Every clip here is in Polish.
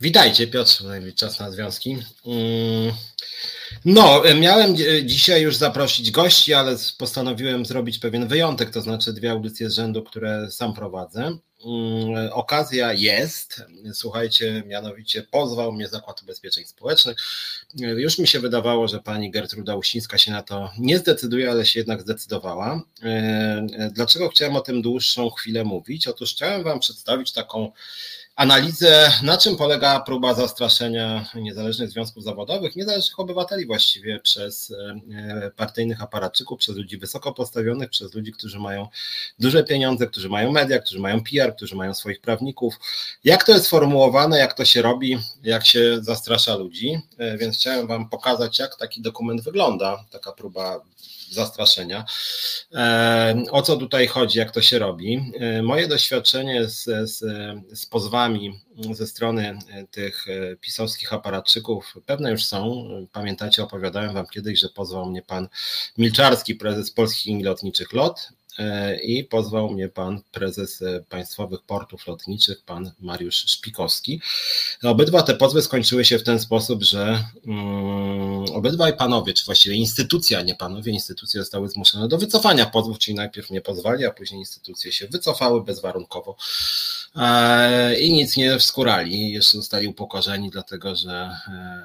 Witajcie, Piotr, czas na związki. Mm, no, miałem dzisiaj już zaprosić gości, ale postanowiłem zrobić pewien wyjątek, to znaczy dwie audycje z rzędu, które sam prowadzę. Mm, okazja jest, słuchajcie, mianowicie pozwał mnie Zakład Ubezpieczeń Społecznych. Już mi się wydawało, że pani Gertruda Uścińska się na to nie zdecyduje, ale się jednak zdecydowała. E, dlaczego chciałem o tym dłuższą chwilę mówić? Otóż chciałem wam przedstawić taką analizę, na czym polega próba zastraszenia niezależnych związków zawodowych, niezależnych obywateli właściwie przez e, partyjnych aparatczyków, przez ludzi wysoko postawionych, przez ludzi, którzy mają duże pieniądze, którzy mają media, którzy mają PR, którzy mają swoich prawników. Jak to jest sformułowane, jak to się robi, jak się zastrasza ludzi, e, więc chciałem Wam pokazać, jak taki dokument wygląda, taka próba zastraszenia. E, o co tutaj chodzi, jak to się robi? Moje doświadczenie z, z, z ze strony tych pisowskich aparatczyków pewne już są. Pamiętacie, opowiadałem Wam kiedyś, że pozwał mnie pan Milczarski, prezes Polskich Linii Lotniczych LOT, E, i pozwał mnie pan prezes e, Państwowych Portów Lotniczych, pan Mariusz Szpikowski. Obydwa te pozwy skończyły się w ten sposób, że um, obydwaj panowie, czy właściwie instytucja, nie panowie, instytucje zostały zmuszone do wycofania pozwów, czyli najpierw mnie pozwali, a później instytucje się wycofały bezwarunkowo e, i nic nie wskurali. Jeszcze zostali upokorzeni, dlatego że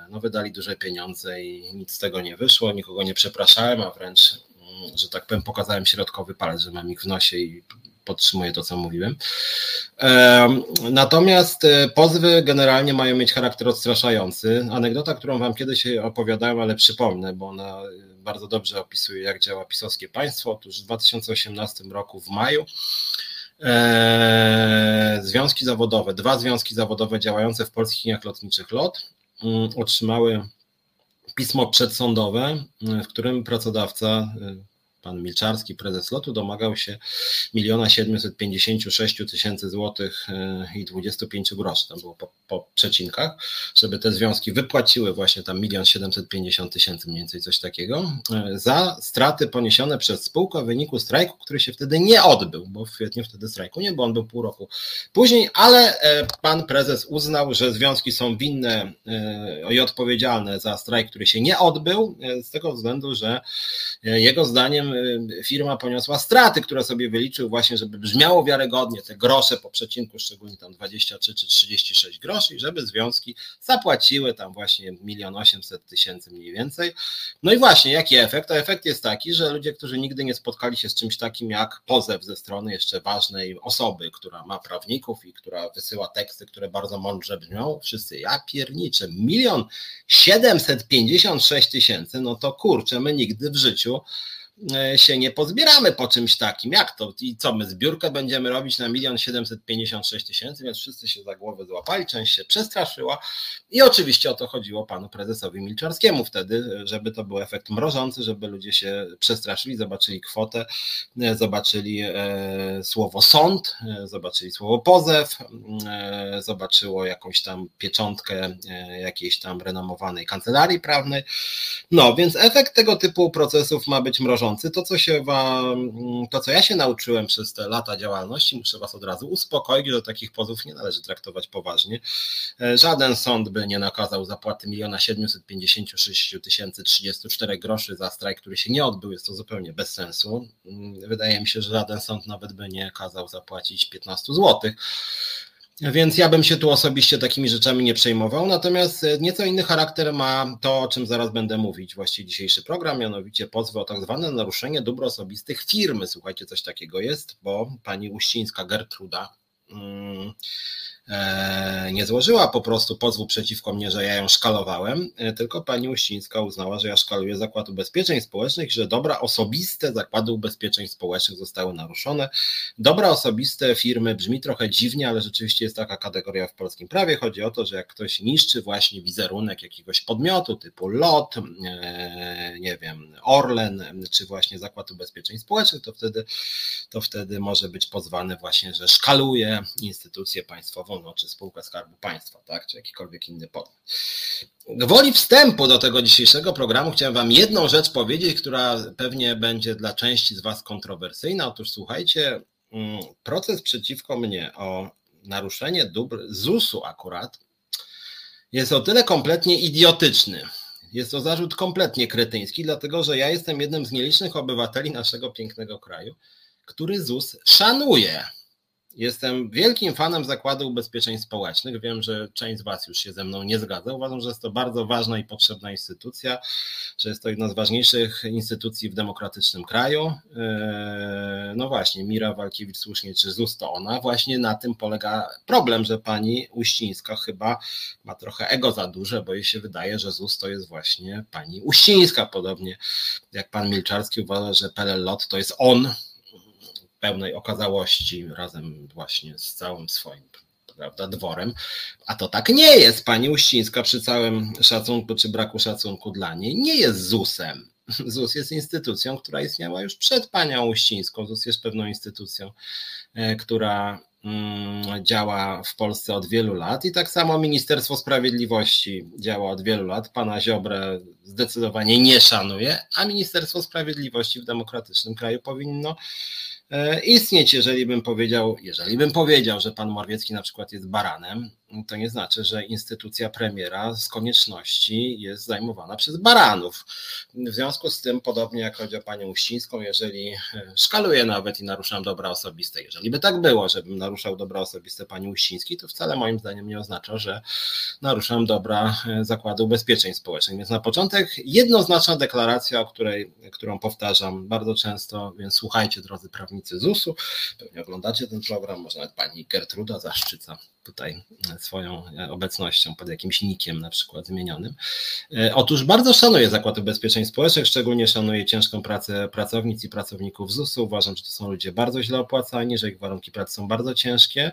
no, wydali duże pieniądze i nic z tego nie wyszło. Nikogo nie przepraszałem, a wręcz że tak powiem, pokazałem środkowy palec, że mam ich w nosie i podtrzymuję to, co mówiłem. Natomiast e, pozwy generalnie mają mieć charakter odstraszający. Anegdota, którą Wam kiedyś opowiadałem, ale przypomnę, bo ona bardzo dobrze opisuje, jak działa pisowskie państwo. Otóż w 2018 roku w maju e, związki zawodowe, dwa związki zawodowe działające w polskich liniach lotniczych LOT mm, otrzymały pismo przedsądowe, w którym pracodawca pan Milczarski, prezes lotu, domagał się miliona 756 tysięcy złotych e, i 25 groszy, tam było po, po, przecinkach, żeby te związki wypłaciły właśnie tam milion 750 tysięcy, mniej więcej coś takiego, e, za straty poniesione przez spółkę w wyniku strajku, który się wtedy nie odbył, bo w kwietniu wtedy strajku nie było, on był pół roku później, ale e, pan prezes uznał, że związki są winne i odpowiedzialne za strajk, który się nie odbył, z tego względu, że jego zdaniem Firma poniosła straty, które sobie wyliczył właśnie, żeby brzmiało wiarygodnie te grosze po przecinku, szczególnie tam 23 czy 36 groszy i żeby związki zapłaciły tam właśnie milion 800 tysięcy mniej więcej. No i właśnie, jaki efekt? A efekt jest taki, że ludzie, którzy nigdy nie spotkali się z czymś takim jak pozew ze strony jeszcze ważnej osoby, która ma prawników i która wysyła teksty, które bardzo mądrze brzmią, wszyscy ja pierniczę, milion 756 tysięcy, no to kurczę, my nigdy w życiu się nie pozbieramy po czymś takim. Jak to? I co, my zbiórkę będziemy robić na milion siedemset pięćdziesiąt sześć tysięcy, więc wszyscy się za głowę złapali, część się przestraszyła i oczywiście o to chodziło panu prezesowi Milczarskiemu wtedy, żeby to był efekt mrożący, żeby ludzie się przestraszyli, zobaczyli kwotę, e, zobaczyli e, słowo sąd, zobaczyli słowo pozew, zobaczyło jakąś tam pieczątkę jakiejś tam renomowanej kancelarii prawnej. No, więc efekt tego typu procesów ma być mrożący to, co się wam, to, co ja się nauczyłem przez te lata działalności, muszę was od razu uspokoić, że takich pozów nie należy traktować poważnie. E, żaden sąd by nie nakazał zapłaty 1 756 034 groszy za strajk, który się nie odbył. Jest to zupełnie bez sensu. Mm, wydaje mi się, że żaden sąd nawet by nie kazał zapłacić 15 złotych. Więc ja bym się tu osobiście takimi rzeczami nie przejmował. Natomiast e, nieco inny charakter ma to, o czym zaraz będę mówić, właściwie dzisiejszy program, mianowicie pozwy o tak zwane naruszenie dóbr osobistych firmy. Słuchajcie, coś takiego jest, bo pani Uścińska Gertruda. Hmm, nie złożyła po prostu pozwu przeciwko mnie, że ja ją szkalowałem, e, tylko pani Uścińska uznała, że ja szkaluję Zakład Ubezpieczeń Społecznych, że dobra osobiste Zakłady Ubezpieczeń Społecznych zostały naruszone. Dobra osobiste firmy brzmi trochę dziwnie, ale rzeczywiście jest taka kategoria w polskim prawie. Chodzi o to, że jak ktoś niszczy właśnie wizerunek jakiegoś podmiotu typu LOT, e, nie wiem, Orlen, czy właśnie Zakład Ubezpieczeń Społecznych, to wtedy, to wtedy może być pozwany właśnie, że szkaluje instytucję państwową no, czy spółka Skarbu Państwa, tak, czy jakikolwiek inny podmiot. Gwoli wstępu do tego dzisiejszego programu chciałem Wam jedną rzecz powiedzieć, która pewnie będzie dla części z Was kontrowersyjna. Otóż słuchajcie, mm, proces przeciwko mnie o naruszenie dóbr ZUS-u akurat jest o tyle kompletnie idiotyczny. Jest to zarzut kompletnie kretyński, dlatego że ja jestem jednym z nielicznych obywateli naszego pięknego kraju, który ZUS szanuje. Jestem wielkim fanem Zakładu Ubezpieczeń Społecznych. Wiem, że część z Was już się ze mną nie zgadza. Uważam, że jest to bardzo ważna i potrzebna instytucja, że jest to jedna z ważniejszych instytucji w demokratycznym kraju. Eee, no właśnie, Mira Walkiewicz słusznie, czy ZUS to ona. Właśnie na tym polega problem, że pani Uścińska chyba ma trochę ego za duże, bo jej się wydaje, że ZUS to jest właśnie pani Uścińska. Podobnie jak pan Milczarski uważa, że PLL Lot to jest on, pełnej okazałości razem właśnie z całym swoim prawda, dworem. A to tak nie jest. Pani Uścińska przy całym szacunku czy braku szacunku dla niej nie jest ZUS-em. ZUS jest instytucją, która istniała już przed panią Uścińską. ZUS jest pewną instytucją, e, która mm, działa w Polsce od wielu lat i tak samo Ministerstwo Sprawiedliwości działa od wielu lat. Pana Ziobrę zdecydowanie nie szanuje, a Ministerstwo Sprawiedliwości w demokratycznym kraju powinno istnieć, jeżeli bym powiedział, jeżeli bym powiedział, że pan Morawiecki na przykład jest baranem, to nie znaczy, że instytucja premiera z konieczności jest zajmowana przez baranów. W związku z tym, podobnie jak chodzi o panią Uścińską, jeżeli e, szkaluję nawet i naruszam dobra osobiste, jeżeli by tak było, żebym naruszał dobra osobiste pani Uścińskiej, to wcale moim zdaniem nie oznacza, że naruszam dobra e, Zakładu Ubezpieczeń Społecznych. Więc na początek jednoznaczna deklaracja, o której, którą powtarzam bardzo często, więc słuchajcie drodzy prawnicy ZUS-u, pewnie oglądacie ten program, może nawet pani Gertruda zaszczyca tutaj swoją obecnością pod jakimś nikiem na przykład zmienionym. E, otóż bardzo szanuję Zakład Ubezpieczeń Społecznych, szczególnie szanuję ciężką pracę pracownic i pracowników ZUS-u. Uważam, że to są ludzie bardzo źle opłacani, że ich warunki pracy są bardzo ciężkie,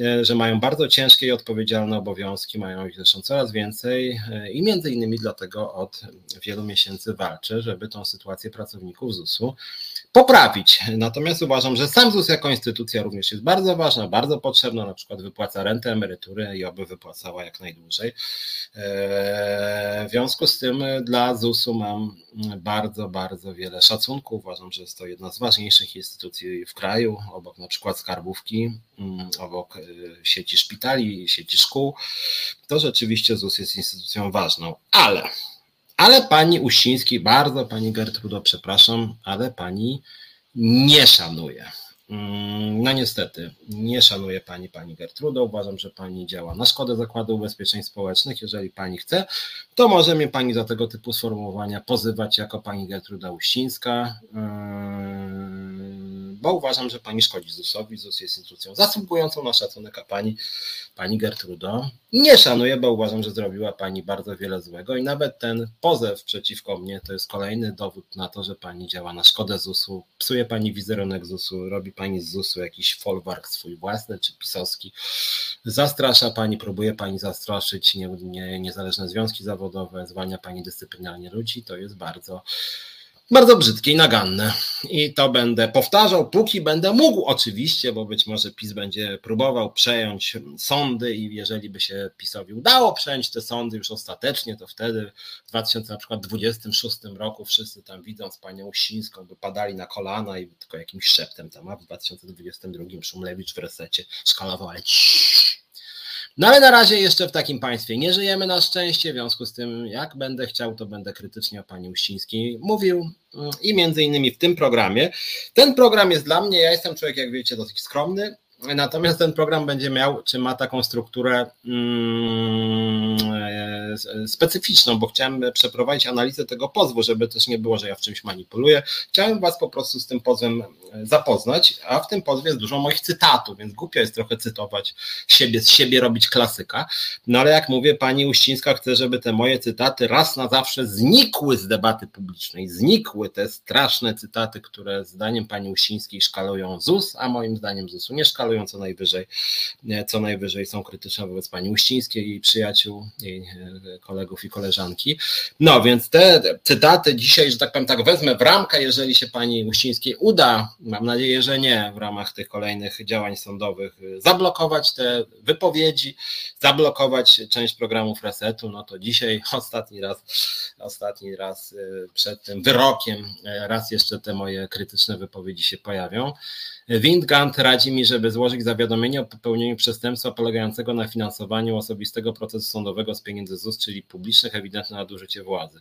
e, że mają bardzo ciężkie i odpowiedzialne obowiązki, mają ich zresztą coraz więcej e, i między innymi dlatego od wielu miesięcy walczę, żeby tą sytuację pracowników ZUS-u poprawić. Natomiast uważam, że sam ZUS jako instytucja również jest bardzo ważna, bardzo potrzebna, na przykład wypłaca rentę, emerytury i oby wypłacała jak najdłużej. E, w związku z tym dla ZUS-u mam bardzo, bardzo wiele szacunku. Uważam, że jest to jedna z ważniejszych instytucji w kraju, obok na przykład skarbówki, mm, obok e, sieci szpitali, sieci szkół. To rzeczywiście ZUS jest instytucją ważną, ale ale pani Uściński, bardzo pani Gertrudo, przepraszam, ale pani nie szanuje. Mm, no niestety, nie szanuje pani pani Gertrudo. Uważam, że pani działa na szkodę Zakładu Ubezpieczeń Społecznych. Jeżeli pani chce, to może mnie pani za tego typu sformułowania pozywać jako pani Gertruda Uścińska, yy, bo uważam, że pani szkodzi ZUS-owi. ZUS jest instytucją zasługującą na szacunek, a pani, pani Gertrudo nie szanuję, bo uważam, że zrobiła pani bardzo wiele złego. I nawet ten pozew przeciwko mnie to jest kolejny dowód na to, że pani działa na szkodę ZUS-u, psuje pani wizerunek ZUS-u, robi pani z ZUS-u jakiś folwark swój własny czy pisowski, zastrasza pani, próbuje pani zastraszyć nie, nie, niezależne związki zawodowe, zwalnia pani dyscyplinarnie ludzi, to jest bardzo bardzo brzydkie i naganne. I to będę powtarzał, póki będę mógł, oczywiście, bo być może PiS będzie próbował przejąć sądy i jeżeli by się PiSowi udało przejąć te sądy już ostatecznie, to wtedy w 2026 roku wszyscy tam widząc panią Uścińską wypadali na kolana i tylko jakimś szeptem tam, a w 2022 Szumlewicz w resecie szkalował, ale ciii, no ale na razie jeszcze w takim państwie nie żyjemy na szczęście, w związku z tym jak będę chciał, to będę krytycznie o pani Uścińskiej mówił mm, i między innymi w tym programie. Ten program jest dla mnie, ja jestem człowiek, jak wiecie, dosyć skromny, Natomiast ten program będzie miał, czy ma taką strukturę mm, e, specyficzną, bo chciałem przeprowadzić analizę tego pozwu, żeby też nie było, że ja w czymś manipuluję. Chciałem Was po prostu z tym pozwem zapoznać, a w tym pozwie jest dużo moich cytatów, więc głupio jest trochę cytować siebie, z siebie robić klasyka. No ale jak mówię, pani Uścińska chce, żeby te moje cytaty raz na zawsze znikły z debaty publicznej, znikły te straszne cytaty, które zdaniem pani Uścińskiej szkalują ZUS, a moim zdaniem ZUS-u nie szkalują co najwyżej, co najwyżej są krytyczne wobec pani Uścińskiej i przyjaciół, jej kolegów i koleżanki. No więc te cytaty dzisiaj, że tak powiem, tak wezmę w ramkę, jeżeli się pani Uścińskiej uda, mam nadzieję, że nie, w ramach tych kolejnych działań sądowych, zablokować te wypowiedzi, zablokować część programów resetu, no to dzisiaj ostatni raz, ostatni raz przed tym wyrokiem, raz jeszcze te moje krytyczne wypowiedzi się pojawią. Windgant radzi mi, żeby złożyć zawiadomienie o popełnieniu przestępstwa polegającego na finansowaniu osobistego procesu sądowego z pieniędzy ZUS, czyli publicznych, ewidentne nadużycie władzy.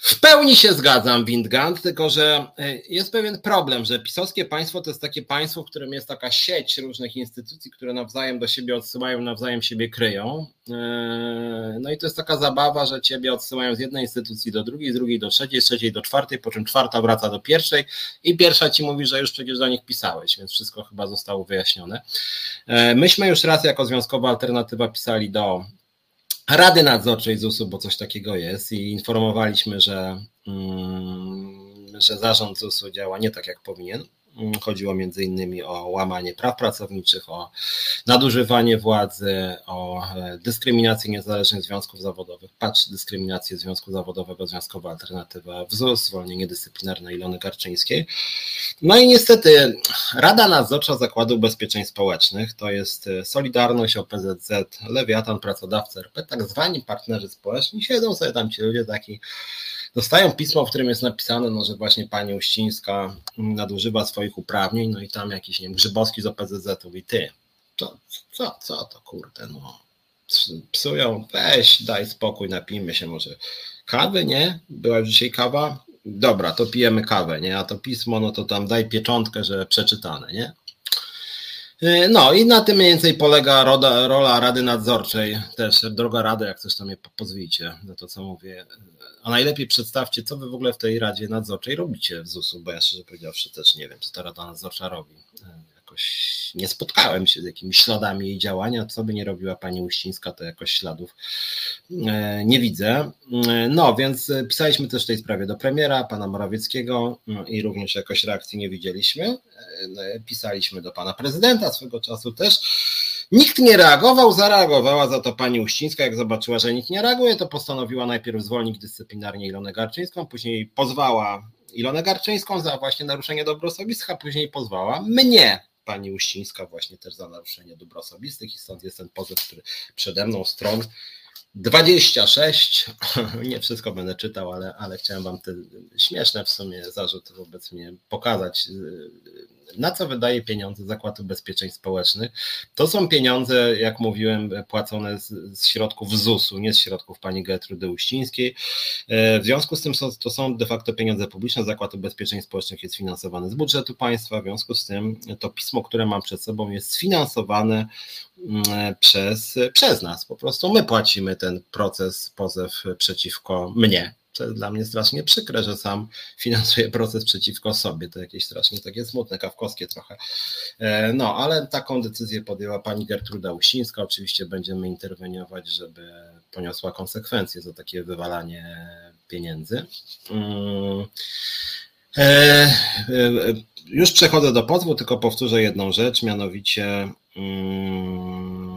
W pełni się zgadzam, Windgant, tylko że e, jest pewien problem, że pisowskie państwo to jest takie państwo, w którym jest taka sieć różnych instytucji, które nawzajem do siebie odsyłają, nawzajem siebie kryją. E, no i to jest taka zabawa, że ciebie odsyłają z jednej instytucji do drugiej, z drugiej do trzeciej, z trzeciej do czwartej, po czym czwarta wraca do pierwszej i pierwsza ci mówi, że już przecież do nich pisałeś, więc wszystko chyba zostało wyjaśnione. E, myśmy już raz jako związkowa alternatywa pisali do Rady Nadzorczej ZUS-u, bo coś takiego jest i informowaliśmy, że, mm, że zarząd ZUS-u działa nie tak jak powinien. Mm, chodziło między innymi o łamanie praw pracowniczych, o nadużywanie władzy, o e, dyskryminację niezależnych związków zawodowych. Patrz, dyskryminację Związku Zawodowego, Związkowa Alternatywa w zwolnienie dyscyplinarne Ilony Garczyńskiej. No i niestety Rada Nadzorcza Zakładu Ubezpieczeń Społecznych to jest e, Solidarność, OPZZ, Lewiatan, Pracodawcy RP, tak zwani partnerzy społeczni. Siedzą sobie tam ci ludzie taki dostają pismo, w którym jest napisane, no, że właśnie pani Uścińska nadużywa swoich uprawnień, no i tam jakiś, nie wiem, Grzybowski z OPZZ-u i ty, co, co, co to kurde, no, psują, weź, daj spokój, napijmy się może kawy, nie? Była już dzisiaj kawa? Dobra, to pijemy kawę, nie? A to pismo, no to tam daj pieczątkę, że przeczytane, nie? E, no i na tym mniej więcej polega roda, rola Rady Nadzorczej, też droga Rady, jak coś tam mnie pozwicie za to, co mówię. A najlepiej przedstawcie, co wy w ogóle w tej Radzie Nadzorczej robicie w ZUS-u, bo ja szczerze powiedziawszy też nie wiem, co ta Rada Nadzorcza robi. E, jakoś nie spotkałem się z jakimiś śladami jej działania. Co by nie robiła pani Uścińska, to jakoś śladów e, nie widzę. No, więc pisaliśmy też w tej sprawie do premiera, pana Morawieckiego no i również jakoś reakcji nie widzieliśmy. E, pisaliśmy do pana prezydenta swego czasu też. Nikt nie reagował, zareagowała za to pani Uścińska. Jak zobaczyła, że nikt nie reaguje, to postanowiła najpierw zwolnić dyscyplinarnie Ilonę Garczyńską, później pozwała Ilonę Garczyńską za właśnie naruszenie dóbr później pozwała mnie pani Uścińska właśnie też za naruszenie dóbr osobistych i stąd jest ten pozew, który przede mną stron 26. Nie wszystko będę czytał, ale, ale chciałem Wam te śmieszne w sumie zarzuty wobec mnie pokazać na co wydaje pieniądze Zakład Ubezpieczeń Społecznych. To są pieniądze, jak mówiłem, płacone z, z środków ZUS-u, nie z środków pani Gertrudy Uścińskiej. E, w związku z tym są, to są de facto pieniądze publiczne. Zakład Ubezpieczeń Społecznych jest finansowany z budżetu państwa. W związku z tym to pismo, które mam przed sobą, jest sfinansowane mm, przez, przez nas. Po prostu my płacimy ten proces, pozew przeciwko mnie, to jest dla mnie strasznie przykre, że sam finansuję proces przeciwko sobie. To jakieś strasznie takie smutne, kawkowskie trochę. E, no, ale taką decyzję podjęła pani Gertruda Usińska. Oczywiście będziemy interweniować, żeby poniosła konsekwencje za takie wywalanie pieniędzy. Mm. E, e, już przechodzę do pozwu, tylko powtórzę jedną rzecz, mianowicie mm,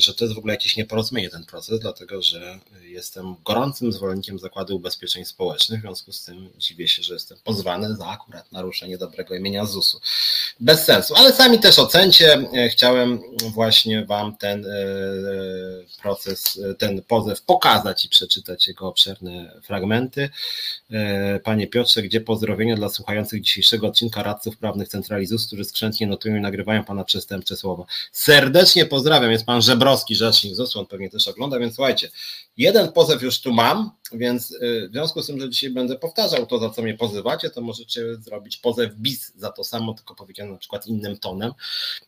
że to jest w ogóle jakieś nieporozumienie ten proces, dlatego że jestem gorącym zwolennikiem Zakładu Ubezpieczeń Społecznych, w związku z tym dziwię się, że jestem pozwany za akurat naruszenie dobrego imienia ZUS-u. Bez sensu, ale sami też ocencie. Chciałem właśnie Wam ten e, proces, ten pozew pokazać i przeczytać jego obszerne fragmenty. E, panie Piotrze, gdzie pozdrowienia dla słuchających dzisiejszego odcinka radców prawnych Centrali ZUS, którzy skrzętnie notują i nagrywają Pana przestępcze słowa. Serdecznie pozdrawiam, jest Pan Żebrowski, rzecznik ZUS, on pewnie też ogląda, więc słuchajcie, jeden pozew już tu mam, więc y, w związku z tym, że dzisiaj będę powtarzał to, za co mnie pozywacie, to możecie zrobić pozew bis za to samo, tylko powiedziane na przykład innym tonem,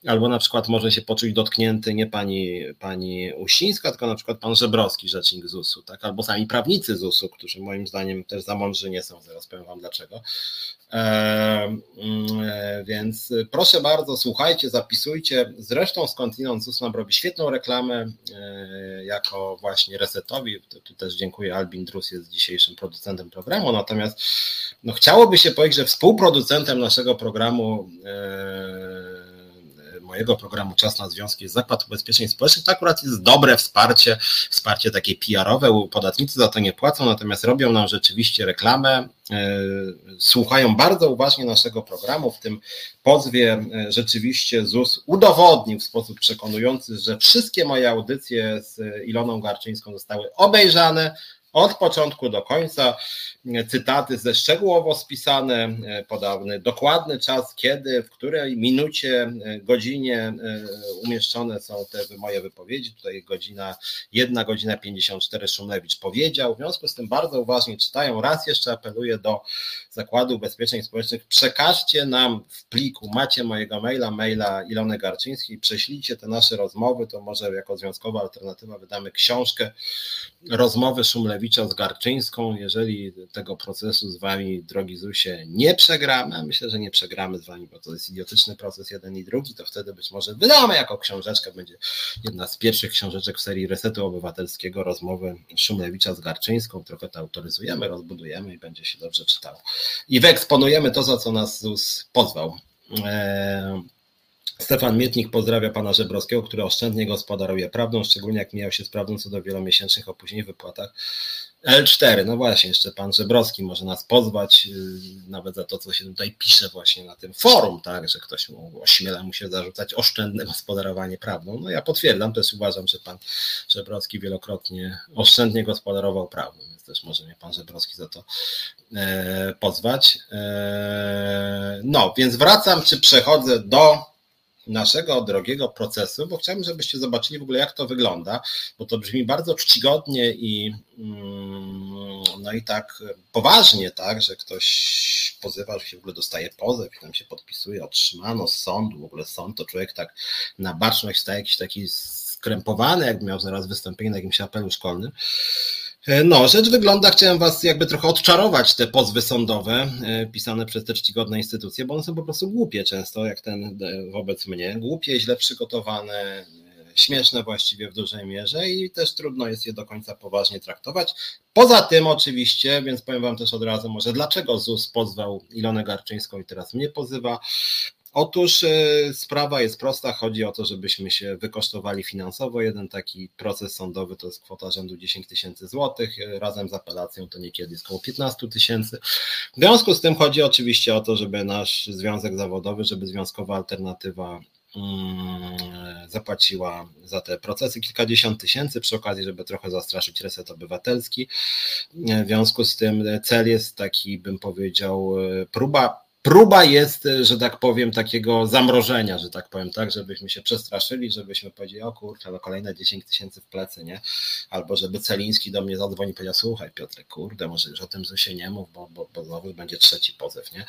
albo na przykład może się poczuć dotknięty nie pani, pani Uścińska, tylko na przykład pan Żebrowski, rzecznik ZUS-u, tak? albo sami prawnicy ZUS-u, którzy moim zdaniem też za mądrzy nie są, zaraz powiem wam dlaczego. E, więc proszę bardzo, słuchajcie, zapisujcie. Zresztą skądinąd ZUS nam robi świetną reklamę e, jako właśnie resetowi. Tu też dziękuję Albin Drus jest dzisiejszym producentem programu, natomiast no, chciałoby się powiedzieć, że współproducentem naszego programu e, mojego programu Czas na Związki jest Zakład Ubezpieczeń Społecznych. To akurat jest dobre wsparcie, wsparcie takie PR-owe. Podatnicy za to nie płacą, natomiast robią nam rzeczywiście reklamę. E, słuchają bardzo uważnie naszego programu. W tym pozwie e, rzeczywiście ZUS udowodnił w sposób przekonujący, że wszystkie moje audycje z Iloną Garczyńską zostały obejrzane od początku do końca cytaty ze szczegółowo spisane, e, podany dokładny czas, kiedy, w której minucie, e, godzinie e, umieszczone są te moje wypowiedzi. Tutaj godzina, jedna godzina 54 Szumlewicz powiedział. W związku z tym bardzo uważnie czytają. Raz jeszcze apeluję do Zakładu Ubezpieczeń Społecznych, przekażcie nam w pliku, macie mojego maila, maila Ilony Garczyńskiej, prześlijcie te nasze rozmowy, to może jako związkowa alternatywa wydamy książkę rozmowy Szumlewicza z Garczyńską. Jeżeli tego procesu z wami, drogi Zusie, nie przegramy, myślę, że nie przegramy z wami, bo to jest idiotyczny proces jeden i drugi, to wtedy być może wydamy jako książeczkę, będzie jedna z pierwszych książeczek w serii Resetu Obywatelskiego, rozmowy Szumlewicza z Garczyńską, trochę to autoryzujemy, rozbudujemy i będzie się dobrze czytało. I wyeksponujemy to, za co nas ZUS pozwał. Stefan Mietnik pozdrawia pana Żebrowskiego, który oszczędnie gospodaruje prawdą, szczególnie jak mijał się z prawdą co do wielomiesięcznych opóźnień w wypłatach L4. No właśnie, jeszcze pan Żebrowski może nas pozwać, y, nawet za to, co się tutaj pisze właśnie na tym forum, tak, że ktoś mu ośmiela mu się zarzucać oszczędne gospodarowanie prawdą. No ja potwierdzam, też uważam, że pan Żebrowski wielokrotnie oszczędnie gospodarował prawdą, więc też może mnie pan Żebrowski za to e, pozwać. E, no, więc wracam, czy przechodzę do naszego drogiego procesu, bo chciałbym, żebyście zobaczyli w ogóle, jak to wygląda, bo to brzmi bardzo czcigodnie i mm, no i tak poważnie, tak, że ktoś pozywa, że się w ogóle dostaje pozew i tam się podpisuje, otrzymano z sądu, w ogóle sąd, to człowiek tak na baczność staje jakiś taki skrępowany, jakby miał zaraz wystąpienie na jakimś apelu szkolnym. E, no, rzecz wygląda, chciałem Was jakby trochę odczarować te pozwy sądowe e, pisane przez te czcigodne instytucje, bo one są po prostu głupie często, jak ten e, wobec mnie. Głupie, źle przygotowane, śmieszne właściwie w dużej mierze i też trudno jest je do końca poważnie traktować. Poza tym oczywiście, więc powiem Wam też od razu może, dlaczego ZUS pozwał Ilonę Garczyńską i teraz mnie pozywa. Otóż e, sprawa jest prosta. Chodzi o to, żebyśmy się wykosztowali finansowo. Jeden taki proces sądowy to jest kwota rzędu 10 tysięcy złotych. E, razem z apelacją to niekiedy jest około 15 tysięcy. W związku z tym chodzi oczywiście o to, żeby nasz związek zawodowy, żeby związkowa alternatywa mm, zapłaciła za te procesy kilkadziesiąt tysięcy przy okazji, żeby trochę zastraszyć reset obywatelski. E, w związku z tym cel jest taki, bym powiedział, próba próba jest, że tak powiem, takiego zamrożenia, że tak powiem, tak, żebyśmy się przestraszyli, żebyśmy powiedzieli, o kurczę, no kolejne 10 tysięcy w plecy, nie? Albo żeby Celiński do mnie zadzwonił i powiedział, słuchaj Piotrek, kurde, może już o tym ZUSie nie mów, bo, bo, bo znowu będzie trzeci pozew, nie?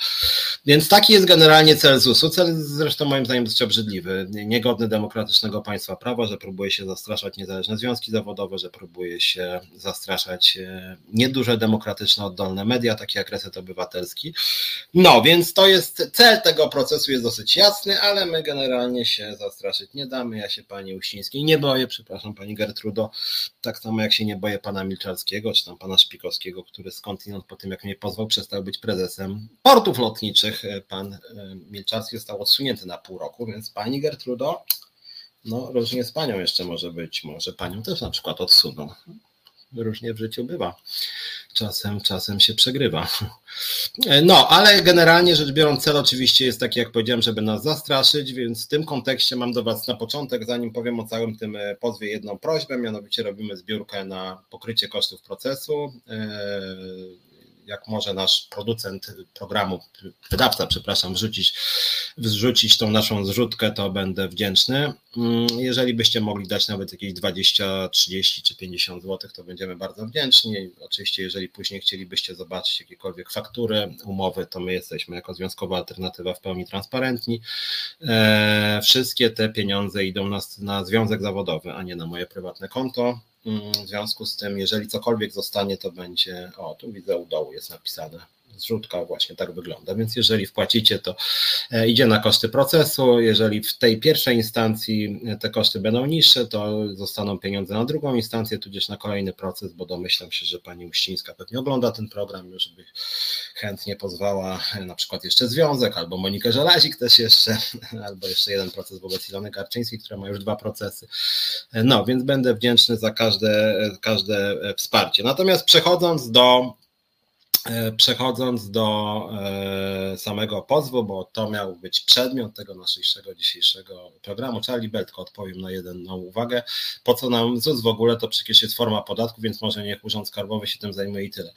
Więc taki jest generalnie cel ZUS-u, cel zresztą moim zdaniem dość obrzydliwy, niegodny demokratycznego państwa prawa, że próbuje się zastraszać niezależne związki zawodowe, że próbuje się zastraszać e, nieduże demokratyczne, oddolne media, takie jak Reset Obywatelski. No, więc więc to jest, cel tego procesu jest dosyć jasny, ale my generalnie się zastraszyć nie damy. Ja się pani Uścińskiej nie boję, przepraszam pani Gertrudo, tak samo jak się nie boję pana Milczarskiego, czy tam pana Szpikowskiego, który skądinąd po tym, jak mnie pozwał, przestał być prezesem portów lotniczych. Pan e, Milczarski został odsunięty na pół roku, więc pani Gertrudo, no różnie z panią jeszcze może być, może panią też na przykład odsuną różnie w życiu bywa. Czasem, czasem się przegrywa. No, ale generalnie rzecz biorąc, cel oczywiście jest taki, jak powiedziałem, żeby nas zastraszyć, więc w tym kontekście mam do Was na początek, zanim powiem o całym tym e, pozwie, jedną prośbę, mianowicie robimy zbiórkę na pokrycie kosztów procesu. Jak może nasz producent programu, wydawca, przepraszam, wrzucić, wrzucić tą naszą zrzutkę, to będę wdzięczny. Mm, jeżeli byście mogli dać nawet jakieś 20, 30 czy 50 zł, to będziemy bardzo wdzięczni. Oczywiście, jeżeli później chcielibyście zobaczyć jakiekolwiek faktury, umowy, to my jesteśmy jako związkowa alternatywa w pełni transparentni. E, wszystkie te pieniądze idą na, na związek zawodowy, a nie na moje prywatne konto. Mm, w związku z tym, jeżeli cokolwiek zostanie, to będzie, o tu widzę u dołu jest napisane, zrzutka właśnie tak wygląda. Więc jeżeli wpłacicie, to e, idzie na koszty procesu. Jeżeli w tej pierwszej instancji te koszty będą niższe, to zostaną pieniądze na drugą instancję, tudzież na kolejny proces, bo domyślam się, że pani Uścińska pewnie ogląda ten program, już by chętnie pozwała na przykład jeszcze Związek, albo Monikę Żelazik też jeszcze, albo jeszcze jeden proces wobec Ilony Garczyńskiej, która ma już dwa procesy. No, więc będę wdzięczny za każde, każde wsparcie. Natomiast przechodząc do E, przechodząc do e, samego pozwu, bo to miał być przedmiot tego naszego dzisiejszego programu, Charlie Beltko odpowiem na jedną uwagę. Po co nam ZUS w ogóle, to przecież jest forma podatku, więc może niech Urząd Skarbowy się tym zajmuje i tyle.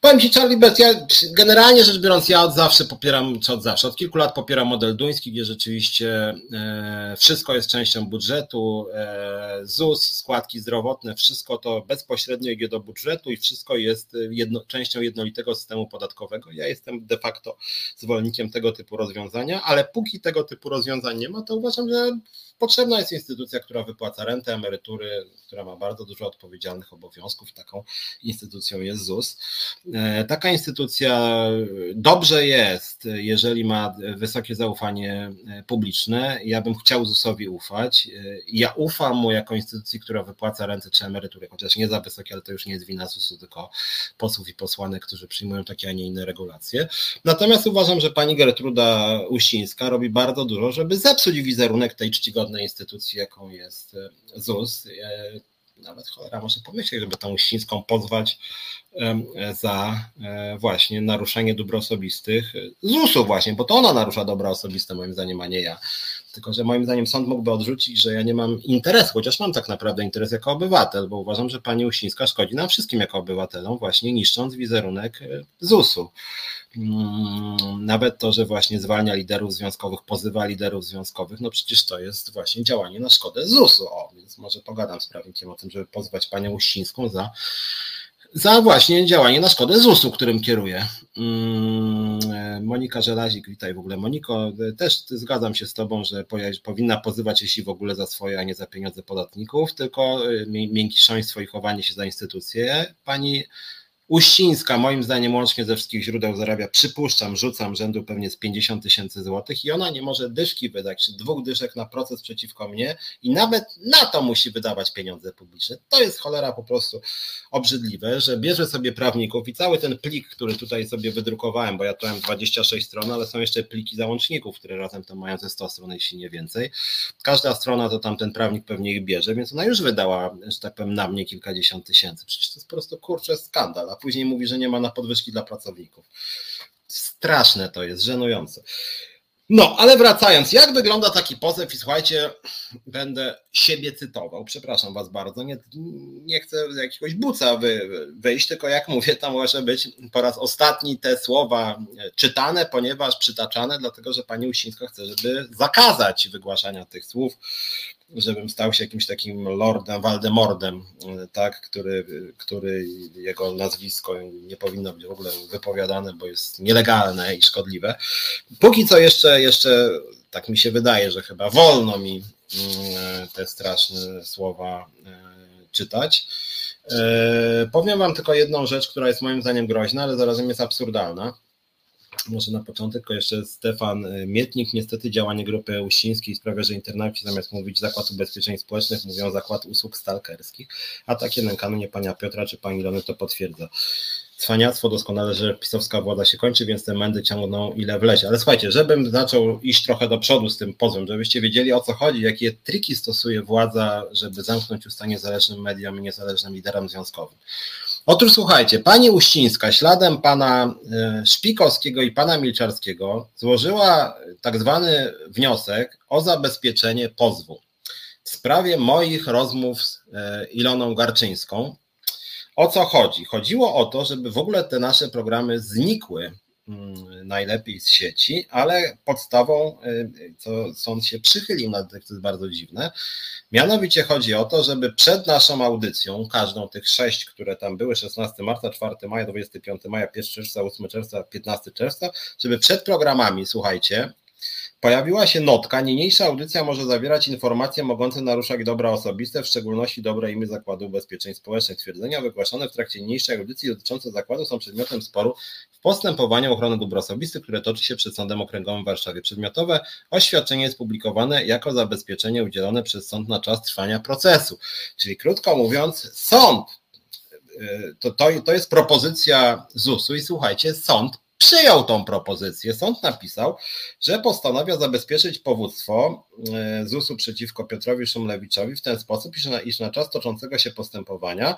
Powiem Ci, Charlie Best, ja generalnie rzecz biorąc, ja od zawsze popieram, czy od zawsze, od kilku lat popieram model duński, gdzie rzeczywiście e, wszystko jest częścią budżetu, e, ZUS, składki zdrowotne, wszystko to bezpośrednio idzie do budżetu i wszystko jest jedno, częścią jednolitego systemu podatkowego. Ja jestem de facto zwolennikiem tego typu rozwiązania, ale póki tego typu rozwiązań nie ma, to uważam, że Potrzebna jest instytucja, która wypłaca rentę, emerytury, która ma bardzo dużo odpowiedzialnych obowiązków. Taką instytucją jest ZUS. E, taka instytucja dobrze jest, jeżeli ma wysokie zaufanie e, publiczne. Ja bym chciał ZUS-owi ufać. E, ja ufam mu jako instytucji, która wypłaca rentę czy emerytury, chociaż nie za wysokie, ale to już nie jest wina ZUS-u, tylko posłów i posłanek, którzy przyjmują takie, a nie inne regulacje. Natomiast uważam, że pani Gertruda Uścińska robi bardzo dużo, żeby zepsuć wizerunek tej czcigodnej istotnej instytucji, jaką jest e, ZUS. E, nawet cholera może pomyśleć, żeby tą Uścińską pozwać za e, właśnie naruszenie dóbr osobistych ZUS-u właśnie, bo to ona narusza dobra osobiste moim zdaniem, a nie ja. Tylko, że moim zdaniem sąd mógłby odrzucić, że ja nie mam interesu, chociaż mam tak naprawdę interes jako obywatel, bo uważam, że pani Uścińska szkodzi nam wszystkim jako obywatelom, właśnie niszcząc wizerunek ZUS-u. Mm, nawet to, że właśnie zwalnia liderów związkowych, pozywa liderów związkowych, no przecież to jest właśnie działanie na szkodę ZUS-u. O, więc może pogadam z prawnikiem o tym, żeby pozwać panią Uścińską za za właśnie działanie na szkodę ZUS-u, którym kieruje. Mm, Monika Żelazik, witaj w ogóle. Moniko, też zgadzam się z Tobą, że powinna pozywać, jeśli w ogóle za swoje, a nie za pieniądze podatników, tylko y, miękiszoństwo i chowanie się za instytucje. Pani Uścińska, moim zdaniem, łącznie ze wszystkich źródeł zarabia, przypuszczam, rzucam rzędu pewnie z 50 tysięcy złotych i ona nie może dyszki wydać, czy dwóch dyszek na proces przeciwko mnie i nawet na to musi wydawać pieniądze publiczne. To jest cholera po prostu obrzydliwe, że bierze sobie prawników i cały ten plik, który tutaj sobie wydrukowałem, bo ja tu mam 26 stron, ale są jeszcze pliki załączników, które razem to mają ze 100 stron, jeśli nie więcej. Każda strona to tam ten prawnik pewnie ich bierze, więc ona już wydała, że tak powiem, na mnie kilkadziesiąt tysięcy. Przecież to jest po prostu kurczę skandal później mówi, że nie ma na podwyżki dla pracowników. Straszne to jest, żenujące. No, ale wracając, jak wygląda taki pozew? I słuchajcie, będę siebie cytował. Przepraszam Was bardzo, nie, nie chcę jakiegoś buca wy, wyjść, tylko jak mówię, tam może być po raz ostatni te słowa czytane, ponieważ przytaczane, dlatego że pani Uścińska chce, żeby zakazać wygłaszania tych słów żebym stał się jakimś takim lordem, Waldemordem, tak, który, który jego nazwisko nie powinno być w ogóle wypowiadane, bo jest nielegalne i szkodliwe. Póki co jeszcze, jeszcze tak mi się wydaje, że chyba wolno mi mm, te straszne słowa e, czytać. E, powiem Wam tylko jedną rzecz, która jest moim zdaniem groźna, ale zarazem jest absurdalna może na początek, tylko jeszcze Stefan y, Mietnik. Niestety działanie grupy Uścińskiej sprawia, że internauci zamiast mówić Zakład Ubezpieczeń Społecznych mówią Zakład Usług Stalkerskich, a takie nękano nie pana Piotra czy pani Lony to potwierdza. Cwaniactwo doskonale, że pisowska władza się kończy, więc te mędy ciągną ile wlezie. Ale słuchajcie, żebym zaczął iść trochę do przodu z tym pozwem, żebyście wiedzieli o co chodzi, jakie triki stosuje władza, żeby zamknąć usta niezależnym mediom i niezależnym liderom związkowym. Otóż słuchajcie, pani Uścińska śladem pana e, Szpikowskiego i pana Milczarskiego złożyła tak zwany wniosek o zabezpieczenie pozwu w sprawie moich rozmów z e, Iloną Garczyńską. O co chodzi? Chodziło o to, żeby w ogóle te nasze programy znikły najlepiej z sieci, ale podstawą, e, co sąd się przychylił na to jest bardzo dziwne, Mianowicie chodzi o to, żeby przed naszą audycją, każdą tych sześć, które tam były, 16 marca, 4 maja, 25 maja, 1 czerwca, 8 czerwca, 15 czerwca, żeby przed programami, słuchajcie, pojawiła się notka, niniejsza audycja może zawierać informacje mogące naruszać dobra osobiste, w szczególności dobre imię Zakładu Ubezpieczeń Społecznych. Twierdzenia wygłaszane w trakcie niniejszej audycji dotyczące zakładu są przedmiotem sporu w postępowaniu ochrony dóbr osobistych, które toczy się przed Sądem Okręgowym w Warszawie. Przedmiotowe oświadczenie jest publikowane jako zabezpieczenie udzielone przez sąd na czas trwania procesu. Czyli krótko mówiąc, sąd y, to, to, to jest propozycja ZUS-u i słuchajcie, sąd przyjął tą propozycję. Sąd napisał, że postanawia zabezpieczyć powództwo e, ZUS-u przeciwko Piotrowi Szumlewiczowi w ten sposób, iż na, iż na czas toczącego się postępowania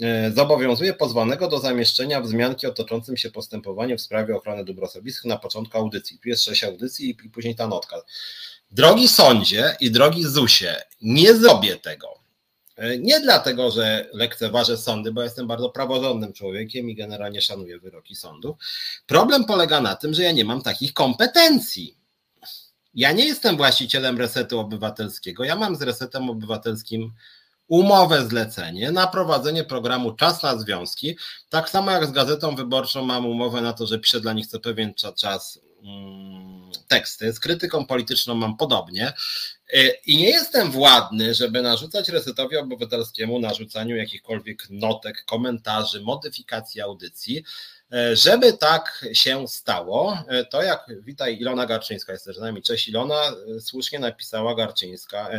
e, zobowiązuje pozwanego do zamieszczenia wzmianki o toczącym się postępowaniu w sprawie ochrony dóbr osobistych na początku audycji. Tu jest sześć audycji i, i później ta notka. Drogi sądzie i drogi ZUSie, nie zrobię tego. E, nie dlatego, że lekceważę sądy, bo jestem bardzo praworządnym człowiekiem i generalnie szanuję wyroki sądów. Problem polega na tym, że ja nie mam takich kompetencji. Ja nie jestem właścicielem resetu obywatelskiego. Ja mam z resetem obywatelskim umowę zlecenie na prowadzenie programu Czas na Związki. Tak samo jak z Gazetą Wyborczą mam umowę na to, że piszę dla nich co pewien czas teksty. Z krytyką polityczną mam podobnie. E, I nie jestem władny, żeby narzucać resetowi obywatelskiemu narzucaniu jakichkolwiek notek, komentarzy, modyfikacji audycji. E, żeby tak się stało, e, to jak witaj Ilona Garczyńska jest też z nami. Cześć Ilona, słusznie napisała Garczyńska,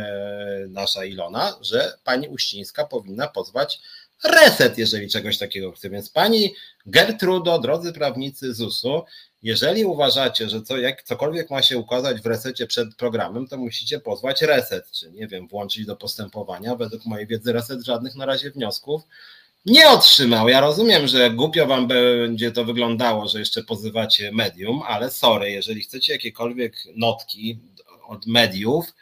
nasza Ilona, że pani Uścińska powinna pozwać reset, jeżeli czegoś takiego chce. Więc pani Gertrudo, drodzy prawnicy ZUS-u, jeżeli uważacie, że co, jak cokolwiek ma się ukazać w resecie przed programem, to musicie pozwać reset, czy nie wiem, włączyć do postępowania. Według mojej wiedzy reset żadnych na razie wniosków nie otrzymał. Ja rozumiem, że głupio wam będzie to wyglądało, że jeszcze pozywacie medium, ale sorry, jeżeli chcecie jakiekolwiek notki od mediów,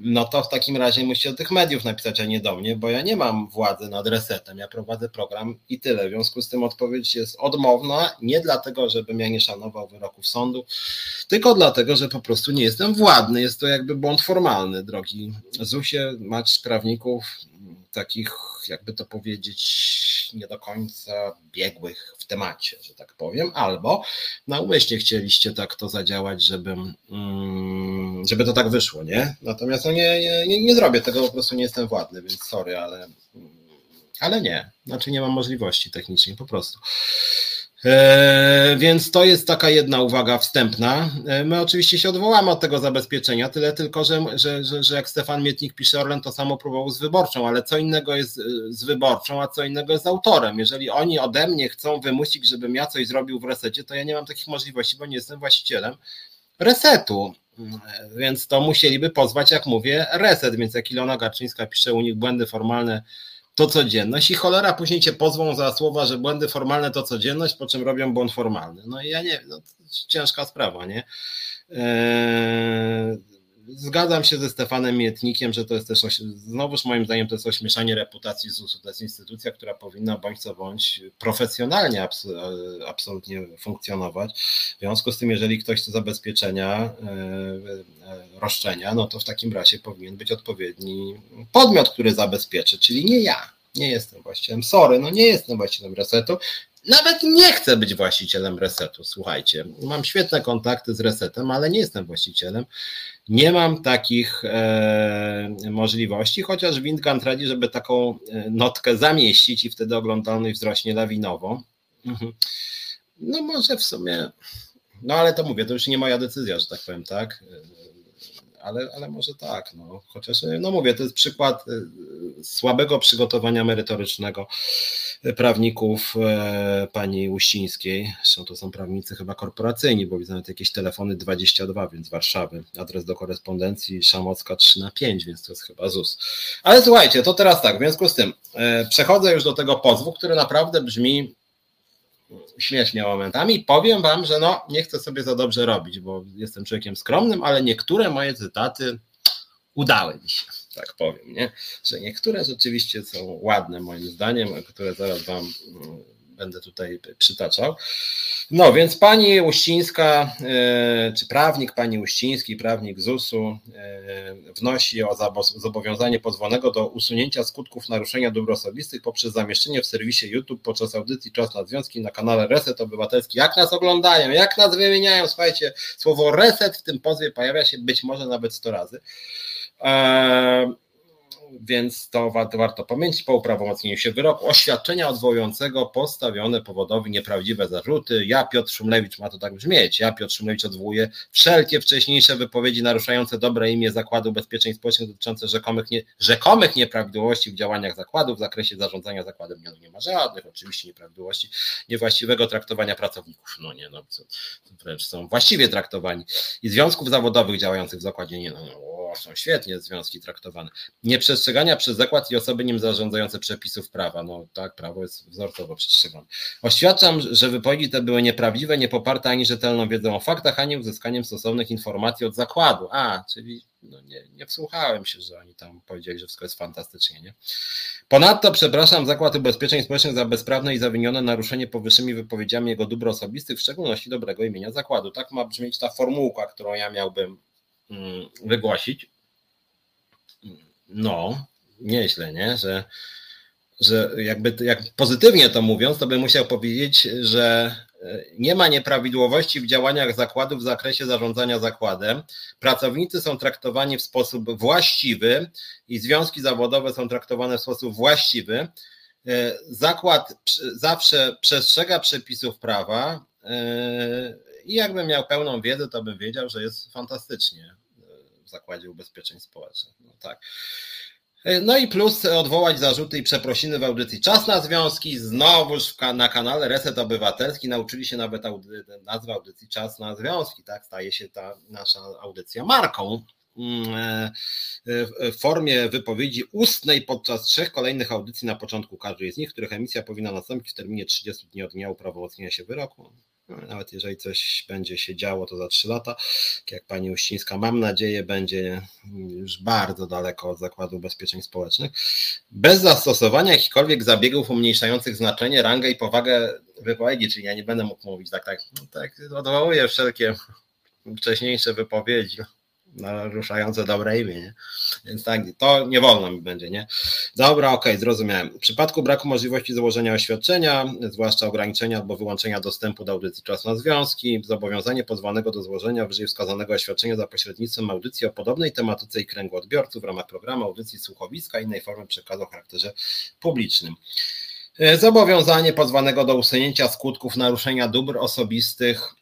no to w takim razie musicie do tych mediów napisać, a nie do mnie, bo ja nie mam władzy nad resetem. Ja prowadzę program i tyle. W związku z tym odpowiedź jest odmowna, nie dlatego, żebym ja nie szanował wyroków sądu, tylko dlatego, że po prostu nie jestem władny. Jest to jakby błąd formalny, drogi ZUSie, mać prawników takich, jakby to powiedzieć, nie do końca biegłych w temacie, że tak powiem, albo naumyślnie chcieliście tak to zadziałać, żeby, mm, żeby to tak wyszło, nie? Natomiast no nie, nie, nie zrobię tego, po prostu nie jestem władny, więc sorry, ale, ale nie, znaczy nie mam możliwości technicznej po prostu. E, więc to jest taka jedna uwaga wstępna. E, my oczywiście się odwołamy od tego zabezpieczenia, tyle tylko, że, że, że, że jak Stefan Mietnik pisze, Orlen to samo próbował z wyborczą, ale co innego jest e, z wyborczą, a co innego jest z autorem. Jeżeli oni ode mnie chcą wymusić, żebym ja coś zrobił w resecie, to ja nie mam takich możliwości, bo nie jestem właścicielem resetu. Więc to musieliby pozwać, jak mówię, reset. Więc jak Ilona Garczyńska pisze u nich błędy formalne to codzienność i cholera później cię pozwą za słowa, że błędy formalne to codzienność, po czym robią błąd formalny. No i ja nie no, ciężka sprawa, nie? Eee, zgadzam się ze Stefanem Mietnikiem, że to jest też, znowuż moim zdaniem, to jest ośmieszanie reputacji ZUS-u. To jest instytucja, która powinna bądź co bądź profesjonalnie abs absolutnie funkcjonować. W związku z tym, jeżeli ktoś chce zabezpieczenia, e, e, roszczenia, no to w takim razie powinien być odpowiedni podmiot, który zabezpieczy, czyli nie ja. Nie jestem właścicielem, sorry, no nie jestem właścicielem resetu, nawet nie chcę być właścicielem resetu. Słuchajcie, mam świetne kontakty z resetem, ale nie jestem właścicielem. Nie mam takich e, możliwości, chociaż Windgun radzi, żeby taką e, notkę zamieścić i wtedy oglądalność wzrośnie lawinowo. Mhm. No może w sumie, no ale to mówię, to już nie moja decyzja, że tak powiem, tak? Ale, ale może tak. No. Chociaż, no mówię, to jest przykład y, słabego przygotowania merytorycznego prawników e, pani Uścińskiej. Zresztą to są prawnicy chyba korporacyjni, bo widzę nawet jakieś telefony 22, więc Warszawy. Adres do korespondencji Szamocka 3 na 5, więc to jest chyba ZUS. Ale słuchajcie, to teraz tak, w związku z tym e, przechodzę już do tego pozwu, który naprawdę brzmi śmiesznie momentami. Powiem wam, że no, nie chcę sobie za dobrze robić, bo jestem człowiekiem skromnym, ale niektóre moje cytaty udały mi się, tak powiem, nie? Że niektóre rzeczywiście są ładne moim zdaniem, które zaraz wam mm, będę tutaj przytaczał. No więc pani Uścińska, e, czy prawnik pani Uściński, prawnik ZUS-u e, wnosi o zobowiązanie pozwonego do usunięcia skutków naruszenia dóbr osobistych poprzez zamieszczenie w serwisie YouTube podczas audycji Czas na Związki na kanale Reset Obywatelski. Jak nas oglądają, jak nas wymieniają, słuchajcie, słowo reset w tym pozwie pojawia się być może nawet 100 razy. Eee, więc to warto, pamiętać po uprawomocnieniu się wyroku. Oświadczenia odwołującego postawione powodowi nieprawdziwe zarzuty. Ja, Piotr Szumlewicz, ma to tak brzmieć, ja, Piotr Szumlewicz, odwołuję wszelkie wcześniejsze wypowiedzi naruszające dobre imię Zakładu Ubezpieczeń Społecznych dotyczące rzekomych, nie, rzekomych nieprawidłowości w działaniach zakładu w zakresie zarządzania zakładem. Nie, no nie ma żadnych oczywiście nieprawidłowości, niewłaściwego traktowania pracowników. No nie, no, wręcz są właściwie traktowani. I związków zawodowych działających w zakładzie. Nie, no, no są świetnie związki traktowane. Nieprzestrzegania przez zakład i osoby nim zarządzające przepisów prawa. No tak, prawo jest wzorcowo przestrzegane. Oświadczam, że wypowiedzi te były nieprawdziwe, nie poparte ani rzetelną wiedzą o faktach, ani uzyskaniem stosownych informacji od zakładu. A, czyli no nie, nie wsłuchałem się, że oni tam powiedzieli, że wszystko jest fantastycznie. Nie? Ponadto przepraszam Zakład Ubezpieczeń Społecznych za bezprawne i zawinione naruszenie powyższymi wypowiedziami jego dóbr osobistych, w szczególności dobrego imienia zakładu. Tak ma brzmieć ta formułka, którą ja miałbym Mm, wygłosić. No, nieźle, nie? Że, że jakby jak pozytywnie to mówiąc, to bym musiał powiedzieć, że e, nie ma nieprawidłowości w działaniach zakładu w zakresie zarządzania zakładem. Pracownicy są traktowani w sposób właściwy i związki zawodowe są traktowane w sposób właściwy. E, zakład zawsze przestrzega przepisów prawa e, i jakbym miał pełną wiedzę, to bym wiedział, że jest fantastycznie Zakładzie Ubezpieczeń Społecznych. No tak. No i plus odwołać zarzuty i przeprosiny w audycji Czas na Związki. Znowuż na kanale Reset Obywatelski nauczyli się nawet audy, nazwy audycji Czas na Związki. Tak, staje się ta nasza audycja marką mm, e, w formie wypowiedzi ustnej podczas trzech kolejnych audycji na początku każdej z nich, których emisja powinna nastąpić w terminie 30 dni od dnia uprawomocnienia się wyroku. No, nawet jeżeli coś będzie się działo, to za trzy lata, tak jak pani Uścińska, mam nadzieję, będzie już bardzo daleko od Zakładu Ubezpieczeń Społecznych, bez zastosowania jakichkolwiek zabiegów umniejszających znaczenie, rangę i powagę wypowiedzi, czyli ja nie będę mógł mówić tak, tak, tak odwołuję wszelkie wcześniejsze wypowiedzi naruszające dobre imię, nie? Więc tak, to nie wolno mi będzie, nie? Dobra, okej, okay, zrozumiałem. W przypadku braku możliwości założenia oświadczenia, zwłaszcza ograniczenia albo wyłączenia dostępu do audycji czas na związki, zobowiązanie pozwanego do złożenia wyżej wskazanego oświadczenia za pośrednictwem audycji o podobnej tematyce i kręgu odbiorców w ramach programu audycji słuchowiska i innej formy przekazu o charakterze publicznym. Zobowiązanie pozwanego do usunięcia skutków naruszenia dóbr osobistych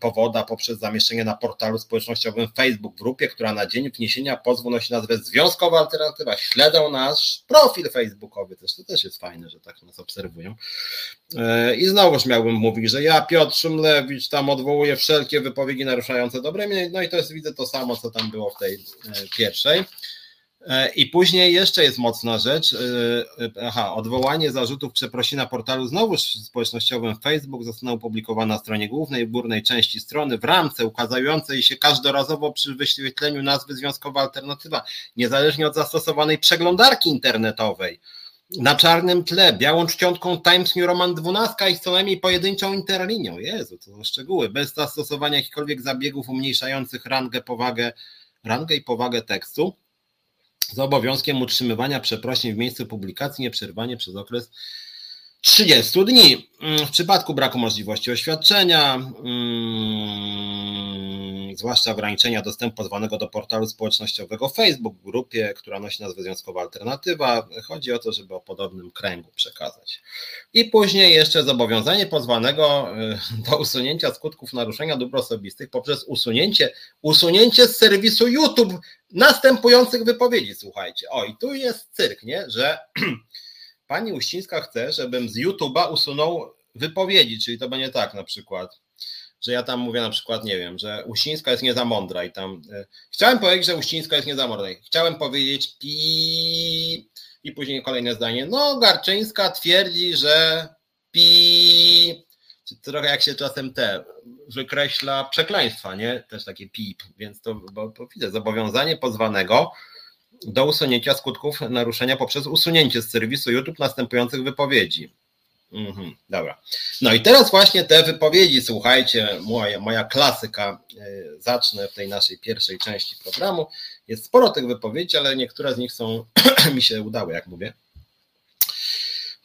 powoda poprzez zamieszczenie na portalu społecznościowym Facebook w grupie, która na dzień wniesienia pozwu nosi nazwę Związkowa Alternatywa. Śledzą nasz profil facebookowy też, to też jest fajne, że tak nas obserwują. E, I znowuż miałbym mówić, że ja, Piotr Szymlewicz, tam odwołuję wszelkie wypowiedzi naruszające dobre no i to jest, widzę to samo, co tam było w tej e, pierwszej. E, I później jeszcze jest mocna rzecz. E, e, aha, odwołanie zarzutów przeprosi na portalu znowu społecznościowym Facebook zostaną opublikowane na stronie głównej, w górnej części strony w ramce ukazującej się każdorazowo przy wyświetleniu nazwy Związkowa Alternatywa, niezależnie od zastosowanej przeglądarki internetowej. Na czarnym tle, białą czcionką Times New Roman 12 i co najmniej pojedynczą interlinią. Jezu, to są szczegóły. Bez zastosowania jakichkolwiek zabiegów umniejszających rangę, powagę, rangę i powagę tekstu z obowiązkiem utrzymywania przeprosin w miejscu publikacji nieprzerwanie przez okres 30 dni. W przypadku braku możliwości oświadczenia, mm, zwłaszcza ograniczenia dostępu pozwanego do portalu społecznościowego Facebook grupie, która nosi nazwę Związkowa Alternatywa, chodzi o to, żeby o podobnym kręgu przekazać. I później jeszcze zobowiązanie pozwanego y, do usunięcia skutków naruszenia dóbr osobistych poprzez usunięcie, usunięcie z serwisu YouTube następujących wypowiedzi. Słuchajcie, o i tu jest cyrk, nie? że pani Uścińska chce, żebym z YouTube'a usunął wypowiedzi, czyli to będzie tak na przykład, że ja tam mówię na przykład, nie wiem, że Uścińska jest nie za mądra i tam y, chciałem powiedzieć, że Uścińska jest nie za mądra. Chciałem powiedzieć pi i później kolejne zdanie. No, Garczyńska twierdzi, że pi trochę jak się czasem te wykreśla przekleństwa, nie? Też takie pip, więc to bo, bo widzę zobowiązanie pozwanego do usunięcia skutków naruszenia poprzez usunięcie z serwisu YouTube następujących wypowiedzi. Mhm, dobra. No i teraz właśnie te wypowiedzi, słuchajcie, moja, moja klasyka, yy, zacznę w tej naszej pierwszej części programu. Jest sporo tych wypowiedzi, ale niektóre z nich są, mi się udały, jak mówię.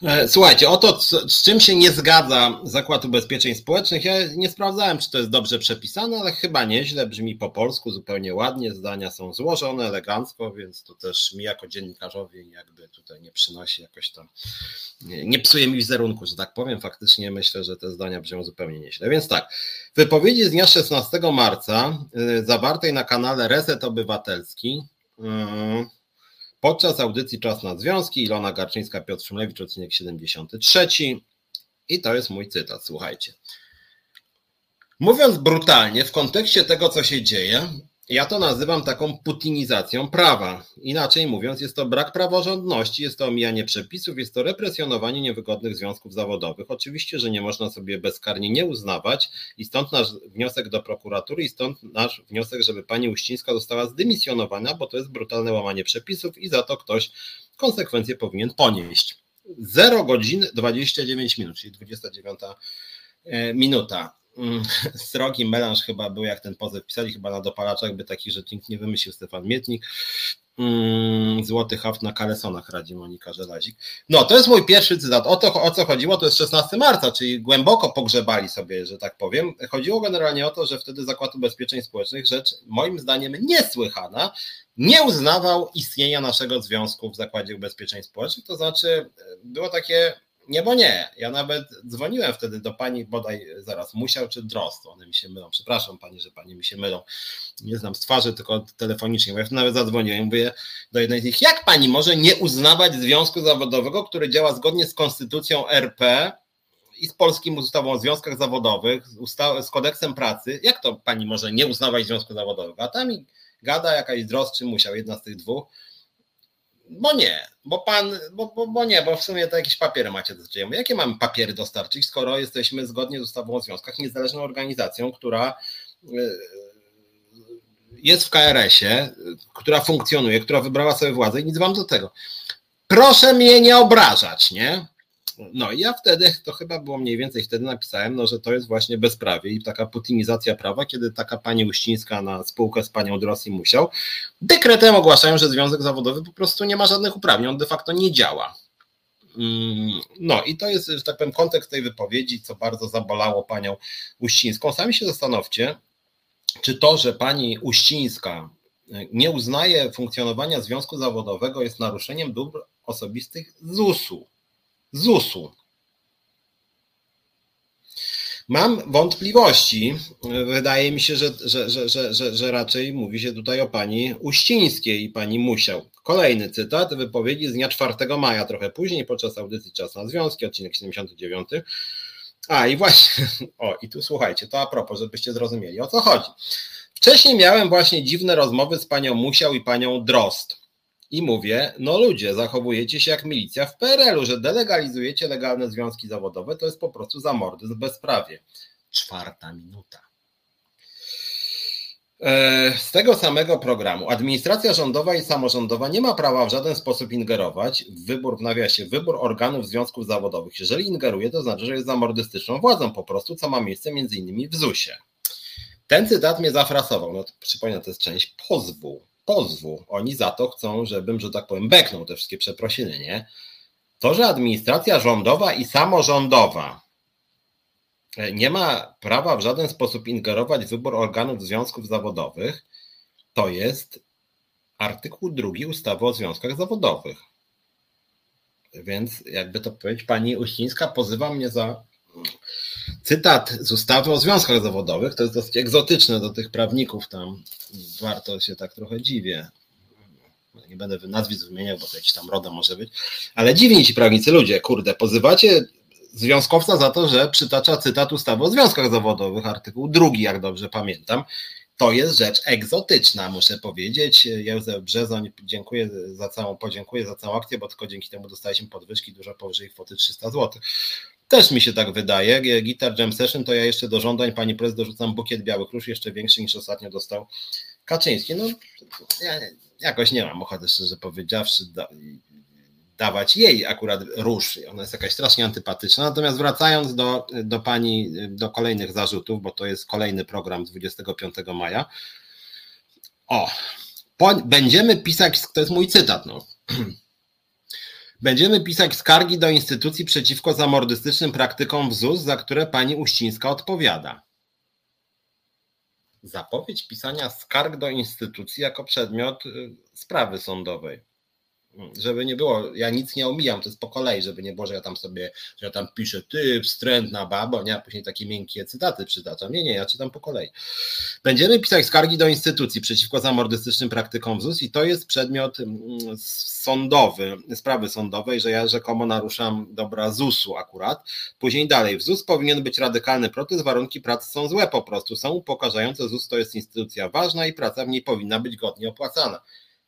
E, słuchajcie, o to, z czym się nie zgadza Zakład Ubezpieczeń Społecznych, ja nie sprawdzałem, czy to jest dobrze przepisane, ale chyba nieźle, brzmi po polsku, zupełnie ładnie, zdania są złożone elegancko, więc to też mi jako dziennikarzowi jakby tutaj nie przynosi jakoś tam, nie, nie psuje mi wizerunku, że tak powiem, faktycznie myślę, że te zdania brzmią zupełnie nieźle. Więc tak, wypowiedzi z dnia 16 marca, y, zawartej na kanale Reset Obywatelski, yy, Podczas audycji Czas na Związki Ilona Garczyńska, Piotr Szymlewicz, odcinek 73. I to jest mój cytat, słuchajcie. Mówiąc brutalnie, w kontekście tego, co się dzieje, ja to nazywam taką putinizacją prawa. Inaczej mówiąc, jest to brak praworządności, jest to omijanie przepisów, jest to represjonowanie niewygodnych związków zawodowych. Oczywiście, że nie można sobie bezkarnie nie uznawać i stąd nasz wniosek do prokuratury i stąd nasz wniosek, żeby pani Uścińska została zdymisjonowana, bo to jest brutalne łamanie przepisów i za to ktoś konsekwencje powinien ponieść. 0 godzin 29 minut, czyli 29 e, minuta. Mm, srogi melanż chyba był, jak ten pozew pisali, chyba na dopalaczach by taki rzecznik nie wymyślił Stefan Mietnik. Mm, złoty haft na kalesonach radzi Monika Żelazik. No, to jest mój pierwszy cytat. O, to, o co chodziło? To jest 16 marca, czyli głęboko pogrzebali sobie, że tak powiem. Chodziło generalnie o to, że wtedy Zakład Ubezpieczeń Społecznych, rzecz moim zdaniem niesłychana, nie uznawał istnienia naszego związku w Zakładzie Ubezpieczeń Społecznych. To znaczy, było takie nie, bo nie. Ja nawet dzwoniłem wtedy do pani bodaj zaraz musiał czy Drost. One mi się mylą. Przepraszam pani, że pani mi się mylą. Nie znam z twarzy, tylko telefonicznie. Bo ja nawet zadzwoniłem. Mówię do jednej z nich, jak pani może nie uznawać związku zawodowego, który działa zgodnie z konstytucją RP i z polskim ustawą o związkach zawodowych, z kodeksem pracy. Jak to pani może nie uznawać związku zawodowego? A tam mi gada jakaś Drost czy musiał, jedna z tych dwóch bo nie, bo pan, bo, bo, bo nie, bo w sumie to jakieś papiery macie do czynienia. Jakie mamy papiery dostarczyć, skoro jesteśmy zgodnie z ustawą o związkach niezależną organizacją, która y, jest w KRS-ie, która funkcjonuje, która wybrała sobie władzę i nic wam do tego. Proszę mnie nie obrażać, nie? No i ja wtedy, to chyba było mniej więcej wtedy napisałem, no, że to jest właśnie bezprawie i taka putinizacja prawa, kiedy taka pani Uścińska na spółkę z panią Drosji musiał, dekretem ogłaszają, że związek zawodowy po prostu nie ma żadnych uprawnień, on de facto nie działa. Mm, no i to jest, że tak powiem, kontekst tej wypowiedzi, co bardzo zabolało panią Uścińską. Sami się zastanówcie, czy to, że pani Uścińska nie uznaje funkcjonowania związku zawodowego jest naruszeniem dóbr osobistych ZUS-u. ZUS-u. Mam wątpliwości. Wydaje mi się, że, że, że, że, raczej mówi się tutaj o pani Uścińskiej i pani Musiał. Kolejny cytat wypowiedzi z dnia 4 maja, trochę później, podczas audycji Czas na Związki, odcinek 79. A i właśnie, o i tu słuchajcie, to a propos, żebyście zrozumieli o co chodzi. Wcześniej miałem właśnie dziwne rozmowy z panią Musiał i panią Drost i mówię, no ludzie, zachowujecie się jak milicja w PRL-u, że delegalizujecie legalne związki zawodowe, to jest po prostu zamordyzm bezprawie. Czwarta minuta. E, z tego samego programu administracja rządowa i samorządowa nie ma prawa w żaden sposób ingerować w wybór, w nawiasie, wybór organów związków zawodowych. Jeżeli ingeruje, to znaczy, że jest zamordystyczną władzą po prostu, co ma miejsce między innymi w ZUS-ie. Ten cytat mnie zafrasował. No to przypomnę, to jest część pozwu pozwu. Oni za to chcą, żebym, że tak powiem, beknął te wszystkie przeprosiny, nie? To, że administracja rządowa i samorządowa e, nie ma prawa w żaden sposób ingerować w wybór organów związków zawodowych, to jest artykuł drugi ustawy o związkach zawodowych. Więc jakby to powiedzieć, pani Uścińska pozywa mnie za cytat z ustawy o związkach zawodowych, to jest dosyć egzotyczne do tych prawników, tam warto się tak trochę dziwię. Nie będę nazwisk wymieniał, bo to jakiś tam roda może być, ale dziwni ci prawnicy ludzie, kurde, pozywacie związkowca za to, że przytacza cytat ustawy o związkach zawodowych, artykuł drugi, jak dobrze pamiętam. To jest rzecz egzotyczna, muszę powiedzieć. Józef Brzezoń, dziękuję za całą, podziękuję za całą akcję, bo tylko dzięki temu dostaliśmy podwyżki dużo powyżej kwoty 300 zł. Też mi się tak wydaje. Gitar Jam Session to ja jeszcze do żądań pani prezes dorzucam bukiet białych róż, jeszcze większy niż ostatnio dostał Kaczyński. No, ja jakoś nie mam ochoty, szczerze powiedziawszy, dawać jej akurat róż. Ona jest jakaś strasznie antypatyczna. Natomiast wracając do, do pani, do kolejnych zarzutów, bo to jest kolejny program 25 maja. O, po, będziemy pisać, to jest mój cytat, no. Będziemy pisać skargi do instytucji przeciwko zamordystycznym praktykom w ZUS, za które pani Uścińska odpowiada. Zapowiedź pisania skarg do instytucji jako przedmiot y, sprawy sądowej żeby nie było, ja nic nie omijam, to jest po kolei, żeby nie było, że ja tam sobie, że ja tam piszę ty, wstrętna babo, nie, a później takie miękkie cytaty przytaczam. Nie, nie, ja czytam po kolei. Będziemy pisać skargi do instytucji przeciwko zamordystycznym praktykom ZUS i to jest przedmiot mm, sądowy, sprawy sądowej, że ja rzekomo naruszam dobra ZUS-u akurat. Później dalej, w ZUS powinien być radykalny protest, warunki pracy są złe po prostu, są upokarzające, ZUS to jest instytucja ważna i praca w niej powinna być godnie opłacana.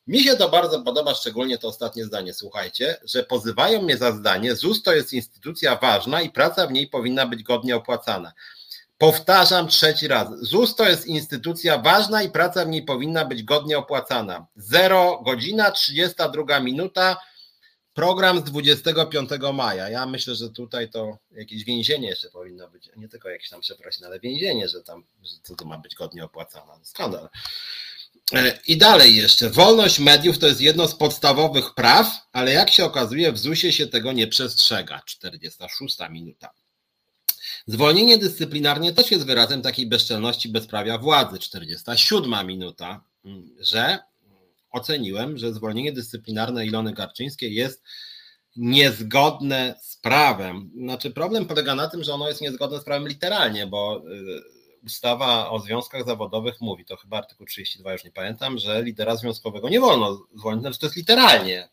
Mi się to bardzo podoba, szczególnie to ostatnie zdanie. Słuchajcie, że pozywają mnie za zdanie, ZUS to jest instytucja ważna i praca w niej powinna być godnie opłacana. Powtarzam trzeci raz. ZUS to jest instytucja ważna i praca w niej powinna być godnie opłacana. 0 godzina, 32 minuta. Program z 25 maja. Ja myślę, że tutaj to jakieś więzienie jeszcze powinno być. Nie tylko jakieś tam przeprosiny, ale więzienie, że tam że to ma być godnie opłacana. Skandal. E, I dalej jeszcze, wolność mediów to jest jedno z podstawowych praw, ale jak się okazuje, w ZUS-ie się tego nie przestrzega. 46 minuta. Zwolnienie dyscyplinarne też jest wyrazem takiej bezczelności bezprawia władzy. 47 minuta, że oceniłem, że zwolnienie dyscyplinarne Ilony Garczyńskiej jest niezgodne z prawem. Znaczy, problem polega na tym, że ono jest niezgodne z prawem literalnie, bo y, ustawa o związkach zawodowych mówi, to chyba artykuł 32, już nie pamiętam, że lidera związkowego nie wolno zwolnić, znaczy to jest literalnie,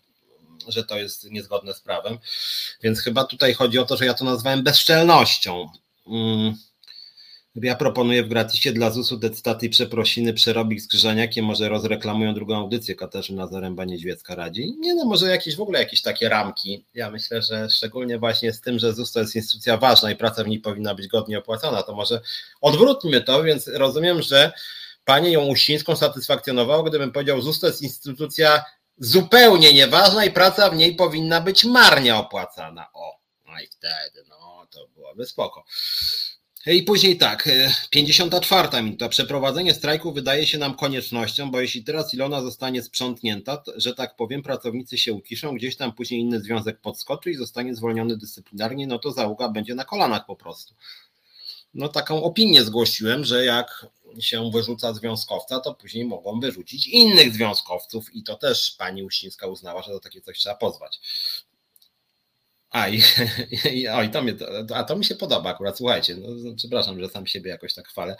że to jest niezgodne z prawem, więc chyba tutaj chodzi o to, że ja to nazwałem bezczelnością. Mm. Ja proponuję w gratisie dla ZUS-u decytaty przeprosiny przerobić z Krzyżaniakiem, może rozreklamują drugą audycję, Katarzyna Zaręba-Niedźwiecka radzi. Nie no, może jakieś w ogóle jakieś takie ramki. Ja myślę, że szczególnie właśnie z tym, że ZUS to jest instytucja ważna i praca w niej powinna być godnie opłacana, to może odwróćmy to, więc rozumiem, że Panie ją Uścińską satysfakcjonowało, gdybym powiedział, ZUS to jest instytucja zupełnie nieważna i praca w niej powinna być marnie opłacana. O, no i wtedy, no to byłoby spoko. I później tak, 54 e, minuta. Przeprowadzenie strajku wydaje się nam koniecznością, bo jeśli teraz Ilona zostanie sprzątnięta, że tak powiem, pracownicy się ukiszą, gdzieś tam później inny związek podskoczy i zostanie zwolniony dyscyplinarnie, no to załoga będzie na kolanach po prostu. No taką opinię zgłosiłem, że jak się wyrzuca związkowca, to później mogą wyrzucić innych związkowców i to też pani Uścińska uznała, że do takie coś trzeba pozwać. A i, i, to mnie, a to mi się podoba akurat, słuchajcie, no, przepraszam, że sam siebie jakoś tak chwalę.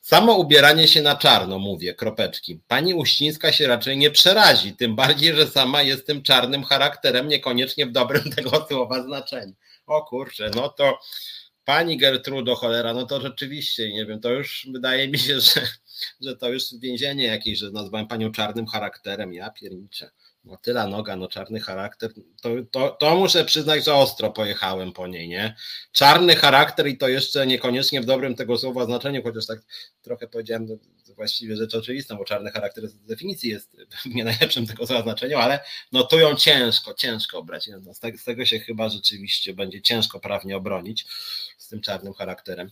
Samo ubieranie się na czarno, mówię, kropeczki. Pani Uścińska się raczej nie przerazi, tym bardziej, że sama jest tym czarnym charakterem, niekoniecznie w dobrym tego słowa znaczeniu. O kurczę, no to pani Gertrudo, cholera, no to rzeczywiście, nie wiem, to już wydaje mi się, że, że to już więzienie jakieś, że nazwałem panią czarnym charakterem, ja pierniczę no tyla noga, no czarny charakter, to, to, to muszę przyznać, że ostro pojechałem po niej, nie? Czarny charakter i to jeszcze niekoniecznie w dobrym tego słowa znaczeniu, chociaż tak trochę powiedziałem właściwie rzecz oczywistą, bo czarny charakter z definicji jest nie najlepszym tego słowa znaczeniu, ale no tu ją ciężko, ciężko obrać. No, z, z tego się chyba rzeczywiście będzie ciężko prawnie obronić z tym czarnym charakterem.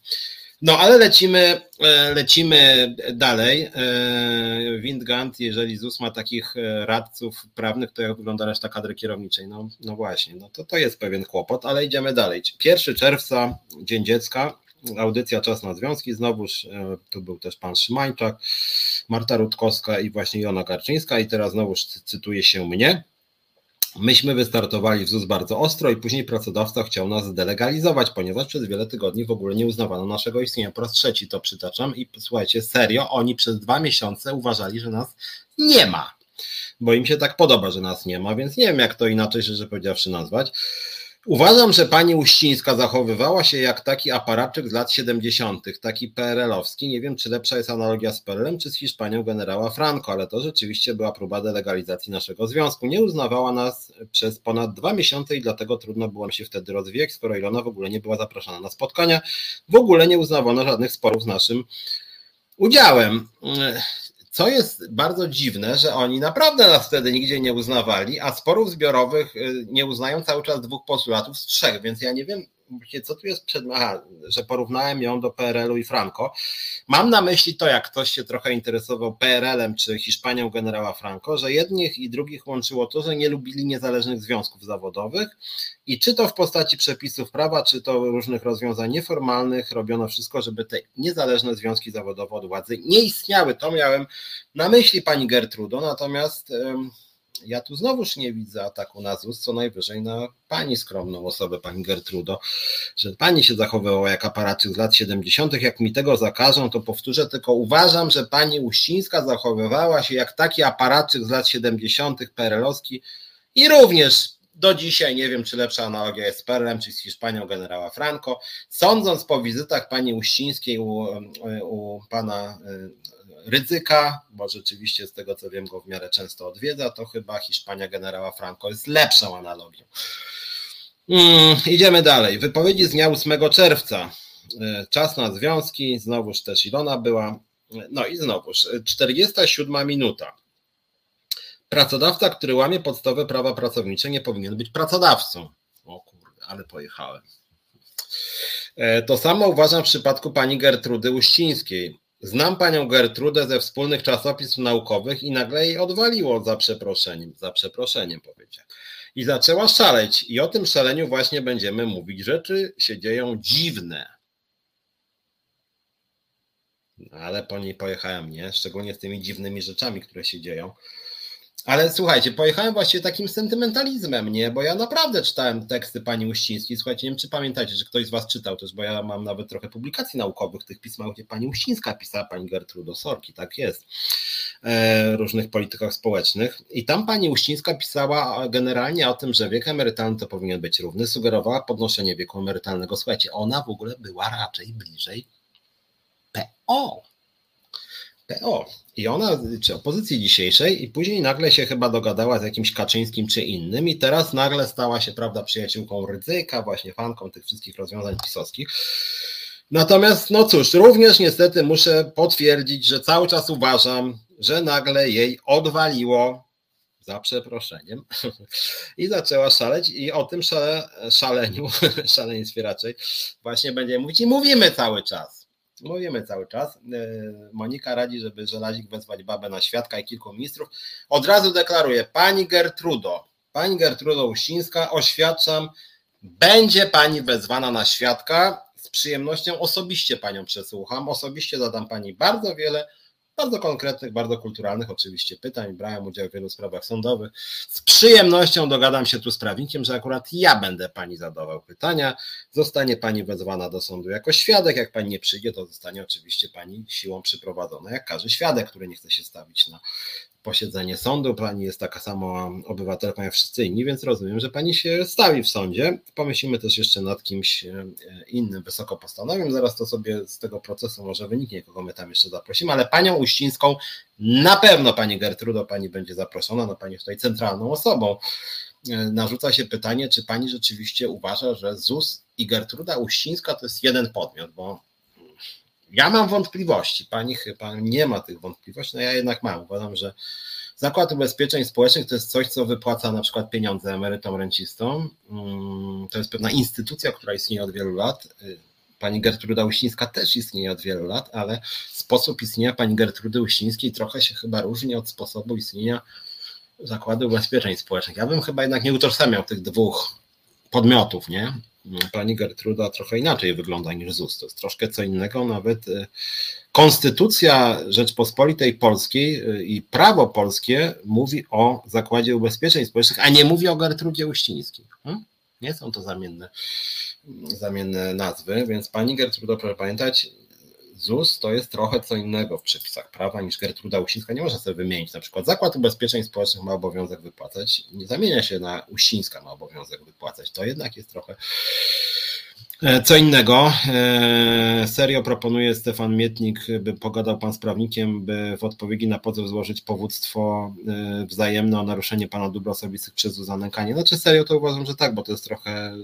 No ale lecimy, e, lecimy dalej. E, Windgant, jeżeli ZUS ma takich e, radców prawnych, to jak wygląda reszta kadry kierowniczej? No, no właśnie, no to, to jest pewien kłopot, ale idziemy dalej. 1 czerwca, Dzień Dziecka, audycja Czas na Związki, znowuż tu był też pan Szymańczak, Marta Rutkowska i właśnie Jona Garczyńska i teraz znowuż cytuje się mnie. Myśmy wystartowali w ZUS bardzo ostro i później pracodawca chciał nas delegalizować, ponieważ przez wiele tygodni w ogóle nie uznawano naszego istnienia. Po raz trzeci to przytaczam i słuchajcie, serio, oni przez dwa miesiące uważali, że nas nie ma, bo im się tak podoba, że nas nie ma, więc nie wiem jak to inaczej, szczerze powiedziawszy, nazwać. Uważam, że pani Uścińska zachowywała się jak taki aparaczyk z lat 70., taki PRL-owski. Nie wiem, czy lepsza jest analogia z PRL-em, czy z Hiszpanią generała Franco, ale to rzeczywiście była próba delegalizacji naszego związku. Nie uznawała nas przez ponad dwa miesiące i dlatego trudno było się wtedy rozwijać, skoro Ilona w ogóle nie była zapraszana na spotkania. W ogóle nie uznawano żadnych sporów z naszym udziałem. Co jest bardzo dziwne, że oni naprawdę nas wtedy nigdzie nie uznawali, a sporów zbiorowych y, nie uznają cały czas dwóch postulatów z trzech, więc ja nie wiem, co tu jest przed. Aha, że porównałem ją do PRL-u i Franco. Mam na myśli to, jak ktoś się trochę interesował PRL-em czy Hiszpanią generała Franco, że jednych i drugich łączyło to, że nie lubili niezależnych związków zawodowych i czy to w postaci przepisów prawa, czy to różnych rozwiązań nieformalnych, robiono wszystko, żeby te niezależne związki zawodowe od władzy nie istniały. To miałem na myśli pani Gertrudo, natomiast. Ja tu znowuż nie widzę ataku na ZUS, co najwyżej na pani skromną osobę, pani Gertrudo, że pani się zachowywała jak aparaczyk z lat 70. Jak mi tego zakażą, to powtórzę, tylko uważam, że pani Uścińska zachowywała się jak taki aparaczyk z lat 70. PRL-owski i również do dzisiaj nie wiem, czy lepsza analogia jest z PRL-em, czy z Hiszpanią generała Franco. Sądząc po wizytach pani Uścińskiej u, u pana ryzyka, bo rzeczywiście z tego co wiem go w miarę często odwiedza, to chyba Hiszpania generała Franco jest lepszą analogią. Hmm, idziemy dalej. Wypowiedzi z dnia 8 czerwca. E, czas na związki, znowuż też Ilona była. No i znowuż 47 minuta. Pracodawca, który łamie podstawowe prawa pracownicze, nie powinien być pracodawcą. O kurde, ale pojechałem. E, to samo uważam w przypadku pani Gertrudy Uścińskiej. Znam panią Gertrudę ze wspólnych czasopism naukowych i nagle jej odwaliło za przeproszeniem, za przeproszeniem powiedział. I zaczęła szaleć i o tym szaleniu właśnie będziemy mówić. Rzeczy się dzieją dziwne. Ale po niej pojechałem, nie? Szczególnie z tymi dziwnymi rzeczami, które się dzieją. Ale słuchajcie, pojechałem właśnie takim sentymentalizmem, nie? Bo ja naprawdę czytałem teksty pani Uścińskiej. Słuchajcie, nie wiem, czy pamiętacie, że ktoś z was czytał też, bo ja mam nawet trochę publikacji naukowych tych pismach, gdzie pani Uścińska pisała, pani Gertrudo Sorki, tak jest, e, różnych politykach społecznych. I tam pani Uścińska pisała generalnie o tym, że wiek emerytalny to powinien być równy, sugerowała podnoszenie wieku emerytalnego. Słuchajcie, ona w ogóle była raczej bliżej PO PO. I ona, czy opozycji dzisiejszej, i później nagle się chyba dogadała z jakimś Kaczyńskim czy innym, i teraz nagle stała się, prawda, przyjaciółką Rydzyka, właśnie fanką tych wszystkich rozwiązań pisowskich. Natomiast, no cóż, również niestety muszę potwierdzić, że cały czas uważam, że nagle jej odwaliło, za przeproszeniem, i zaczęła szaleć, i o tym szale, szaleniu, szaleństwie raczej, właśnie będziemy mówić i mówimy cały czas. Mówimy cały czas. E, Monika radzi, żeby żelazik wezwać babę na świadka i kilku ministrów. Od razu deklaruję, pani Gertrudo, pani Gertrudo Uścińska, oświadczam, będzie pani wezwana na świadka. Z przyjemnością osobiście panią przesłucham, osobiście zadam pani bardzo wiele bardzo konkretnych, bardzo kulturalnych oczywiście pytań. Brałem udział w wielu sprawach sądowych. Z przyjemnością dogadam się tu z prawnikiem, że akurat ja będę pani zadawał pytania. Zostanie pani wezwana do sądu jako świadek. Jak pani nie przyjdzie, to zostanie oczywiście pani siłą przyprowadzona, jak każdy świadek, który nie chce się stawić na posiedzenie sądu. Pani jest taka sama obywatelką jak wszyscy inni, więc rozumiem, że pani się stawi w sądzie. Pomyślimy też jeszcze nad kimś e, innym wysoko postanowionym. Zaraz to sobie z tego procesu może wyniknie, kogo my tam jeszcze zaprosimy, ale panią Uścińską na pewno pani Gertrudo, pani będzie zaproszona, no pani jest tutaj centralną osobą. E, narzuca się pytanie, czy pani rzeczywiście uważa, że ZUS i Gertruda Uścińska to jest jeden podmiot, bo ja mam wątpliwości, pani chyba nie ma tych wątpliwości, no ja jednak mam. Uważam, że Zakład Ubezpieczeń Społecznych to jest coś, co wypłaca na przykład pieniądze emerytom, rencistom. Mm, to jest pewna instytucja, która istnieje od wielu lat. Pani Gertruda Uścińska też istnieje od wielu lat, ale sposób istnienia pani Gertrudy Uścińskiej trochę się chyba różni od sposobu istnienia Zakładu Ubezpieczeń Społecznych. Ja bym chyba jednak nie utożsamiał tych dwóch podmiotów, nie? Pani Gertruda trochę inaczej wygląda niż ZUS. To jest troszkę co innego. Nawet y, Konstytucja Rzeczpospolitej Polskiej y, i prawo polskie mówi o Zakładzie Ubezpieczeń Społecznych, a nie mówi o Gertrudzie Uścińskiej. Hmm? Nie są to zamienne, zamienne nazwy, więc pani Gertruda, proszę pamiętać, ZUS to jest trochę co innego w przepisach prawa niż Gertruda Uścińska. Nie można sobie wymienić. Na przykład Zakład Ubezpieczeń Społecznych ma obowiązek wypłacać, nie zamienia się na Uścińska ma obowiązek wypłacać. To jednak jest trochę e, co innego. E, serio proponuje Stefan Mietnik, by pogadał pan z prawnikiem, by w odpowiedzi na pozew złożyć powództwo e, wzajemne o naruszenie pana dóbr osobistych przez Zuzanę Kanie. Znaczy serio to uważam, że tak, bo to jest trochę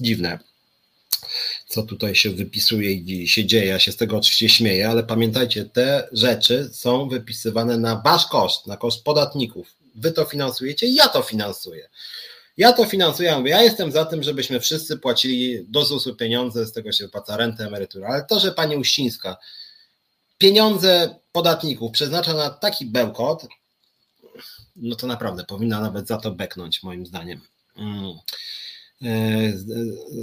dziwne co tutaj się wypisuje i się dzieje. Ja się z tego oczywiście śmieję, ale pamiętajcie, te rzeczy są wypisywane na wasz koszt, na koszt podatników. Wy to finansujecie, ja to finansuję. Ja to finansuję, ja mówię, ja jestem za tym, żebyśmy wszyscy płacili do ZUS-u pieniądze, z tego się wypłaca rentę, emeryturę, ale to, że pani Uścińska pieniądze podatników przeznacza na taki bełkot, no to naprawdę powinna nawet za to beknąć, moim zdaniem. Mm. E,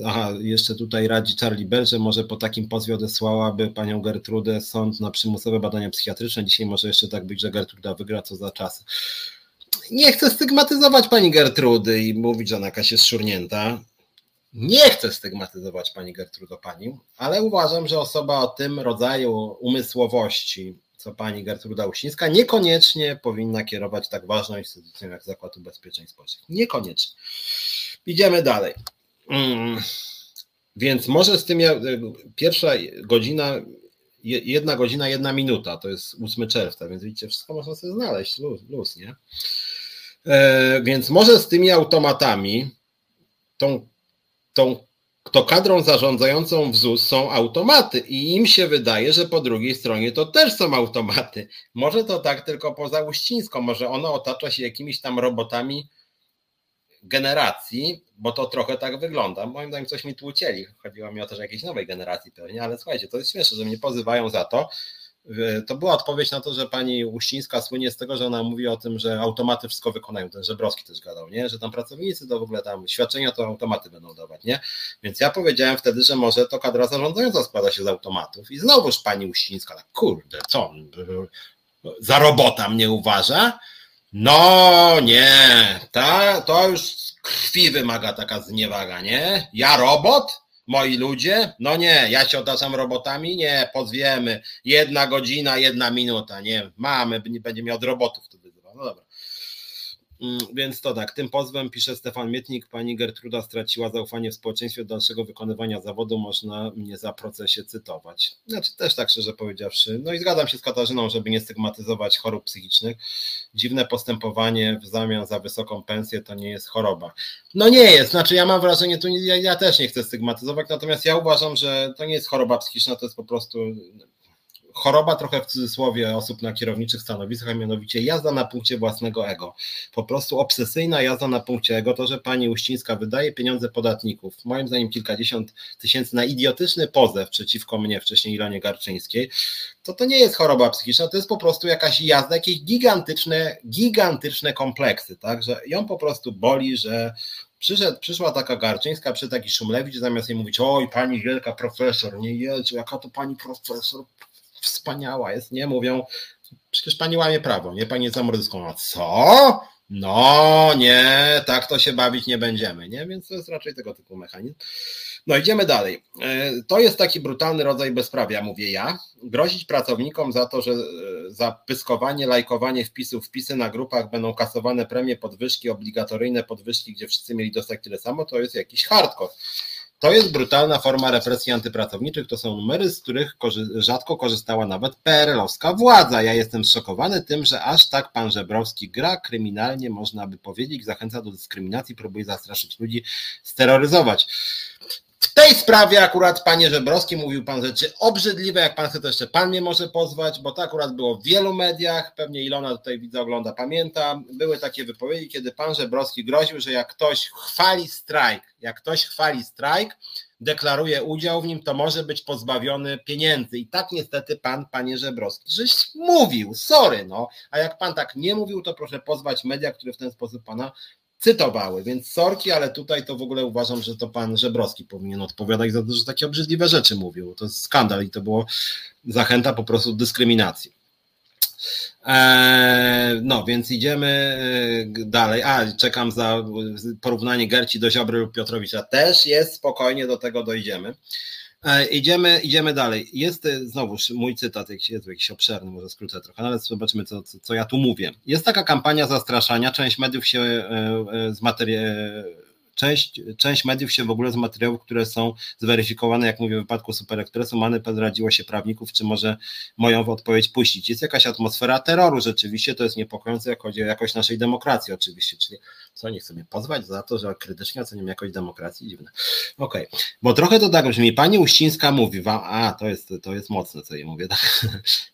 aha, jeszcze tutaj radzi Charlie Bell, że może po takim pozwie odesłałaby panią Gertrudę sąd na przymusowe badania psychiatryczne. Dzisiaj może jeszcze tak być, że Gertruda wygra co za czas. Nie chcę stygmatyzować pani Gertrudy i mówić, że ona jakaś jest szurnięta. Nie chcę stygmatyzować pani Gertrudo pani, ale uważam, że osoba o tym rodzaju umysłowości, co pani Gertruda Uścińska, niekoniecznie powinna kierować tak ważną instytucją jak Zakład Ubezpieczeń Społecznych. Niekoniecznie. Idziemy dalej. Mm. Więc może z tym pierwsza godzina, jedna godzina, jedna minuta, to jest 8 czerwca, więc widzicie, wszystko można sobie znaleźć, luz, luz nie? E, więc może z tymi automatami, tą, tą to kadrą zarządzającą w ZUS są automaty i im się wydaje, że po drugiej stronie to też są automaty. Może to tak tylko poza Uścińską, może ono otacza się jakimiś tam robotami generacji, bo to trochę tak wygląda. Moim zdaniem coś mi tłucieli. Chodziło mi o to, że jakiejś nowej generacji pewnie, ale słuchajcie, to jest śmieszne, że mnie pozywają za to. To była odpowiedź na to, że pani Uścińska słynie z tego, że ona mówi o tym, że automaty wszystko wykonają. Ten Żebrowski też gadał, nie? że tam pracownicy to w ogóle tam świadczenia to automaty będą dawać. Nie? Więc ja powiedziałem wtedy, że może to kadra zarządzająca składa się z automatów. I znowuż pani Uścińska, tak, kurde, co, za robota mnie uważa? No nie, ta, to już krwi wymaga taka zniewaga, nie? Ja robot? Moi ludzie? No nie, ja się otaczam robotami? Nie, pozwiemy. Jedna godzina, jedna minuta, nie? Mamy, będzie miał od robotów to wyzywa. No dobra. Mm, więc to tak, tym pozwem pisze Stefan Mietnik, pani Gertruda straciła zaufanie w społeczeństwie do dalszego wykonywania zawodu, można mnie za procesie cytować. Znaczy też tak szczerze powiedziawszy, no i zgadzam się z Katarzyną, żeby nie stygmatyzować chorób psychicznych. Dziwne postępowanie w zamian za wysoką pensję to nie jest choroba. No nie jest, znaczy ja mam wrażenie, tu ja, ja też nie chcę stygmatyzować, natomiast ja uważam, że to nie jest choroba psychiczna, to jest po prostu choroba trochę w cudzysłowie osób na kierowniczych stanowiskach, a mianowicie jazda na punkcie własnego ego. Po prostu obsesyjna jazda na punkcie ego, to, że pani Uścińska wydaje pieniądze podatników, moim zdaniem kilkadziesiąt tysięcy na idiotyczny pozew przeciwko mnie, wcześniej Ilonie Garczyńskiej, to to nie jest choroba psychiczna, to jest po prostu jakaś jazda, jakieś gigantyczne, gigantyczne kompleksy, tak, że ją po prostu boli, że Przyszedł, przyszła taka Garczyńska, przy taki Szumlewicz, zamiast jej mówić, oj, pani wielka profesor, nie jedzie, jaka to pani profesor, wspaniała jest, nie? Mówią, przecież pani łamie prawo, nie? Pani jest zamordyską. A co? No nie, tak to się bawić nie będziemy, nie? Więc to jest raczej tego typu mechanizm. No idziemy dalej. E, to jest taki brutalny rodzaj bezprawia, mówię ja. Grozić pracownikom za to, że e, za pyskowanie, lajkowanie wpisów, wpisy na grupach będą kasowane premie, podwyżki, obligatoryjne podwyżki, gdzie wszyscy mieli dostać tyle samo, to jest jakiś hardcore. To jest brutalna forma represji antypracowniczych. To są numery, z których rzadko korzystała nawet PRL-owska władza. Ja jestem zszokowany tym, że aż tak pan Żebrowski gra kryminalnie, można by powiedzieć, zachęca do dyskryminacji, próbuje zastraszyć ludzi, steroryzować. W tej sprawie akurat, panie Żebrowski, mówił pan rzeczy obrzydliwe, jak pan chce, to jeszcze pan mnie może pozwać, bo to akurat było w wielu mediach, pewnie Ilona tutaj widzę, ogląda, pamięta, były takie wypowiedzi, kiedy pan Żebrowski groził, że jak ktoś chwali strajk, jak ktoś chwali strajk, deklaruje udział w nim, to może być pozbawiony pieniędzy. I tak niestety pan, panie Żebrowski, żeś mówił, sorry, no, a jak pan tak nie mówił, to proszę pozwać media, które w ten sposób pana cytowały, więc sorki, ale tutaj to w ogóle uważam, że to pan Żebrowski powinien odpowiadać za to, że takie obrzydliwe rzeczy mówił. To jest skandal i to było zachęta po prostu dyskryminacji. Eee, no, więc idziemy e, dalej. A, czekam za porównanie Gerci do Ziobry lub Piotrowicza. Też jest, spokojnie do tego dojdziemy. E, idziemy, idziemy dalej. Jest e, znowuż mój cytat, jest jakiś obszerny, może skrócę trochę, no ale zobaczymy, co, co, co ja tu mówię. Jest taka kampania zastraszania, część mediów się e, z materii część, część mediów się w ogóle z materiałów, które są zweryfikowane, jak mówię w wypadku Super Expressu, Many radziło się prawników, czy może moją odpowiedź puścić. Jest jakaś atmosfera terroru rzeczywiście, to jest niepokojące, jak chodzi o jakość naszej demokracji oczywiście, czyli co, nie chcę mnie pozwać za to, że krytycznie oceniam jakość demokracji? Dziwne. Okej, okay. bo trochę to tak brzmi, pani Uścińska mówi wam, a to jest, to jest mocne, co jej mówię, tak?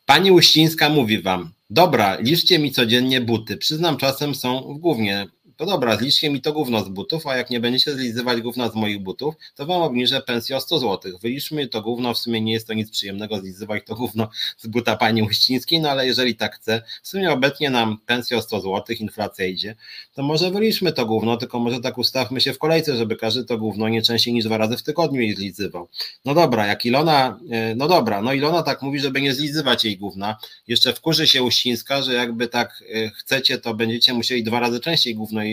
Pani Uścińska mówi wam, dobra, liczcie mi codziennie buty, przyznam czasem są w głównie to dobra, zliczcie mi to gówno z butów, a jak nie będziecie zlizywać gówna z moich butów, to wam obniżę pensję o 100 zł. Wyliczmy to gówno, w sumie nie jest to nic przyjemnego zlizywać to gówno z buta pani Uścińskiej, no ale jeżeli tak chce, w sumie obecnie nam pensja o 100 zł, inflacja idzie, to może wyliczmy to gówno, tylko może tak ustawmy się w kolejce, żeby każdy to gówno nie częściej niż dwa razy w tygodniu jej zlizywał. No dobra, jak Ilona, e, no dobra, no Ilona tak mówi, żeby nie zlizywać jej gówna, jeszcze wkurzy się Uścińska, że jakby tak e, chcecie, to będziecie musieli dwa razy częściej gówno jej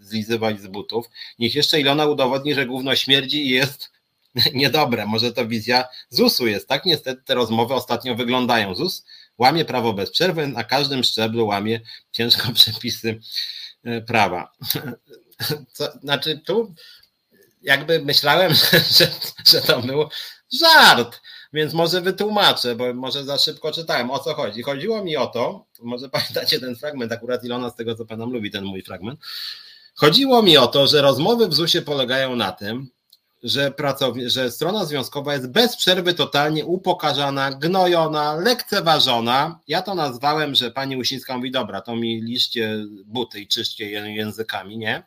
zlizywać z butów. Niech jeszcze Ilona udowodni, że gówno śmierdzi i jest niedobre. Może to wizja ZUS-u jest, tak? Niestety te rozmowy ostatnio wyglądają. ZUS łamie prawo bez przerwy, na każdym szczeblu łamie ciężko przepisy e, prawa. Co, znaczy tu jakby myślałem, że, że to był żart, więc może wytłumaczę, bo może za szybko czytałem. O co chodzi? Chodziło mi o to, może pamiętacie ten fragment, akurat Ilona z tego co panem lubi ten mój fragment. Chodziło mi o to, że rozmowy w ZUS-ie polegają na tym, że, że strona związkowa jest bez przerwy totalnie upokarzana, gnojona, lekceważona. Ja to nazwałem, że pani Usińska mówi, dobra, to mi liście buty i czyście językami, nie?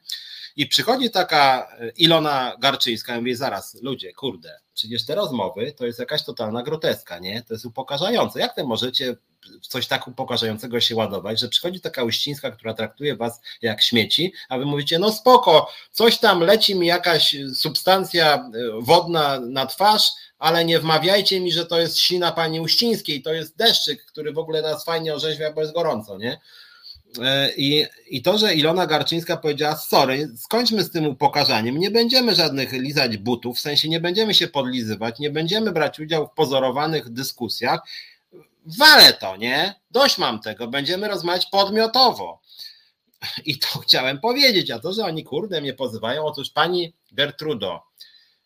I przychodzi taka e, Ilona Garczyńska i mówi, zaraz, ludzie, kurde, przecież te rozmowy to jest jakaś totalna groteska, nie? To jest upokarzające. Jak wy możecie coś tak upokarzającego się ładować, że przychodzi taka uścińska, która traktuje was jak śmieci, a wy mówicie, no spoko, coś tam leci mi jakaś substancja e, wodna na twarz, ale nie wmawiajcie mi, że to jest sina pani Uścińskiej, to jest deszczyk, który w ogóle nas fajnie orzeźwia, bo jest gorąco, nie? E, I, I to, że Ilona Garczyńska powiedziała, sorry, skończmy z tym upokarzaniem, nie będziemy żadnych lizać butów, w sensie nie będziemy się podlizywać, nie będziemy brać udziału w pozorowanych dyskusjach, wale to, nie? Dość mam tego, będziemy rozmawiać podmiotowo. I to chciałem powiedzieć, a to, że oni kurde mnie pozywają, otóż pani Gertrudo,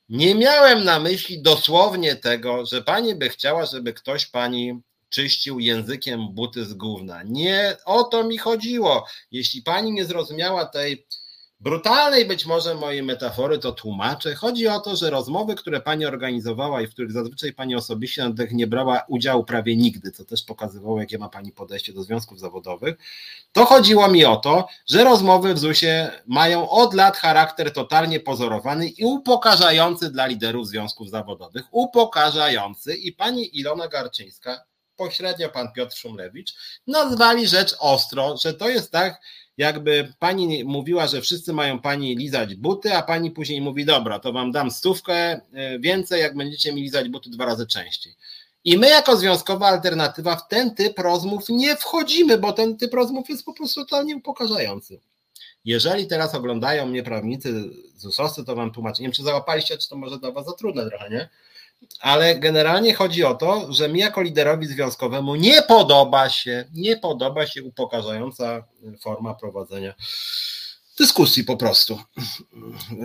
nie miałem na myśli dosłownie tego, że pani by chciała, żeby ktoś pani czyścił językiem buty z gówna. Nie o to mi chodziło. Jeśli pani nie zrozumiała tej brutalnej być może mojej metafory, to tłumaczę. Chodzi o to, że rozmowy, które pani organizowała i w których zazwyczaj pani osobiście na tych nie brała udziału prawie nigdy, co też pokazywało, jakie ma pani podejście do związków zawodowych, to chodziło mi o to, że rozmowy w ZUS-ie mają od lat charakter totalnie pozorowany i upokarzający dla liderów związków zawodowych. Upokarzający i pani Ilona Garczyńska pośrednio pan Piotr Szumlewicz, nazwali rzecz ostro, że to jest tak, jakby pani mówiła, że wszyscy mają pani lizać buty, a pani później mówi, dobra, to wam dam stówkę e, więcej, jak będziecie mi lizać buty dwa razy częściej. I my jako związkowa alternatywa w ten typ rozmów nie wchodzimy, bo ten typ rozmów jest po prostu totalnie upokarzający. Jeżeli teraz oglądają mnie prawnicy z to wam tłumaczę. Nie wiem, czy załapaliście, czy to może dla was za trudne trochę, nie? Ale generalnie chodzi o to, że mi jako liderowi związkowemu nie podoba się, nie podoba się upokarzająca forma prowadzenia dyskusji po prostu.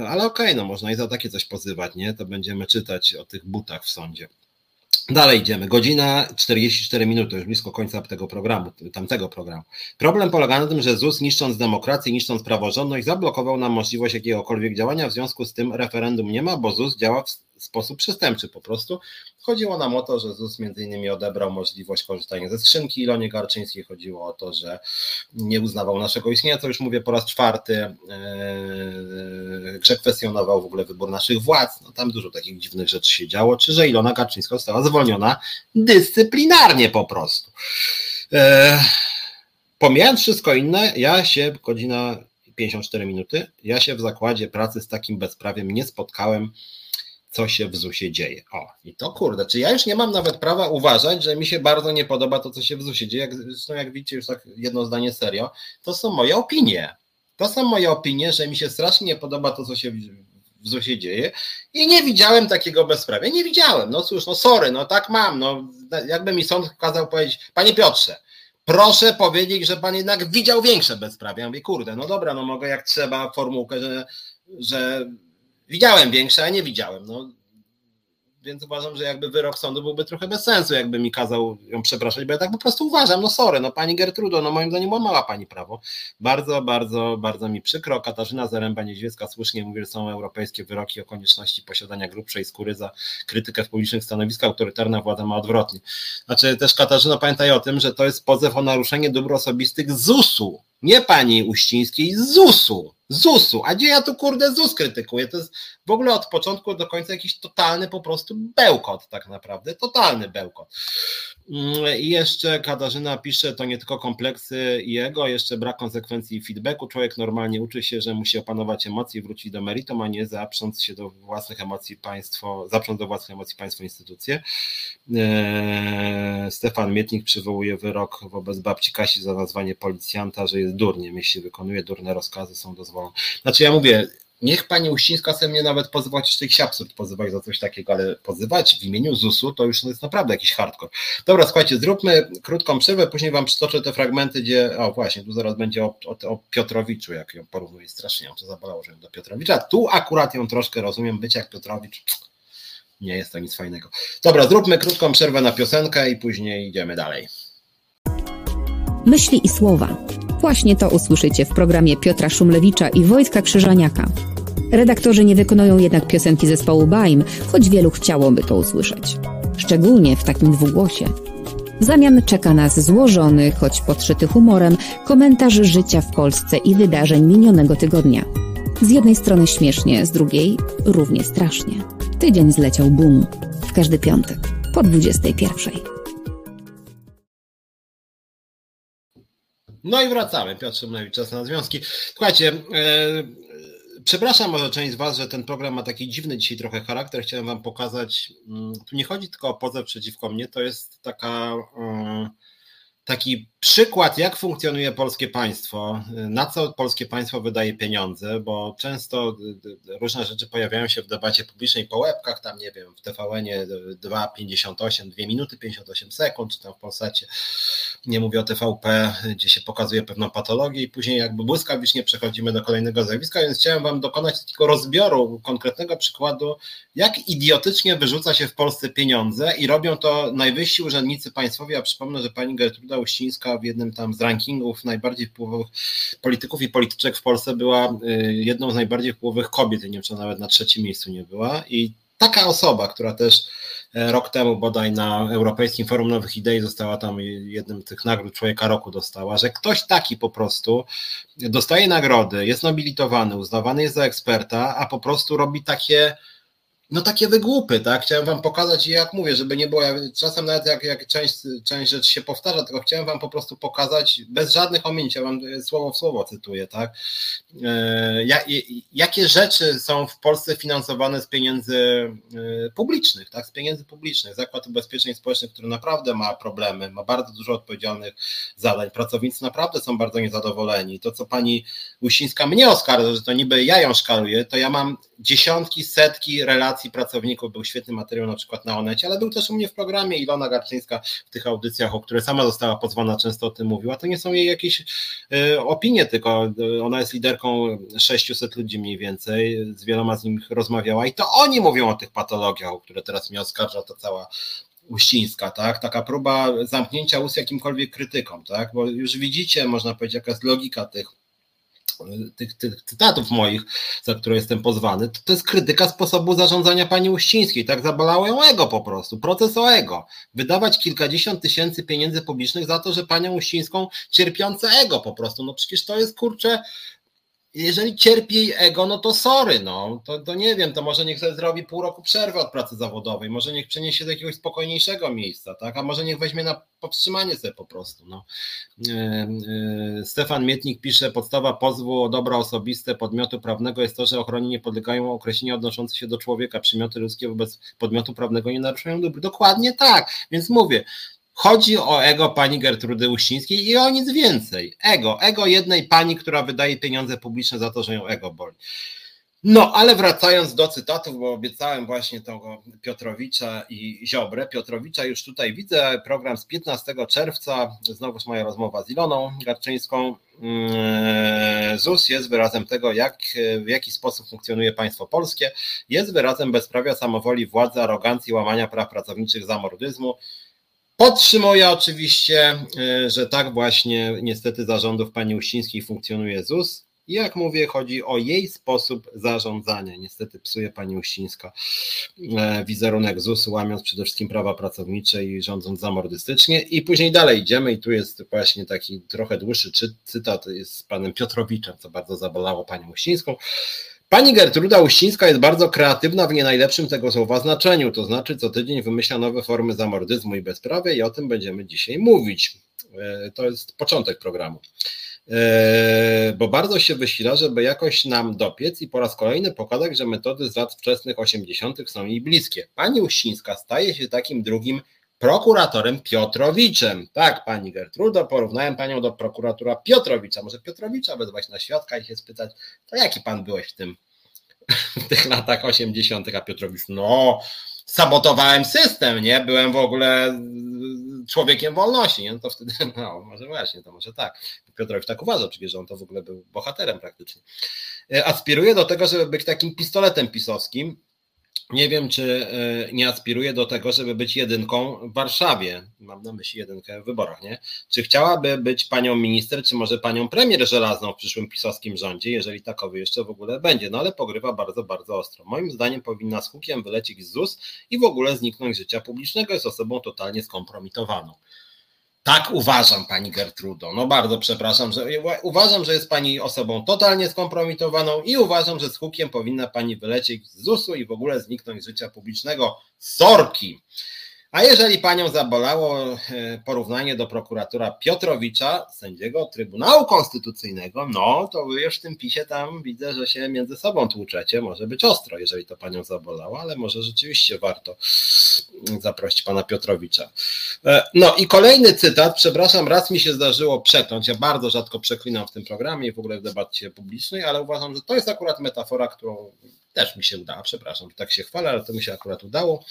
Ale okej, okay, no można i za takie coś pozywać, nie? To będziemy czytać o tych butach w sądzie. Dalej idziemy. Godzina 44 minuty, już blisko końca tego programu, tamtego programu. Problem polega na tym, że ZUS niszcząc demokrację, niszcząc praworządność, zablokował nam możliwość jakiegokolwiek działania. W związku z tym referendum nie ma, bo ZUS działa w sposób przestępczy po prostu. Chodziło nam o to, że ZUS między innymi odebrał możliwość korzystania ze skrzynki Ilonie Garczyńskiej. Chodziło o to, że nie uznawał naszego istnienia, co już mówię po raz czwarty, e, że kwestionował w ogóle wybór naszych władz. No, tam dużo takich dziwnych rzeczy się działo. Czy że Ilona Garczyńska została zwolniona dyscyplinarnie po prostu. E, pomijając wszystko inne, ja się godzina 54 minuty, ja się w zakładzie pracy z takim bezprawiem nie spotkałem co się w ZUS-ie dzieje. O, i to kurde, czy ja już nie mam nawet prawa uważać, że mi się bardzo nie podoba to, co się w ZUS-ie dzieje. Jak, zresztą jak widzicie, już tak jedno zdanie serio, to są moje opinie. To są moje opinie, że mi się strasznie nie podoba to, co się w ZUS-ie dzieje i nie widziałem takiego bezprawia. Nie widziałem. No cóż, no sorry, no tak mam. No, jakby mi sąd kazał powiedzieć, panie Piotrze, proszę powiedzieć, że pan jednak widział większe bezprawia. Ja mówię, kurde, no dobra, no mogę jak trzeba formułkę, że że widziałem większe, a nie widziałem. No, więc uważam, że jakby wyrok sądu byłby trochę bez sensu, jakby mi kazał ją przepraszać, bo ja tak po prostu uważam, no sorry, no pani Gertrudo, no moim zdaniem łamała pani prawo. Bardzo, bardzo, bardzo mi przykro. Katarzyna Zaręba-Niedźwiecka słusznie mówi, że są europejskie wyroki o konieczności posiadania grubszej skóry za krytykę w publicznych stanowiskach, autorytarna władza ma odwrotnie. Znaczy też Katarzyna pamiętaj o tym, że to jest pozew o naruszenie dóbr osobistych ZUS-u, nie pani Uścińskiej, ZUS-u. ZUS-u. A gdzie ja tu kurde ZUS krytykuję? To jest w ogóle od początku do końca jakiś totalny po prostu bełkot, tak naprawdę. Totalny bełkot. Mm, I jeszcze Katarzyna pisze, to nie tylko kompleksy jego, jeszcze brak konsekwencji i feedbacku. Człowiek normalnie uczy się, że musi opanować emocje wrócić do meritum, a nie zaprząc się do własnych emocji państwo, zaprząc do własnych emocji państwo instytucje. Eee, Stefan Mietnik przywołuje wyrok wobec babci Kasi za nazwanie policjanta, że jest durniem, jeśli wykonuje durne rozkazy, są dozwolone. Znaczy ja mówię, Niech pani Uścińska chce mnie nawet pozywać, jeszcze jakiś absurd pozywać za coś takiego, ale pozywać w imieniu ZUS-u to już jest naprawdę jakiś hardcore. Dobra, słuchajcie, zróbmy krótką przerwę, później wam przytoczę te fragmenty, gdzie, o właśnie, tu zaraz będzie o, o, o Piotrowiczu, jak ją porównuję, strasznie ją to zabolało, że ją do Piotrowicza. Tu akurat ją troszkę rozumiem, być jak Piotrowicz, nie jest to nic fajnego. Dobra, zróbmy krótką przerwę na piosenkę i później idziemy dalej. Myśli i słowa. Właśnie to usłyszycie w programie Piotra Szumlewicza i Wojtka Krzyżaniaka. Redaktorzy nie wykonują jednak piosenki zespołu Baim, choć wielu chciałoby to usłyszeć. Szczególnie w takim dwugłosie. W zamian czeka nas złożony, choć podszyty humorem, komentarz życia w Polsce i wydarzeń minionego tygodnia. Z jednej strony śmiesznie, z drugiej równie strasznie. Tydzień zleciał boom. W każdy piątek po 21. No i wracamy. Piotr Szymlewicz, czas na związki. Słuchajcie, e, Przepraszam może część z Was, że ten program ma taki dziwny dzisiaj trochę charakter. Chciałem Wam pokazać. Mm, tu nie chodzi tylko o pozew przeciwko mnie, to jest taka. Yy, taki przykład, jak funkcjonuje polskie państwo, na co polskie państwo wydaje pieniądze, bo często różne rzeczy pojawiają się w debacie publicznej po łebkach, tam nie wiem, w TVN-ie 2,58, 2 minuty 58 sekund, czy tam w Polsacie, nie mówię o TVP, gdzie się pokazuje pewną patologię i później jakby błyskawicznie przechodzimy do kolejnego zjawiska, więc chciałem Wam dokonać takiego rozbioru konkretnego przykładu, jak idiotycznie wyrzuca się w Polsce pieniądze i robią to najwyżsi urzędnicy państwowi, a przypomnę, że pani Gertruda Uścińska w jednym tam z rankingów najbardziej wpływowych polityków i polityczek w Polsce była y, jedną z najbardziej wpływowych kobiet, nie wiem, czy nawet na trzecim miejscu nie była. I taka osoba, która też e, rok temu bodaj na Europejskim Forum Nowych Idei została tam jednym z tych nagród Człowieka Roku dostała, że ktoś taki po prostu dostaje nagrody, jest nobilitowany, uznawany jest za eksperta, a po prostu robi takie no takie wygłupy, tak? Chciałem wam pokazać i jak mówię, żeby nie było, czasem nawet jak, jak część, część rzeczy się powtarza, tylko chciałem wam po prostu pokazać bez żadnych ominięć, ja wam słowo w słowo cytuję, tak? E, jakie rzeczy są w Polsce finansowane z pieniędzy e, publicznych, tak? Z pieniędzy publicznych. Zakład Ubezpieczeń Społecznych, który naprawdę ma problemy, ma bardzo dużo odpowiedzialnych zadań. Pracownicy naprawdę są bardzo niezadowoleni. To, co pani Usińska mnie oskarża, że to niby ja ją szkaluję, to ja mam dziesiątki, setki relacji pracowników. Był świetny materiał na przykład na Onecie, ale był też u mnie w programie Ilona Garczyńska w tych audycjach, o które sama została pozwana, często o tym mówiła. To nie są jej jakieś y, opinie, tylko y, ona jest liderką 600 ludzi mniej więcej, z wieloma z nich rozmawiała i to oni mówią o tych patologiach, o które teraz mnie oskarża ta cała Uścińska, tak? Taka próba zamknięcia ust jakimkolwiek krytykom, tak? Bo już widzicie, można powiedzieć, jaka jest logika tych tych, tych cytatów moich, za które jestem pozwany, to, to jest krytyka sposobu zarządzania pani Uścińskiej. Tak zabolało ją ego po prostu, proces o ego. Wydawać kilkadziesiąt tysięcy pieniędzy publicznych za to, że panią Uścińską cierpiące ego po prostu. No przecież to jest kurczę jeżeli cierpi jej ego, no to sorry, no, to, to nie wiem, to może niech sobie zrobi pół roku przerwy od pracy zawodowej, może niech przeniesie do jakiegoś spokojniejszego miejsca, tak, a może niech weźmie na powstrzymanie sobie po prostu, no. E, e, Stefan Mietnik pisze, podstawa pozwu o dobra osobiste podmiotu prawnego jest to, że ochronie nie podlegają określenia odnoszące się do człowieka, przymioty ludzkie wobec podmiotu prawnego nie naruszają dóbr. Dokładnie tak, więc mówię, Chodzi o ego pani Gertrudy Uścińskiej i o nic więcej. Ego, ego jednej pani, która wydaje pieniądze publiczne za to, że ją ego boli. No, ale wracając do cytatów, bo obiecałem właśnie tego Piotrowicza i Ziobrę. Piotrowicza już tutaj widzę, program z 15 czerwca, znowuż moja rozmowa z Iloną Garczyńską. Mm, ZUS jest wyrazem tego, jak, w jaki sposób funkcjonuje państwo polskie. Jest wyrazem bezprawia, samowoli, władzy, arogancji, łamania praw pracowniczych, zamordyzmu. Podtrzymuję oczywiście, y, że tak właśnie niestety zarządów pani Uścińskiej funkcjonuje ZUS. I jak mówię, chodzi o jej sposób zarządzania. Niestety psuje pani Uścińska e, wizerunek ZUS-u, łamiąc przede wszystkim prawa pracownicze i rządząc zamordystycznie. I później dalej idziemy i tu jest właśnie taki trochę dłuższy cytat z panem Piotrowiczem, co bardzo zabolało panią Uścińską. Pani Gertruda Uścińska jest bardzo kreatywna w nie najlepszym tego słowa znaczeniu, to znaczy co tydzień wymyśla nowe formy zamordyzmu i bezprawia i o tym będziemy dzisiaj mówić. E, to jest początek programu. E, bo bardzo się wysila, żeby jakoś nam dopiec i po raz kolejny pokazać, że metody z lat wczesnych 80. są jej bliskie. Pani Uścińska staje się takim drugim prokuratorem Piotrowiczem. Tak, pani Gertrudo, porównałem panią do prokuratora Piotrowicza. Może Piotrowicza wezwać na świadka i się spytać, to jaki pan byłeś w tym w tych latach 80., a Piotrowicz, no, sabotowałem system, nie? Byłem w ogóle człowiekiem wolności, nie? No to wtedy, no, może właśnie, to może tak. Piotrowicz tak uważał, przecież on to w ogóle był bohaterem praktycznie. E, aspiruje do tego, żeby być takim pistoletem pisowskim, nie wiem, czy e, nie aspiruje do tego, żeby być jedynką w Warszawie. Mam na myśli jedynkę w wyborach, nie? Czy chciałaby być panią minister, czy może panią premier żelazną w przyszłym pisowskim rządzie, jeżeli takowy jeszcze w ogóle będzie? No ale pogrywa bardzo, bardzo ostro. Moim zdaniem powinna z hukiem wylecieć z ZUS i w ogóle zniknąć z życia publicznego. Jest osobą totalnie skompromitowaną. Tak uważam, pani Gertrudo. No bardzo przepraszam, że uważam, że jest pani osobą totalnie skompromitowaną i uważam, że z hukiem powinna pani wylecieć z ZUS-u i w ogóle zniknąć z życia publicznego. Sorki! A jeżeli panią zabolało e, porównanie do prokuratora Piotrowicza, sędziego Trybunału Konstytucyjnego, no to wy już w tym pisie tam widzę, że się między sobą tłuczecie. Może być ostro, jeżeli to panią zabolało, ale może rzeczywiście warto zaprosić pana Piotrowicza. E, no i kolejny cytat, przepraszam, raz mi się zdarzyło przekląć. Ja bardzo rzadko przeklinam w tym programie i w ogóle w debacie publicznej, ale uważam, że to jest akurat metafora, którą też mi się udała, przepraszam, tak się chwalę, ale to mi się akurat udało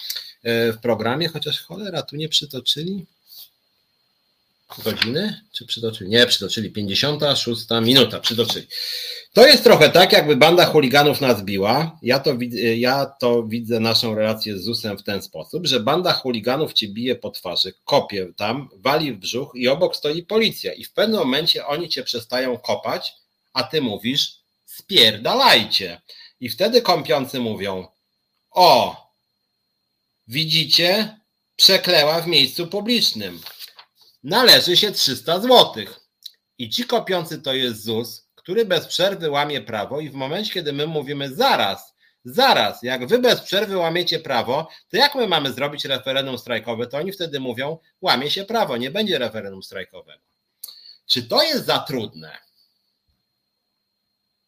w programie, chociaż cholera, tu nie przytoczyli godziny, czy przytoczyli? Nie, przytoczyli, 56 minuta, przytoczyli. To jest trochę tak, jakby banda chuliganów nas biła. Ja to, ja to widzę naszą relację z ZUS-em w ten sposób, że banda chuliganów ci bije po twarzy, kopie tam, wali w brzuch i obok stoi policja i w pewnym momencie oni cię przestają kopać, a ty mówisz spierdalajcie. I wtedy kąpiący mówią: O, widzicie, przekleła w miejscu publicznym. Należy się 300 zł. I ci kopiący to jest ZUS, który bez przerwy łamie prawo, i w momencie, kiedy my mówimy zaraz, zaraz, jak wy bez przerwy łamiecie prawo, to jak my mamy zrobić referendum strajkowe, to oni wtedy mówią, łamie się prawo, nie będzie referendum strajkowego. Czy to jest za trudne?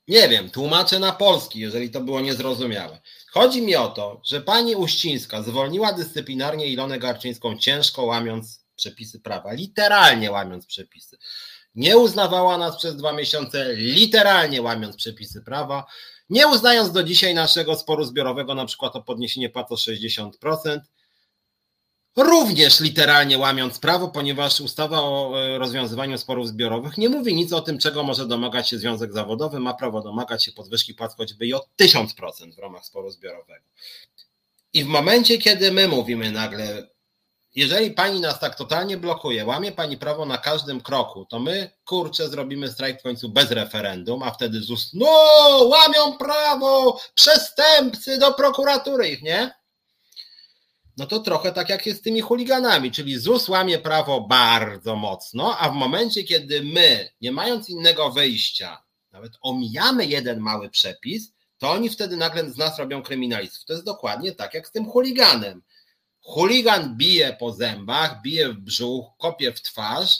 Nie wiem, tłumaczę na polski, jeżeli to było niezrozumiałe. Chodzi mi o to, że pani Uścińska zwolniła dyscyplinarnie Ilonę Garczyńską ciężko łamiąc przepisy prawa, literalnie łamiąc przepisy. Nie uznawała nas przez dwa miesiące, literalnie łamiąc przepisy prawa, nie uznając do dzisiaj naszego sporu zbiorowego, na przykład o podniesienie płac o 60%, również literalnie łamiąc prawo, ponieważ ustawa o e, rozwiązywaniu sporów zbiorowych nie mówi nic o tym, czego może domagać się związek zawodowy. Ma prawo domagać się podwyżki płac choćby i o 1000% w ramach sporu zbiorowego. I w momencie, kiedy my mówimy nagle, jeżeli pani nas tak totalnie blokuje, łamie pani prawo na każdym kroku, to my kurczę zrobimy strajk w końcu bez referendum, a wtedy ZUS, no łamią prawo, przestępcy do prokuratury ich, nie? No to trochę tak jak jest z tymi chuliganami, czyli ZUS łamie prawo bardzo mocno, a w momencie, kiedy my, nie mając innego wyjścia, nawet omijamy jeden mały przepis, to oni wtedy nagle z nas robią kryminalistów. To jest dokładnie tak jak z tym chuliganem. Chuligan bije po zębach, bije w brzuch, kopie w twarz.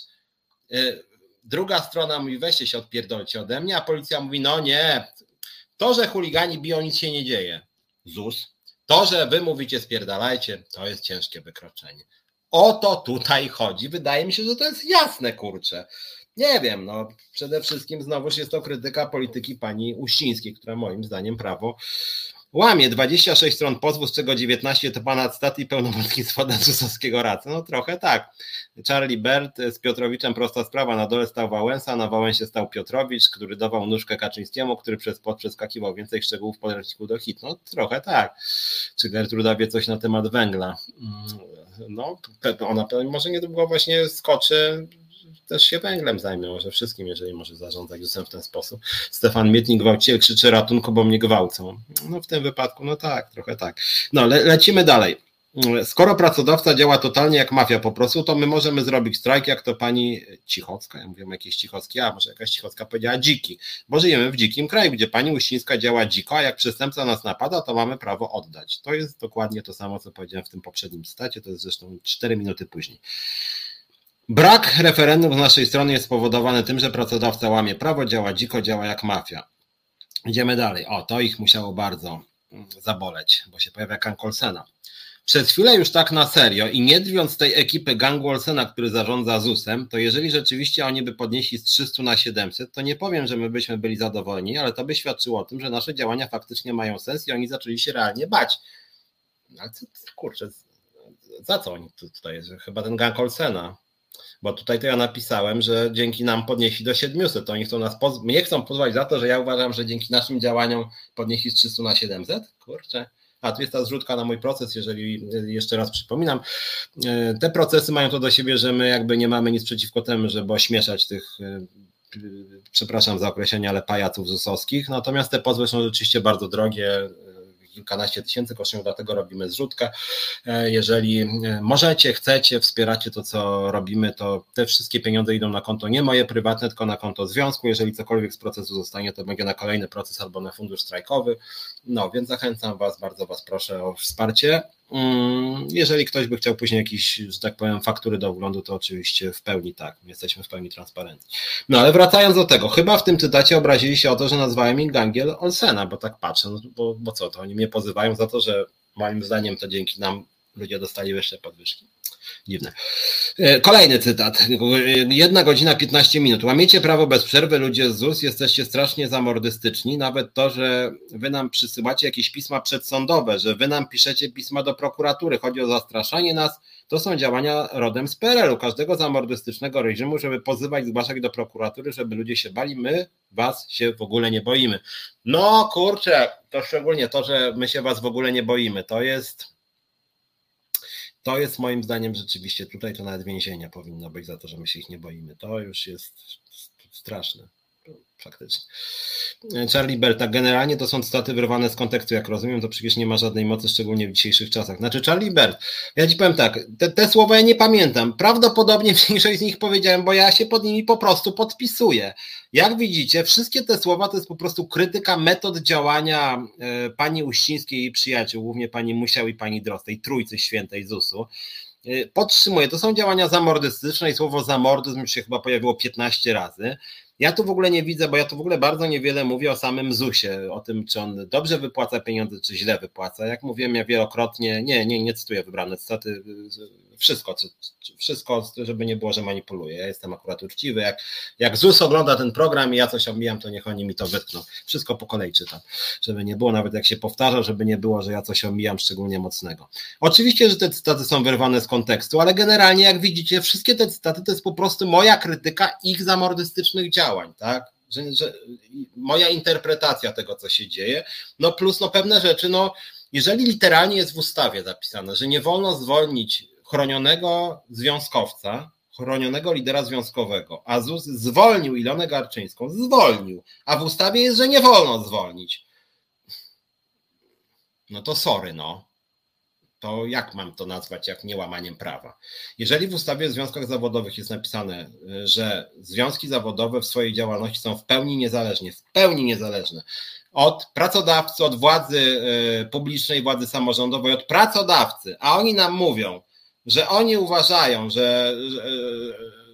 Y, druga strona mówi, weźcie się, odpierdolcie ode mnie, a policja mówi, no nie, to, że chuligani biją, nic się nie dzieje. ZUS to, że wy mówicie spierdalajcie, to jest ciężkie wykroczenie. O to tutaj chodzi. Wydaje mi się, że to jest jasne, kurczę. Nie wiem, no przede wszystkim znowuż jest to krytyka polityki pani Uścińskiej, która moim zdaniem prawo łamie 26 stron pozwu, z czego 19 to pana stat i pełnomocnictwo Dacusowskiego Racy. No trochę tak. Charlie Bert z Piotrowiczem prosta sprawa. Na dole stał Wałęsa, na Wałęsie stał Piotrowicz, który dawał nóżkę Kaczyńskiemu, który przez pod przeskakiwał więcej szczegółów w podręczniku do hit. No trochę tak. Czy Gertruda wie coś na temat węgla? Mm, no, ona może niedługo właśnie skoczy też się węglem zajmie, może wszystkim, jeżeli może zarządzać ZUS-em w ten sposób. Stefan Mietnik gwałciciel krzyczy ratunku, bo mnie gwałcą. No w tym wypadku, no tak, trochę tak. No le lecimy dalej. Skoro pracodawca działa totalnie jak mafia po prostu, to my możemy zrobić strajk, jak to pani Cichocka, ja mówię jakieś Cichocki, a może jakaś Cichocka powiedziała dziki, bo żyjemy w dzikim kraju, gdzie pani Uścińska działa dziko, a jak przestępca nas napada, to mamy prawo oddać. To jest dokładnie to samo, co powiedziałem w tym poprzednim stacie, to jest zresztą 4 minuty później. Brak referendum z naszej strony jest spowodowany tym, że pracodawca łamie prawo, działa dziko, działa jak mafia. Idziemy dalej. O, to ich musiało bardzo mm, zaboleć, bo się pojawia Kang Olsena. Przez chwilę już tak na serio i nie drwiąc tej ekipy gangu Olsena, który zarządza ZUS-em, to jeżeli rzeczywiście oni by podnieśli z 300 na 700, to nie powiem, że my byśmy byli zadowoleni, ale to by świadczyło o tym, że nasze działania faktycznie mają sens i oni zaczęli się realnie bać. Ale co, kurczę, za co oni tutaj, chyba ten gang Olsena, bo tutaj to ja napisałem, że dzięki nam podnieśli do 700, to oni chcą nas, poz... mnie chcą pozwać za to, że ja uważam, że dzięki naszym działaniom podnieśli z 300 na 700? Kurczę. A tu jest ta zrzutka na mój proces, jeżeli jeszcze raz przypominam. E, te procesy mają to do siebie, że my jakby nie mamy nic przeciwko temu, żeby ośmieszać tych e, przepraszam za określenie, ale pajaców zusowskich. Natomiast te pozwy są rzeczywiście bardzo drogie kilkanaście tysięcy kosztują, dlatego robimy zrzutkę. E, jeżeli e, możecie, chcecie, wspieracie to, co robimy, to te wszystkie pieniądze idą na konto nie moje prywatne, tylko na konto związku. Jeżeli cokolwiek z procesu zostanie, to będzie na kolejny proces albo na fundusz strajkowy. No, więc zachęcam Was, bardzo Was proszę o wsparcie. Mm, jeżeli ktoś by chciał później jakieś, że tak powiem, faktury do oglądu, to oczywiście w pełni tak, jesteśmy w pełni transparentni. No ale wracając do tego, chyba w tym cytacie obrazili się o to, że nazwałem ich Gangiel Olsena, bo tak patrzę, no, bo, bo co to, oni mnie pozywają za to, że moim zdaniem to dzięki nam ludzie dostali wyższe podwyżki. Dziwne. E, kolejny cytat. Jedna godzina 15 minut. Łamiecie prawo bez przerwy, ludzie z ZUS, jesteście strasznie zamordystyczni. Nawet to, że wy nam przysyłacie jakieś pisma przedsądowe, że wy nam piszecie pisma do prokuratury, chodzi o zastraszanie nas, to są działania rodem z PRL-u, każdego zamordystycznego reżimu, żeby pozywać, zgłaszać do prokuratury, żeby ludzie się bali. My was się w ogóle nie boimy. No kurczę, to szczególnie to, że my się was w ogóle nie boimy, to jest to jest moim zdaniem rzeczywiście tutaj to nawet więzienia powinno być za to, że my się ich nie boimy. To już jest straszne faktycznie. Charlie Berta, generalnie to są cytaty wyrwane z kontekstu, jak rozumiem, to przecież nie ma żadnej mocy, szczególnie w dzisiejszych czasach. Znaczy, Charlie Bert, ja ci powiem tak, te, te słowa ja nie pamiętam. Prawdopodobnie większość z nich powiedziałem, bo ja się pod nimi po prostu podpisuję. Jak widzicie, wszystkie te słowa to jest po prostu krytyka metod działania e, pani Uścińskiej i przyjaciół, głównie pani Musiał i pani Drost, tej trójcy świętej ZUS-u. E, to są działania zamordystyczne i słowo zamordyzm już się chyba pojawiło 15 razy. Ja tu w ogóle nie widzę, bo ja tu w ogóle bardzo niewiele mówię o samym ZUS-ie, o tym, czy on dobrze wypłaca pieniądze, czy źle wypłaca. Jak mówiłem ja wielokrotnie, nie, nie, nie cytuję wybrane cytaty, wszystko, wszystko, żeby nie było, że manipuluję. Ja jestem akurat uczciwy. Jak, jak ZUS ogląda ten program i ja coś omijam, to niech oni mi to wytkną. Wszystko po kolei czytam, żeby nie było, nawet jak się powtarza, żeby nie było, że ja coś omijam szczególnie mocnego. Oczywiście, że te cytaty są wyrwane z kontekstu, ale generalnie, jak widzicie, wszystkie te cytaty to jest po prostu moja krytyka ich zamordystycznych działań, tak? Że, że, moja interpretacja tego, co się dzieje, no plus no pewne rzeczy, no jeżeli literalnie jest w ustawie zapisane, że nie wolno zwolnić chronionego związkowca, chronionego lidera związkowego, a ZUS zwolnił Ilonę Garczyńską, zwolnił, a w ustawie jest, że nie wolno zwolnić. No to sorry, no. To jak mam to nazwać, jak nie łamaniem prawa? Jeżeli w ustawie o związkach zawodowych jest napisane, że związki zawodowe w swojej działalności są w pełni niezależne, w pełni niezależne od pracodawcy, od władzy e, publicznej, władzy samorządowej, od pracodawcy, a oni nam mówią, że oni uważają, że, że,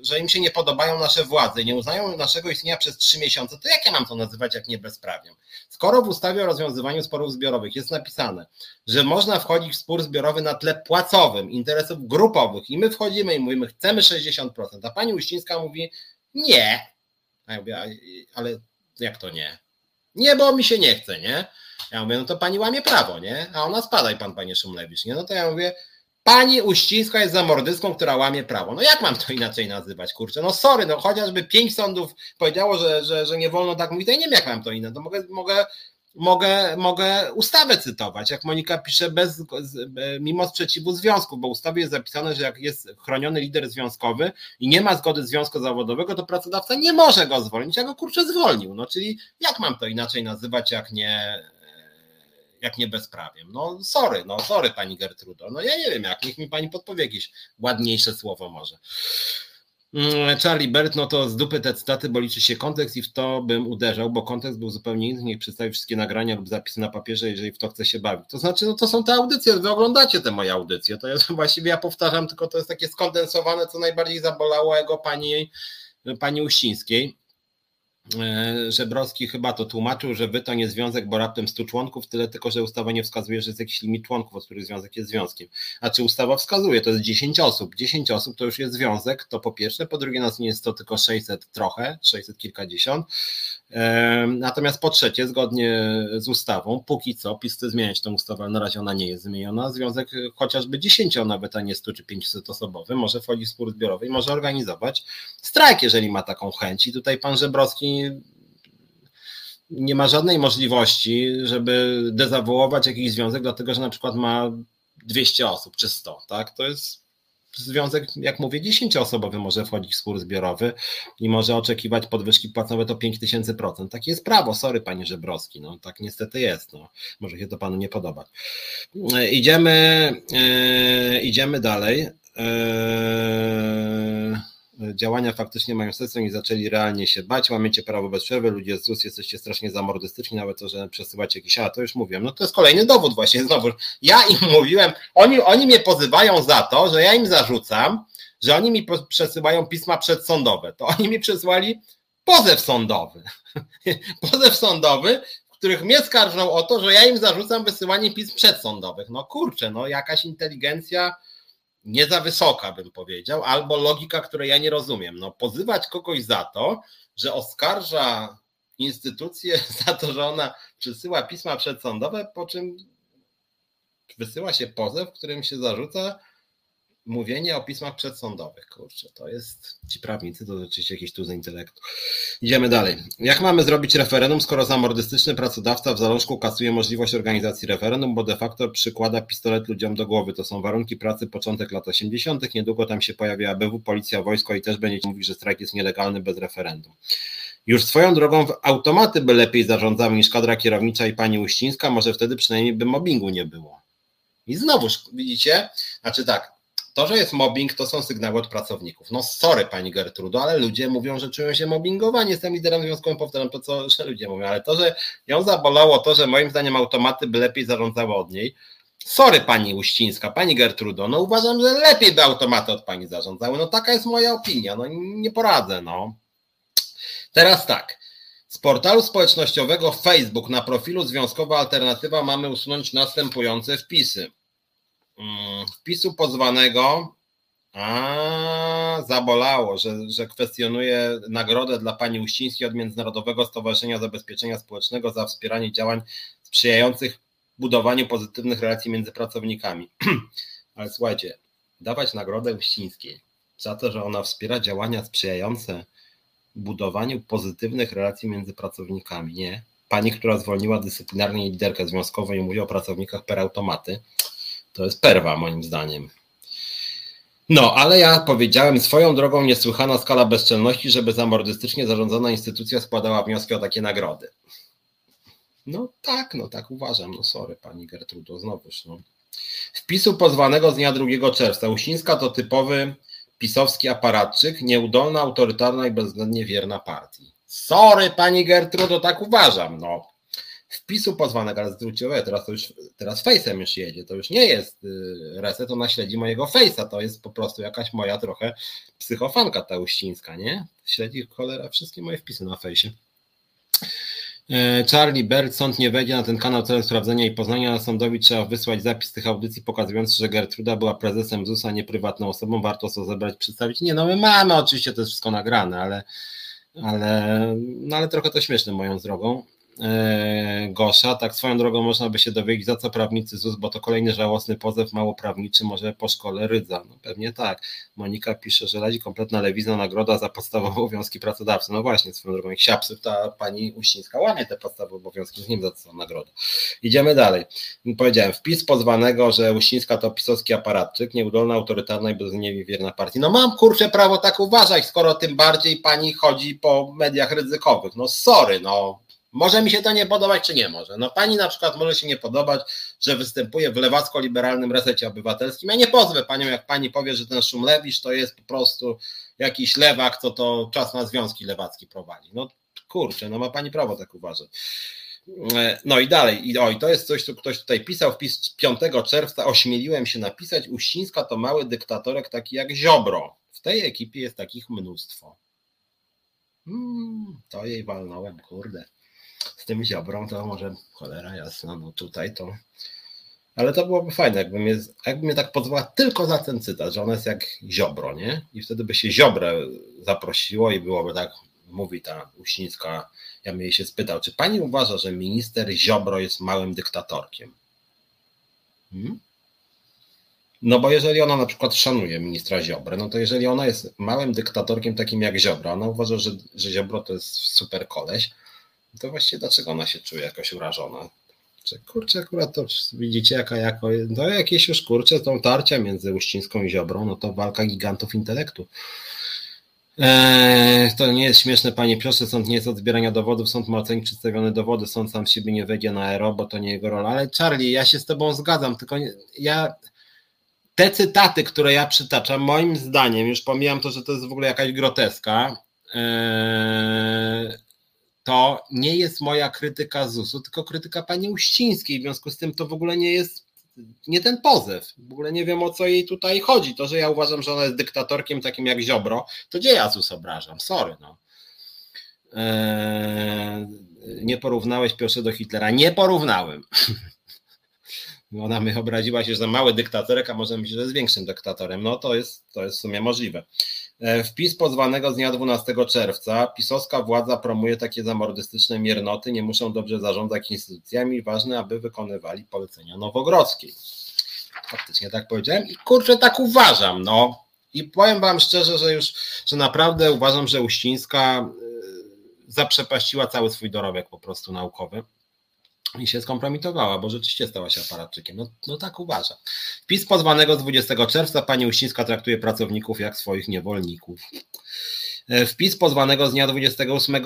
że, im się nie podobają nasze władze, nie uznają naszego istnienia przez trzy miesiące, to jak ja mam to nazywać, jak nie bezprawiem? Skoro w ustawie o rozwiązywaniu sporów zbiorowych jest napisane, że można wchodzić w spór zbiorowy na tle płacowym, interesów grupowych i my wchodzimy i mówimy, chcemy 60%, a pani Uścińska mówi, Nie. A ja mówię, ale jak to nie? Nie, bo mi się nie chce, nie? Ja mówię, no to pani łamie prawo, nie? A ona spadaj pan, panie Szumlewicz, nie? No to ja mówię, Pani Uścińska jest zamordystką, która łamie prawo. No jak mam to inaczej nazywać, kurczę? No sorry, no chociażby pięć sądów powiedziało, że, że, że nie wolno tak mówić, to ja nie wiem, jak mam to inne. To mogę, mogę, mogę, mogę ustawę cytować, jak Monika pisze, bez, mimo sprzeciwu związków, bo w ustawie jest zapisane, że jak jest chroniony lider związkowy i nie ma zgody związku zawodowego, to pracodawca nie może go zwolnić, a go kurczę zwolnił. No czyli jak mam to inaczej nazywać, jak nie jak nie bezprawiem. No sorry, no sorry pani Gertrudo. No ja nie wiem jak, niech mi pani podpowie jakieś ładniejsze słowo może. Mm, Charlie Bert, no to z dupy te cytaty, bo liczy się kontekst i w to bym uderzał, bo kontekst był zupełnie inny, niech przedstawi wszystkie nagrania lub zapisy na papierze, jeżeli w to chce się bawić. To znaczy, no to są te audycje, wy oglądacie te moje audycje, to jest właściwie, ja powtarzam, tylko to jest takie skondensowane, co najbardziej zabolało jego pani, pani Uścińskiej. E, Żebrowski chyba to tłumaczył, że wy to nie związek, bo raptem 100 członków, tyle tylko, że ustawa nie wskazuje, że jest jakiś limit członków, od których związek jest związkiem. A czy ustawa wskazuje, to jest 10 osób. 10 osób to już jest związek, to po pierwsze, po drugie nas nie jest to tylko 600 trochę, 600 kilkadziesiąt, Natomiast po trzecie, zgodnie z ustawą, póki co, PiS chce zmieniać tę ustawę, ale na razie ona nie jest zmieniona, związek chociażby 10 nawet, a nie 100 czy 500 osobowy, może wchodzić w spór zbiorowy i może organizować strajk, jeżeli ma taką chęć. I tutaj pan Żebrowski nie ma żadnej możliwości, żeby dezawołować jakiś związek, dlatego że na przykład ma 200 osób czy 100, tak? To jest związek, jak mówię, 10-osobowy może wchodzić w spór zbiorowy i może oczekiwać podwyżki płacowe to 5000%. Takie jest prawo, sorry panie Żebrowski, no tak niestety jest, no. może się to panu nie podobać. Idziemy, yy, idziemy dalej. Yy, działania faktycznie mają sens, oni zaczęli realnie się bać, łamiecie prawo bez przerwy, ludzie z ZUS jesteście strasznie zamordystyczni, nawet to, że przesyłacie jakiś, a to już mówiłem, no to jest kolejny dowód właśnie, znowu, ja im mówiłem, oni, oni mnie pozywają za to, że ja im zarzucam, że oni mi przesyłają pisma przedsądowe, to oni mi przesłali pozew sądowy, pozew sądowy, w których mnie skarżą o to, że ja im zarzucam wysyłanie pism przedsądowych, no kurczę, no jakaś inteligencja, nie za wysoka, bym powiedział, albo logika, której ja nie rozumiem. No, pozywać kogoś za to, że oskarża instytucję za to, że ona przysyła pisma przedsądowe, po czym wysyła się pozew, w którym się zarzuca mówienie o pismach przedsądowych. Kurczę, to jest, ci prawnicy to rzeczywiście jakieś tuzy intelektu. Idziemy dalej. Jak mamy zrobić referendum, skoro zamordystyczny pracodawca w zalążku kasuje możliwość organizacji referendum, bo de facto przykłada pistolet ludziom do głowy. To są warunki pracy początek lat 80. Niedługo tam się pojawia ABW, policja, wojsko i też będziecie mówić, że strajk jest nielegalny bez referendum. Już swoją drogą w automaty by lepiej zarządzały niż kadra kierownicza i pani Uścińska, może wtedy przynajmniej by mobbingu nie było. I znowuż, widzicie, znaczy tak, to, że jest mobbing, to są sygnały od pracowników. No sorry pani Gertrudo, ale ludzie mówią, że czują się mobbingowani. Jestem liderem związkowym, powtarzam to, co że ludzie mówią, ale to, że ją zabolało to, że moim zdaniem automaty by lepiej zarządzały od niej. Sorry pani Uścińska, pani Gertrudo, no uważam, że lepiej by automaty od pani zarządzały. No taka jest moja opinia, no nie poradzę, no. Teraz tak. Z portalu społecznościowego Facebook na profilu Związkowa Alternatywa mamy usunąć następujące wpisy. Mm, wpisu pozwanego a, zabolało, że, że kwestionuje nagrodę dla pani Uścińskiej od Międzynarodowego Stowarzyszenia Zabezpieczenia Społecznego za wspieranie działań sprzyjających budowaniu pozytywnych relacji między pracownikami. Ale słuchajcie, dawać nagrodę Uścińskiej za to, że ona wspiera działania sprzyjające budowaniu pozytywnych relacji między pracownikami, nie? Pani, która zwolniła dyscyplinarnie liderkę związkową i mówi o pracownikach per automaty, to jest perwa, moim zdaniem. No, ale ja powiedziałem swoją drogą niesłychana skala bezczelności, żeby zamordystycznie zarządzana instytucja składała wnioski o takie nagrody. No tak, no tak uważam. No sorry, pani Gertrudo, znowuż. No. Wpisu pozwanego z dnia 2 czerwca. Uścińska to typowy pisowski aparatczyk, nieudolna, autorytarna i bezwzględnie wierna partii. Sorry, pani Gertrudo, tak uważam. No wpisu pozwanego, ale uwagę, teraz to już, teraz Face'em już jedzie, to już nie jest y, reset, ona śledzi mojego Face'a, to jest po prostu jakaś moja trochę psychofanka ta uścińska, nie? Śledzi cholera wszystkie moje wpisy na Face'ie. E, Charlie Bert, sąd nie wejdzie na ten kanał celem sprawdzenia i poznania, a sądowi trzeba wysłać zapis tych audycji pokazujący, że Gertruda była prezesem ZUS, a nie prywatną osobą, warto to zebrać, przedstawić. Nie, no my mamy oczywiście to jest wszystko nagrane, ale, ale, no ale trochę to śmieszne moją drogą. E, Gosza. Tak swoją drogą można by się dowiedzieć, za co prawnicy ZUS, bo to kolejny żałosny pozew mało prawniczy, może po szkole Rydza. No pewnie tak. Monika pisze, że radzi kompletna lewizna nagroda za podstawowe obowiązki pracodawcy. No właśnie, swoją drogą, jak się ta pani Uścińska łamie te podstawowe obowiązki, nie wiem za co nagroda. Idziemy dalej. Powiedziałem, wpis pozwanego, że Uścińska to pisowski aparatczyk, nieudolna, autorytarna i bezniewi wierna partii. No mam kurczę prawo tak uważać, skoro tym bardziej pani chodzi po mediach ryzykowych. No sorry, no może mi się to nie podobać, czy nie może. No pani na przykład może się nie podobać, że występuje w lewacko-liberalnym resecie obywatelskim. Ja nie pozwę panią, jak pani powie, że ten Szumlewicz to jest po prostu jakiś lewak, co to czas na związki lewacki prowadzi. No kurczę, no ma pani prawo tak uważać. No i dalej, i oj, to jest coś, co ktoś tutaj pisał, wpis 5 czerwca, ośmieliłem się napisać, Uścińska to mały dyktatorek taki jak Ziobro. W tej ekipie jest takich mnóstwo. Hmm, to jej walnąłem, kurde z tym ziobrą, to może cholera jasna, no tutaj to. Ale to byłoby fajne, jakby mnie, jakby mnie tak pozwała tylko za ten cytat, że ona jest jak ziobro, nie? I wtedy by się ziobrę zaprosiło i byłoby tak, mówi ta Uścińska, ja bym jej się spytał, czy pani uważa, że minister Ziobro jest małym dyktatorkiem? Hmm? No bo jeżeli ona na przykład szanuje ministra Ziobrę, no to jeżeli ona jest małym dyktatorkiem takim jak Ziobro, ona uważa, że, że Ziobro to jest super koleś, to właściwie dlaczego ona się czuje jakoś urażona? Czy kurczę, akurat to widzicie, jaka jako, no jakieś już kurczę, tą tarcia między Uścińską i Ziobrą, no to walka gigantów intelektu. Eee, to nie jest śmieszne, panie Piotrze, sąd nie jest od zbierania dowodów, sąd ma ocenić przedstawione dowody, sąd sam siebie nie wejdzie na aero, bo to nie jego rola. Ale Charlie, ja się z tobą zgadzam, tylko nie, ja te cytaty, które ja przytaczam, moim zdaniem, już pomijam to, że to jest w ogóle jakaś groteska, eee, to nie jest moja krytyka ZUS-u, tylko krytyka pani Uścińskiej. W związku z tym to w ogóle nie jest nie ten pozew. W ogóle nie wiem o co jej tutaj chodzi. To, że ja uważam, że ona jest dyktatorkiem takim jak Ziobro, to gdzie ja ZUS obrażam? Sorry, no. Eee, nie porównałeś Piotrze do Hitlera. Nie porównałem. Ona mnie obraziła się, że mały dyktatorek, a może myśleć, że jest większym dyktatorem. No to jest, to jest w sumie możliwe. E, wpis pozwanego z dnia 12 czerwca. Pisowska władza promuje takie zamordystyczne miernoty, nie muszą dobrze zarządzać instytucjami, ważne, aby wykonywali polecenia nowogrodzkiej. Faktycznie tak powiedziałem i kurczę, tak uważam, no. I powiem wam szczerze, że już, że naprawdę uważam, że Uścińska e, zaprzepaściła cały swój dorobek po prostu naukowy i się skompromitowała, bo rzeczywiście stała się aparatczykiem. No, no tak uważam. Wpis pozwanego z 20 czerwca pani Uścińska traktuje pracowników jak swoich niewolników. E, wpis pozwanego z dnia 28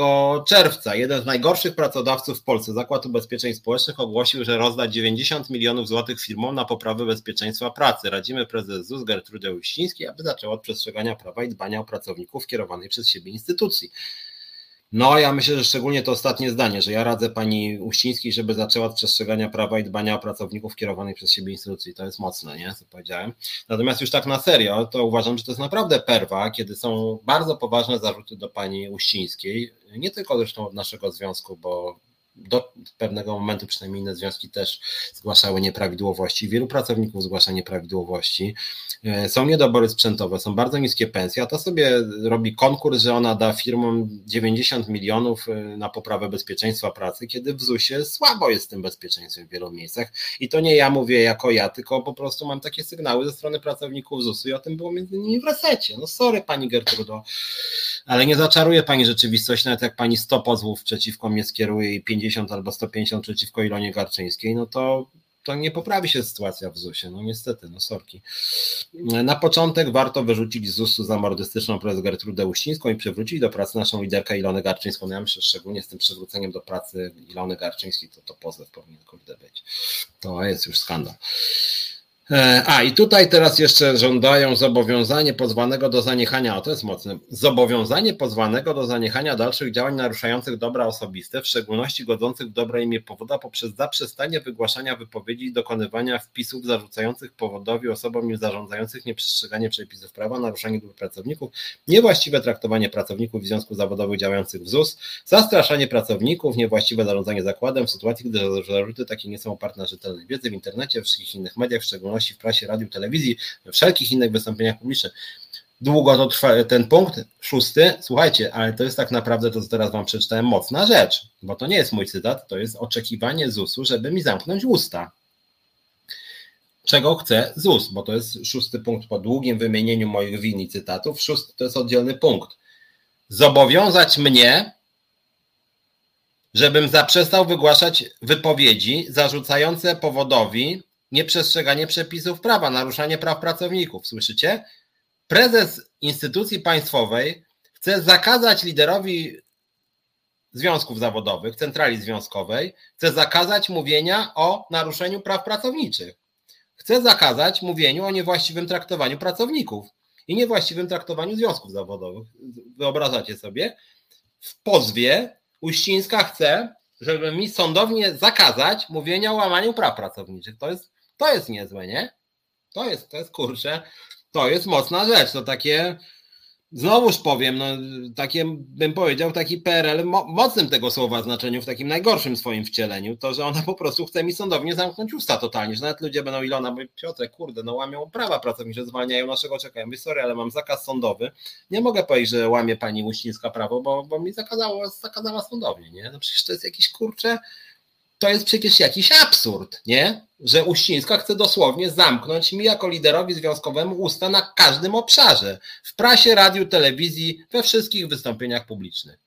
czerwca. Jeden z najgorszych pracodawców w Polsce, Zakład Ubezpieczeń Społecznych, ogłosił, że rozda 90 milionów złotych firmom na poprawę bezpieczeństwa pracy. Radzimy prezes ZUS Gertrudę Uścińskiej, aby zaczęła od przestrzegania prawa i dbania o pracowników kierowanej przez siebie instytucji. No, ja myślę, że szczególnie to ostatnie zdanie, że ja radzę pani Uścińskiej, żeby zaczęła od przestrzegania prawa i dbania o pracowników kierowanych przez siebie instytucji. To jest mocne, nie? Co powiedziałem. Natomiast już tak na serio, to uważam, że to jest naprawdę perwa, kiedy są bardzo poważne zarzuty do pani Uścińskiej, nie tylko zresztą od naszego związku, bo do pewnego momentu przynajmniej inne związki też zgłaszały nieprawidłowości. Wielu pracowników zgłasza nieprawidłowości. E, są niedobory sprzętowe, są bardzo niskie pensje, a to sobie robi konkurs, że ona da firmom 90 milionów e, na poprawę bezpieczeństwa pracy, kiedy w ZUS-ie słabo jest z tym bezpieczeństwem w wielu miejscach. I to nie ja mówię jako ja, tylko po prostu mam takie sygnały ze strony pracowników ZUS-u i o tym było między innymi w resecie. No sorry pani Gertrudo, ale nie zaczaruje pani rzeczywistość, nawet jak pani 100 pozwów przeciwko mnie skieruje i 50 albo 150 przeciwko Ilonie Garczyńskiej, no to to nie poprawi się sytuacja w ZUS-ie, no niestety, no sorki. Na początek warto wyrzucić z ZUS-u zamordystyczną prezes Gertrudę Uścińską i przywrócić do pracy naszą liderkę Ilonę Garczyńską. No ja myślę, szczególnie z tym przywróceniem do pracy Ilony Garczyńskiej, to to pozew powinien kurde być. To jest już skandal. E, a i tutaj teraz jeszcze żądają zobowiązanie pozwanego do zaniechania, o to jest mocne, zobowiązanie pozwanego do zaniechania dalszych działań naruszających dobra osobiste, w szczególności godzących w dobre imię powoda poprzez zaprzestanie wygłaszania wypowiedzi i dokonywania wpisów zarzucających powodowi osobom nie zarządzających nieprzestrzeganie przepisów prawa, naruszanie dóbr pracowników, niewłaściwe traktowanie pracowników w związku zawodowych działających w ZUS, zastraszanie pracowników, niewłaściwe zarządzanie zakładem w sytuacji, gdy zarzuty takie nie są oparte na rzetelnej wiedzy w internecie, wszystkich innych mediach, w szczególności w prasie, radiu, telewizji, we wszelkich innych wystąpieniach publicznych. Długo to trwa ten punkt, szósty, słuchajcie, ale to jest tak naprawdę to, co teraz wam przeczytałem, mocna rzecz, bo to nie jest mój cytat, to jest oczekiwanie ZUS-u, żeby mi zamknąć usta. Czego chce ZUS, bo to jest szósty punkt po długim wymienieniu moich win i cytatów. Szósty to jest oddzielny punkt. Zobowiązać mnie, żebym zaprzestał wygłaszać wypowiedzi zarzucające powodowi nieprzestrzeganie przepisów prawa, naruszanie praw pracowników. Słyszycie? Prezes instytucji państwowej chce zakazać liderowi związków zawodowych, centrali związkowej, chce zakazać mówienia o naruszeniu praw pracowniczych. Chce zakazać mówieniu o niewłaściwym traktowaniu pracowników i niewłaściwym traktowaniu związków zawodowych. Wyobrażacie sobie? W pozwie Uścińska chce, żeby mi sądownie zakazać mówienia o łamaniu praw pracowniczych. To jest to jest niezłe, nie? To jest, to jest kurczę, to jest mocna rzecz. To takie, znowuż powiem, no, takie bym powiedział, taki PRL mocnym tego słowa znaczeniu, w takim najgorszym swoim wcieleniu, to, że ona po prostu chce mi sądownie zamknąć usta totalnie, że nawet ludzie będą Ilona, mówić, Piotrze, kurde, no łamią prawa pracownicze, zwalniają naszego czekają. Mówię, sorry, ale mam zakaz sądowy. Nie mogę powiedzieć, że łamie pani Uścińska prawo, bo, bo mi zakazało, zakazała sądownie, nie? No przecież to jest jakiś kurcze to jest przecież jakiś absurd, nie? Że Uścińska chce dosłownie zamknąć mi jako liderowi związkowemu usta na każdym obszarze. W prasie, radiu, telewizji, we wszystkich wystąpieniach publicznych.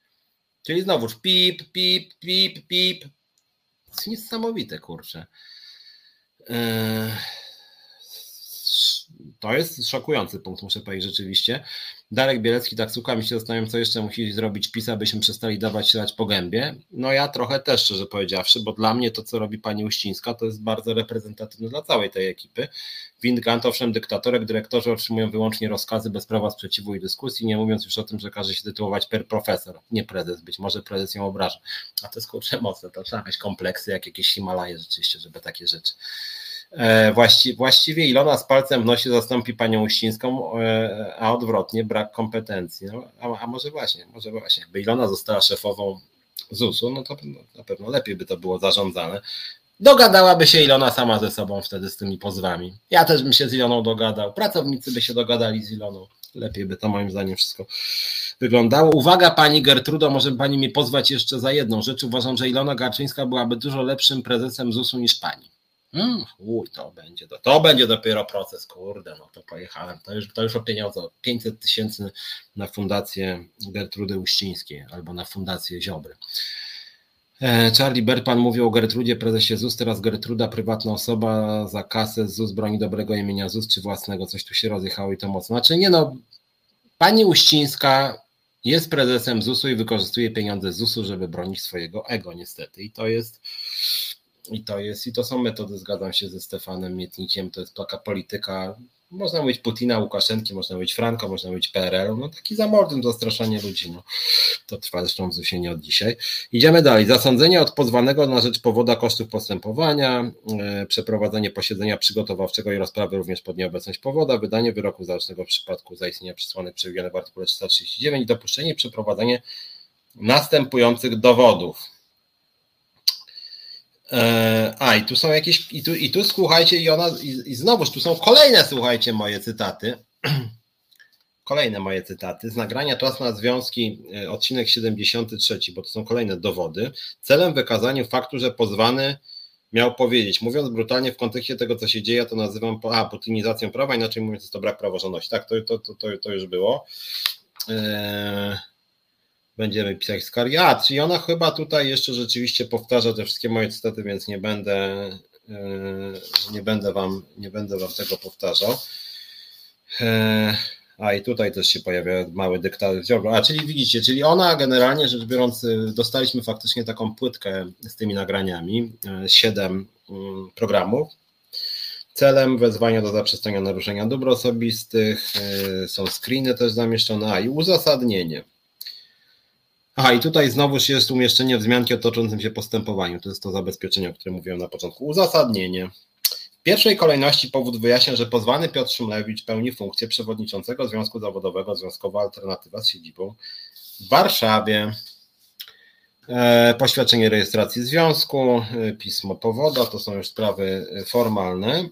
Czyli znowuż pip, pip, pip, pip. To jest niesamowite, kurczę. Yy to jest szokujący punkt, muszę powiedzieć rzeczywiście. Darek Bielecki, taksówka, mi się zastanawiam, co jeszcze musi zrobić PiS, abyśmy przestali dawać się dać po gębie. No ja trochę też, szczerze powiedziawszy, bo dla mnie to, co robi pani Uścińska, to jest bardzo reprezentatywne dla całej tej ekipy. Windgant, owszem, dyktatorek, dyrektorzy otrzymują wyłącznie rozkazy bez prawa sprzeciwu i dyskusji, nie mówiąc już o tym, że każe się tytułować per profesor, nie prezes, być może prezes ją obraża. A to jest kurczę mocne, to trzeba mieć kompleksy, jak jakieś Himalaje rzeczywiście, żeby takie rzeczy. E, właści, właściwie Ilona z palcem w nosie zastąpi panią Uścińską, e, a odwrotnie brak kompetencji. No, a, a, może właśnie, może właśnie, jakby Ilona została szefową ZUS-u, no to na pewno lepiej by to było zarządzane. Dogadałaby się Ilona sama ze sobą wtedy z tymi pozwami. Ja też bym się z Iloną dogadał, pracownicy by się dogadali z Iloną. Lepiej by to moim zdaniem wszystko wyglądało. Uwaga pani Gertrudo, może pani mnie pozwać jeszcze za jedną rzecz. Uważam, że Ilona Garczyńska byłaby dużo lepszym prezesem ZUS-u niż pani. Mm, uj, to będzie, to, to będzie dopiero proces, kurde, no to pojechałem. To już, to już o pieniądze, 500 tysięcy na fundację Gertrudy Uścińskiej albo na fundację Ziobry. E, Charlie Berpan mówił o Gertrudzie, prezesie ZUS, teraz Gertruda, prywatna osoba, za kasę ZUS broni dobrego imienia ZUS czy własnego, coś tu się rozjechało i to mocno. Znaczy nie no, pani Uścińska jest prezesem ZUS-u i wykorzystuje pieniądze ZUS-u, żeby bronić swojego ego niestety i to jest i to jest, i to są metody, zgadzam się ze Stefanem Mietnikiem, to jest taka polityka, można mówić Putina, Łukaszenki, można mówić Franko, można mówić PRL, no taki zamordem, zastraszanie ludzi, no. To trwa zresztą w ZUSie nie od dzisiaj. Idziemy dalej. Zasądzenie od pozwanego na rzecz powoda kosztów postępowania, e, przeprowadzenie posiedzenia przygotowawczego i rozprawy również pod nieobecność powoda, wydanie wyroku zaocznego w przypadku zaistnienia przesłanek przewidzianych w artykule 339 dopuszczenie i przeprowadzenie następujących dowodów. E, a, i tu są jakieś, i tu, i tu słuchajcie, i ona, i, i znowuż tu są kolejne, słuchajcie, moje cytaty. Kolejne moje cytaty z nagrania Czas na Związki, e, odcinek 73, bo to są kolejne dowody. Celem wykazania faktu, że pozwany miał powiedzieć, mówiąc brutalnie w kontekście tego, co się dzieje, to nazywam a, putinizacją prawa, inaczej mówiąc, jest to brak praworządności. Tak, to, to, to, to już było. Eee będziemy pisać skargi. A, czyli ona chyba tutaj jeszcze rzeczywiście powtarza te wszystkie moje cytaty, więc nie będę, e, nie będę wam, nie będę wam tego powtarzał. E, a i tutaj też się pojawia mały dyktat Ziobro. A czyli widzicie, czyli ona generalnie rzecz biorąc, dostaliśmy faktycznie taką płytkę z tymi nagraniami, e, siedem mm, programów Celem wezwania do zaprzestania naruszenia dóbr osobistych są screeny też zamieszczone, a i uzasadnienie. Aha, i tutaj znowuż jest umieszczenie wzmianki o toczącym się postępowaniu. To jest to zabezpieczenie, o którym mówiłem na początku. Uzasadnienie. W pierwszej kolejności powód wyjaśnia, że pozwany Piotr Szymlewicz pełni funkcję przewodniczącego Związku Zawodowego Związkowa Alternatywa z siedzibą w Warszawie. E, poświadczenie rejestracji związku, e, pismo powoda, to są już sprawy formalne.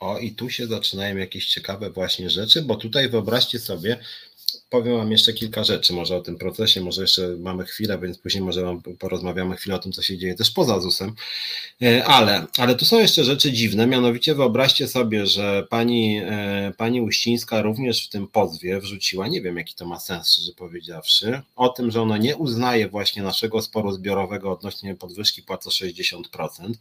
O, i tu się zaczynają jakieś ciekawe właśnie rzeczy, bo tutaj wyobraźcie sobie, powiem Wam jeszcze kilka rzeczy może o tym procesie, może jeszcze mamy chwilę, więc później może Wam porozmawiamy chwilę o tym, co się dzieje też poza ZUS-em, e, ale, ale tu są jeszcze rzeczy dziwne, mianowicie wyobraźcie sobie, że pani, e, pani Uścińska również w tym pozwie wrzuciła, nie wiem jaki to ma sens, szczerze powiedziawszy, o tym, że ona nie uznaje właśnie naszego sporu zbiorowego odnośnie podwyżki płac o 60%,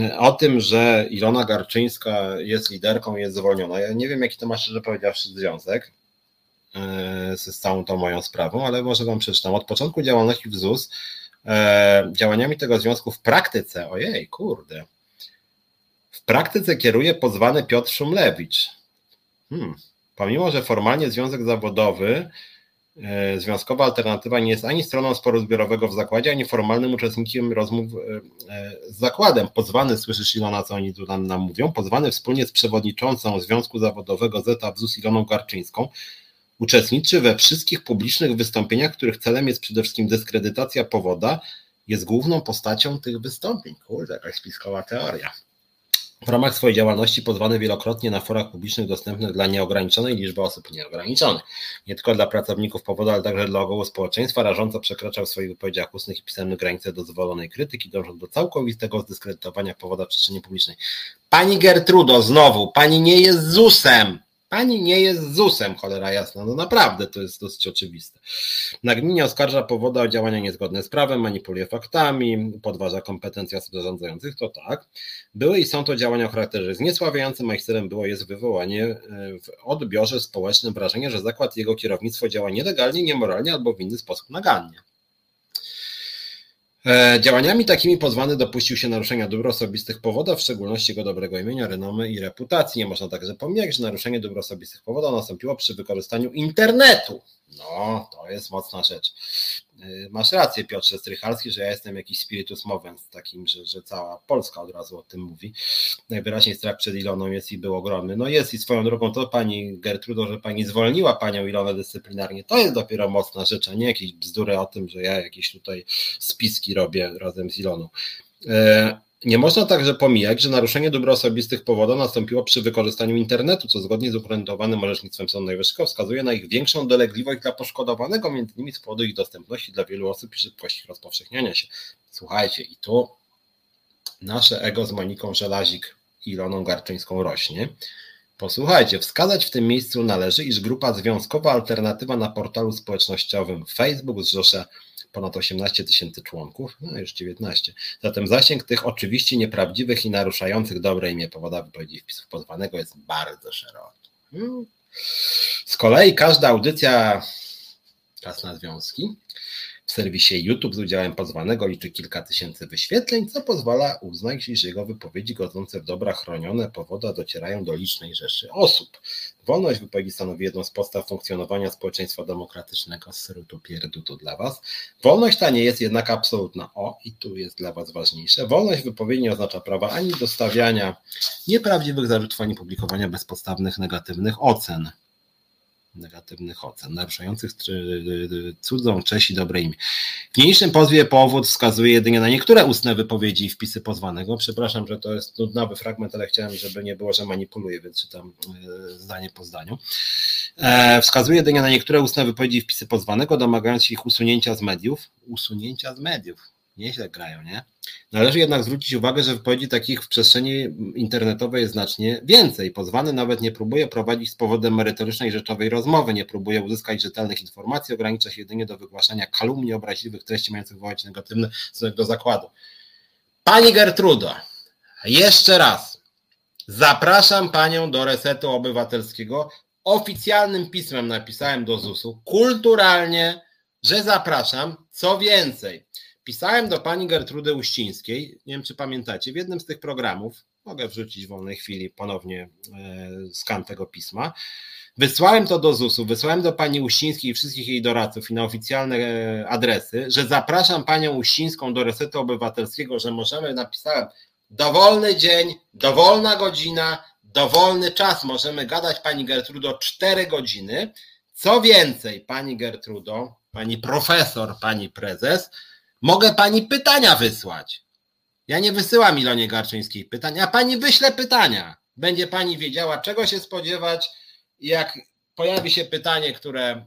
e, o tym, że Ilona Garczyńska jest liderką, jest zwolniona. Ja nie wiem jaki to ma szczerze powiedziawszy związek, z całą tą moją sprawą, ale może Wam przeczytam. Od początku działalności w ZUS e, działaniami tego związku w praktyce, ojej, kurde, w praktyce kieruje pozwany Piotr Szumlewicz. Hmm. Pomimo, że formalnie związek zawodowy, e, związkowa alternatywa nie jest ani stroną sporu zbiorowego w zakładzie, ani formalnym uczestnikiem rozmów z zakładem. Pozwany, słyszysz Ilona, co oni tu nam, nam mówią, pozwany wspólnie z przewodniczącą Związku Zawodowego ZETA w ZUS Iloną Garczyńską Uczestniczy we wszystkich publicznych wystąpieniach, których celem jest przede wszystkim dyskredytacja powoda, jest główną postacią tych wystąpień. Kurde, jakaś spiskowa teoria. W ramach swojej działalności pozwany wielokrotnie na forach publicznych dostępnych dla nieograniczonej liczby osób nieograniczonych. Nie tylko dla pracowników powodu, ale także dla ogółu społeczeństwa rażąco przekraczał w swoich wypowiedziach ustnych i pisemnych granice dozwolonej krytyki, dążąc do całkowitego zdyskredytowania powoda w przestrzeni publicznej. Pani Gertrudo, znowu, pani nie jest ZUS-em. Pani nie jest ZUS-em, cholera jasna. No naprawdę, to jest dosyć oczywiste. Nagminnie oskarża powoda o działania niezgodne z prawem, manipuluje faktami, podważa kompetencje osób zarządzających, to tak. Były i są to działania o charakterze zniesławiającym, a ich celem było jest wywołanie e, w odbiorze społecznym wrażenia, że zakład i jego kierownictwo działa nielegalnie, niemoralnie albo w inny sposób nagannie. E, działaniami takimi pozwany dopuścił się naruszenia dóbr osobistych powoda, w szczególności jego dobrego imienia, renomy i reputacji. Nie można także pomijać, że naruszenie dóbr osobistych powoda nastąpiło przy wykorzystaniu internetu. No, to jest mocna rzecz. Y, masz rację, Piotrze Strychalski, że ja jestem jakiś spiritus movens, takim, że, że cała Polska od razu o tym mówi. Najwyraźniej strach przed Iloną jest i był ogromny. No jest i swoją drogą to pani Gertrudo, że pani zwolniła panią Ilonę dyscyplinarnie, to jest dopiero mocna rzecz, a nie jakieś bzdury o tym, że ja jakieś tutaj spiski robię razem z Iloną. E, nie można także pomijać, że naruszenie dóbr osobistych powodu nastąpiło przy wykorzystaniu internetu, co zgodnie z ugruntowanym orzecznictwem Sądu Najwyższego wskazuje na ich większą dolegliwość dla poszkodowanego, między innymi z powodu ich dostępności dla wielu osób i szybkości rozpowszechniania się. Słuchajcie, i tu nasze ego z Moniką Żelazik i Iloną Garczyńską rośnie. Posłuchajcie, wskazać w tym miejscu należy, iż grupa związkowa Alternatywa na portalu społecznościowym Facebook zrzesza ponad 18 tysięcy członków, no już 19. Zatem zasięg tych oczywiście nieprawdziwych i naruszających dobre imię powoda wypowiedzi wpisów pozwanego jest bardzo szeroki. Hmm. Z kolei każda audycja czas na związki w serwisie YouTube z udziałem pozwanego liczy kilka tysięcy wyświetleń, co pozwala uznać, iż jego wypowiedzi godzące w dobra chronione powoda docierają do licznej rzeszy osób. Wolność wypowiedzi stanowi jedną z podstaw funkcjonowania społeczeństwa demokratycznego. Syrutu pierdu to dla Was. Wolność ta nie jest jednak absolutna. O, i tu jest dla Was ważniejsze. Wolność wypowiedzi nie oznacza prawa ani do stawiania nieprawdziwych zarzutów, ani publikowania bezpodstawnych negatywnych ocen negatywnych ocen, naruszających cudzą cześć i dobre imię. W niniejszym pozwie powód wskazuje jedynie na niektóre ustne wypowiedzi i wpisy pozwanego. Przepraszam, że to jest nudnawy fragment, ale chciałem, żeby nie było, że manipuluję, więc czytam e, zdanie po zdaniu. E, wskazuje jedynie na niektóre ustne wypowiedzi i wpisy pozwanego, domagając się ich usunięcia z mediów. Usunięcia z mediów nieźle grają, nie? Należy jednak zwrócić uwagę, że wypowiedzi takich w przestrzeni internetowej jest znacznie więcej. Pozwany nawet nie próbuje prowadzić z powodem merytorycznej rzeczowej rozmowy, nie próbuje uzyskać rzetelnych informacji, ogranicza się jedynie do wygłaszania kalumni obraźliwych treści mających wywołać negatywny stosunek do zakładu. Pani Gertrudo, jeszcze raz zapraszam Panią do Resetu Obywatelskiego. Oficjalnym pismem napisałem do ZUS-u kulturalnie, że zapraszam. Co więcej, pisałem do pani Gertrudy Uścińskiej, nie wiem czy pamiętacie, w jednym z tych programów, mogę wrzucić w wolnej chwili ponownie e, skan tego pisma, Wysłałem to do ZUS-u, wysłałem do pani Uścińskiej i wszystkich jej doradców i na oficjalne e, adresy, że zapraszam panią Uścińską do Resetu Obywatelskiego, że możemy, napisałem, dowolny dzień, dowolna godzina, dowolny czas, możemy gadać pani Gertrudo 4 godziny. Co więcej, pani Gertrudo, pani profesor, pani prezes, mogę pani pytania wysłać. Ja nie wysyłam Ilonie Garczyńskiej pytań, a pani wyśle pytania. Będzie pani wiedziała, czego się spodziewać, jak pojawi się pytanie, które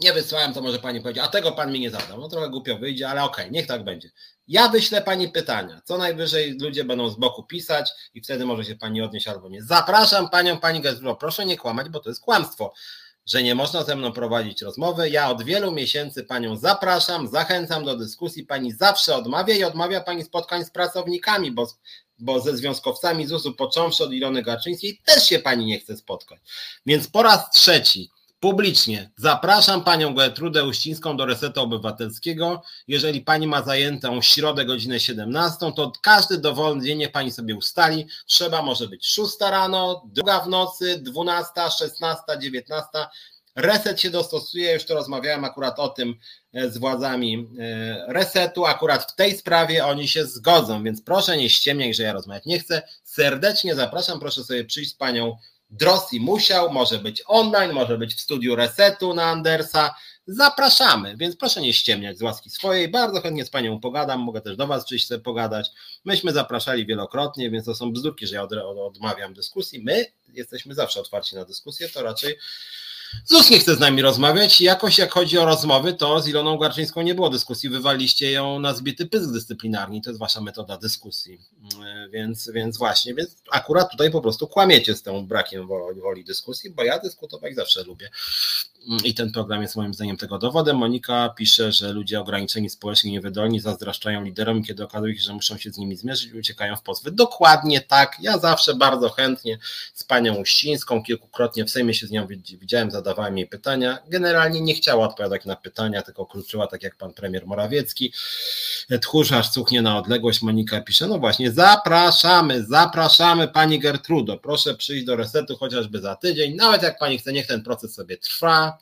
nie wysłałem, to może pani powiedzieć, a tego pan mi nie zadał. No trochę głupio wyjdzie, ale okej, okay, niech tak będzie. Ja wyślę pani pytania. Co najwyżej ludzie będą z boku pisać i wtedy może się pani odnieść albo nie. Zapraszam panią, pani Gazpro, proszę nie kłamać, bo to jest kłamstwo, że nie można ze mną prowadzić rozmowy. Ja od wielu miesięcy panią zapraszam, zachęcam do dyskusji. Pani zawsze odmawia i odmawia pani spotkań z pracownikami, bo bo ze związkowcami ZUS-u, począwszy od Ilony Garczyńskiej, też się pani nie chce spotkać. Więc po raz trzeci publicznie zapraszam panią Gertrudę Uścińską do Resetu Obywatelskiego. Jeżeli pani ma zajętą środę godzinę 17, to każdy dowolny dzień niech pani sobie ustali. Trzeba może być 6 rano, druga w nocy, 12, 16, 19. Reset się dostosuje, już to rozmawiałem akurat o tym e, z władzami e, resetu, akurat w tej sprawie oni się zgodzą, więc proszę nie ściemniać, że ja rozmawiać nie chcę. Serdecznie zapraszam, proszę sobie przyjść z panią Drossi Musiał, może być online, może być w studiu resetu na Andersa. Zapraszamy, więc proszę nie ściemniać z łaski swojej. Bardzo chętnie z panią pogadam, mogę też do was sobie pogadać. Myśmy zapraszali wielokrotnie, więc to są bzdurki, że ja odmawiam dyskusji. My jesteśmy zawsze otwarci na dyskusję, to raczej ZUS nie chce z nami rozmawiać jakoś jak chodzi o rozmowy, to z Iloną Garczyńską nie było dyskusji, wywaliście ją na zbity pysk dyscyplinarny, to jest wasza metoda dyskusji, e, więc, więc właśnie, więc akurat tutaj po prostu kłamiecie z tym brakiem woli, woli dyskusji, bo ja dyskutować zawsze lubię i ten program jest moim zdaniem tego dowodem. Monika pisze, że ludzie ograniczeni społecznie niewydolni zazdraszczają liderom, kiedy okazuje się, że muszą się z nimi zmierzyć i uciekają w pozwy. Dokładnie tak. Ja zawsze bardzo chętnie z panią Uścińską, kilkukrotnie w Sejmie się z nią widziałem, zadawałem jej pytania. Generalnie nie chciała odpowiadać na pytania, tylko kluczyła tak jak pan premier Morawiecki. Tchórz cuchnie na odległość. Monika pisze, no właśnie, zapraszamy, zapraszamy pani Gertrudo. Proszę przyjść do resetu chociażby za tydzień. Nawet jak pani chce, niech ten proces sobie trwa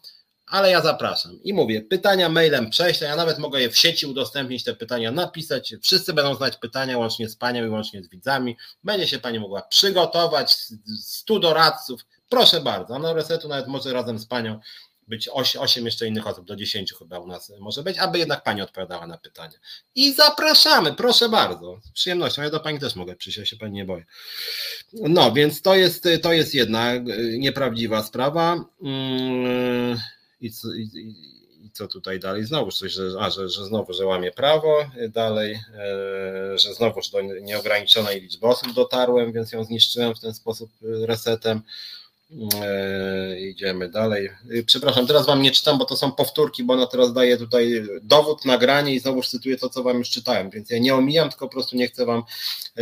ale ja zapraszam. I mówię, pytania mailem prześlę, ja nawet mogę je w sieci udostępnić, te pytania napisać. Wszyscy będą znać pytania łącznie z panią i łącznie z widzami. Będzie się pani mogła przygotować, stu doradców. Proszę bardzo, no resetu nawet może razem z panią być 8 jeszcze innych osób, do 10 chyba u nas może być, aby jednak pani odpowiadała na pytania. I zapraszamy, proszę bardzo, z przyjemnością. Ja do pani też mogę przyjść, ja się pani nie boję. No, więc to jest, to jest jedna nieprawdziwa sprawa. Mm, i co, i, i co tutaj dalej? Znowu coś, że, a, że, że znowu, że łamie prawo, dalej, e, że znowu do nieograniczonej liczby osób dotarłem, więc ją zniszczyłem w ten sposób e, resetem. E, idziemy dalej. Przepraszam, teraz wam nie czytam, bo to są powtórki, bo ona teraz daje tutaj dowód, nagranie i znowu cytuję to, co wam już czytałem, więc ja nie omijam, tylko po prostu nie chcę wam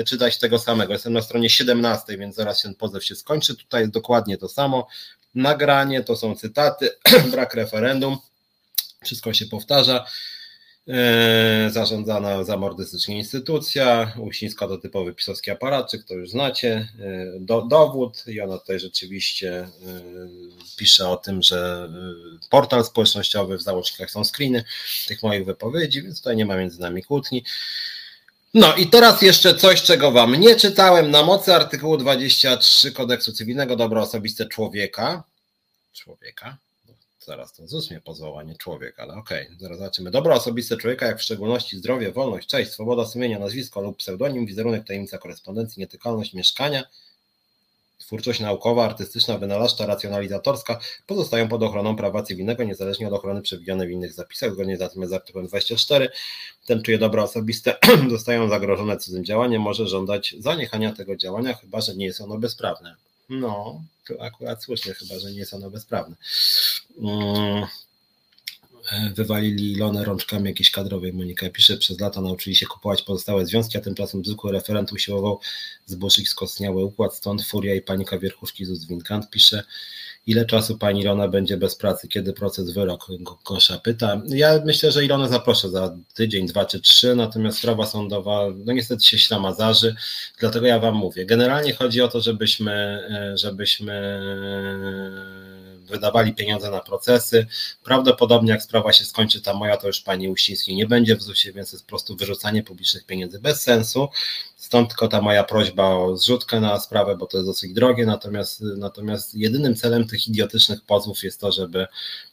czytać tego samego. Jestem na stronie 17, więc zaraz ten pozew się skończy. Tutaj jest dokładnie to samo nagranie, to są cytaty, brak referendum, wszystko się powtarza. E, zarządzana zamordystycznie instytucja, Uścińska to typowy pisowski aparatczyk, to już znacie, e, do, dowód i ona tutaj rzeczywiście e, pisze o tym, że portal społecznościowy, w załącznikach są screeny tych moich wypowiedzi, więc tutaj nie ma między nami kłótni. No i teraz jeszcze coś, czego Wam nie czytałem. Na mocy artykułu 23 kodeksu cywilnego dobro osobiste człowieka. Człowieka. Zaraz to ZUS mnie pozwał, a nie człowiek, ale okej, okay. zaraz zobaczymy. Dobro osobiste człowieka, jak w szczególności zdrowie, wolność, cześć, swoboda sumienia, nazwisko lub pseudonim, wizerunek, tajemnica korespondencji, nietykalność mieszkania, twórczość naukowa, artystyczna, wynalazcza, racjonalizatorska pozostają pod ochroną prawa cywilnego, niezależnie od ochrony przewidzianej w innych zapisach. Zgodnie z artykułem 24, ten czuje dobra osobiste zostają zagrożone cudzym działaniem, może żądać zaniechania tego działania, chyba że nie jest ono bezprawne. No, to akurat słusznie, chyba że nie jest ono bezprawne. E, wywalili Ilonę rączkami jakiejś kadrowej. Monika pisze, przez lata nauczyli się kupować pozostałe związki, a tymczasem zwykły referent usiłował zburzyć skostniały układ, stąd furia i panika wierchuszki z Winkant pisze, ile czasu pani Ilona będzie bez pracy, kiedy proces wyrok Kosza pyta. Ja myślę, że Ilona zaproszę za tydzień, dwa czy trzy, natomiast sprawa sądowa, no niestety się ślamazarzy, dlatego ja wam mówię. Generalnie chodzi o to, żebyśmy, e, żebyśmy wydawali pieniądze na procesy. Prawdopodobnie jak sprawa się skończy, ta moja, to już pani Uścińskiej nie będzie w ZUS-ie, więc jest po prostu wyrzucanie publicznych pieniędzy bez sensu. Stąd tylko ta moja prośba o zrzutkę na sprawę, bo to jest dosyć drogie, natomiast, natomiast jedynym celem tych idiotycznych pozwów jest to, żeby,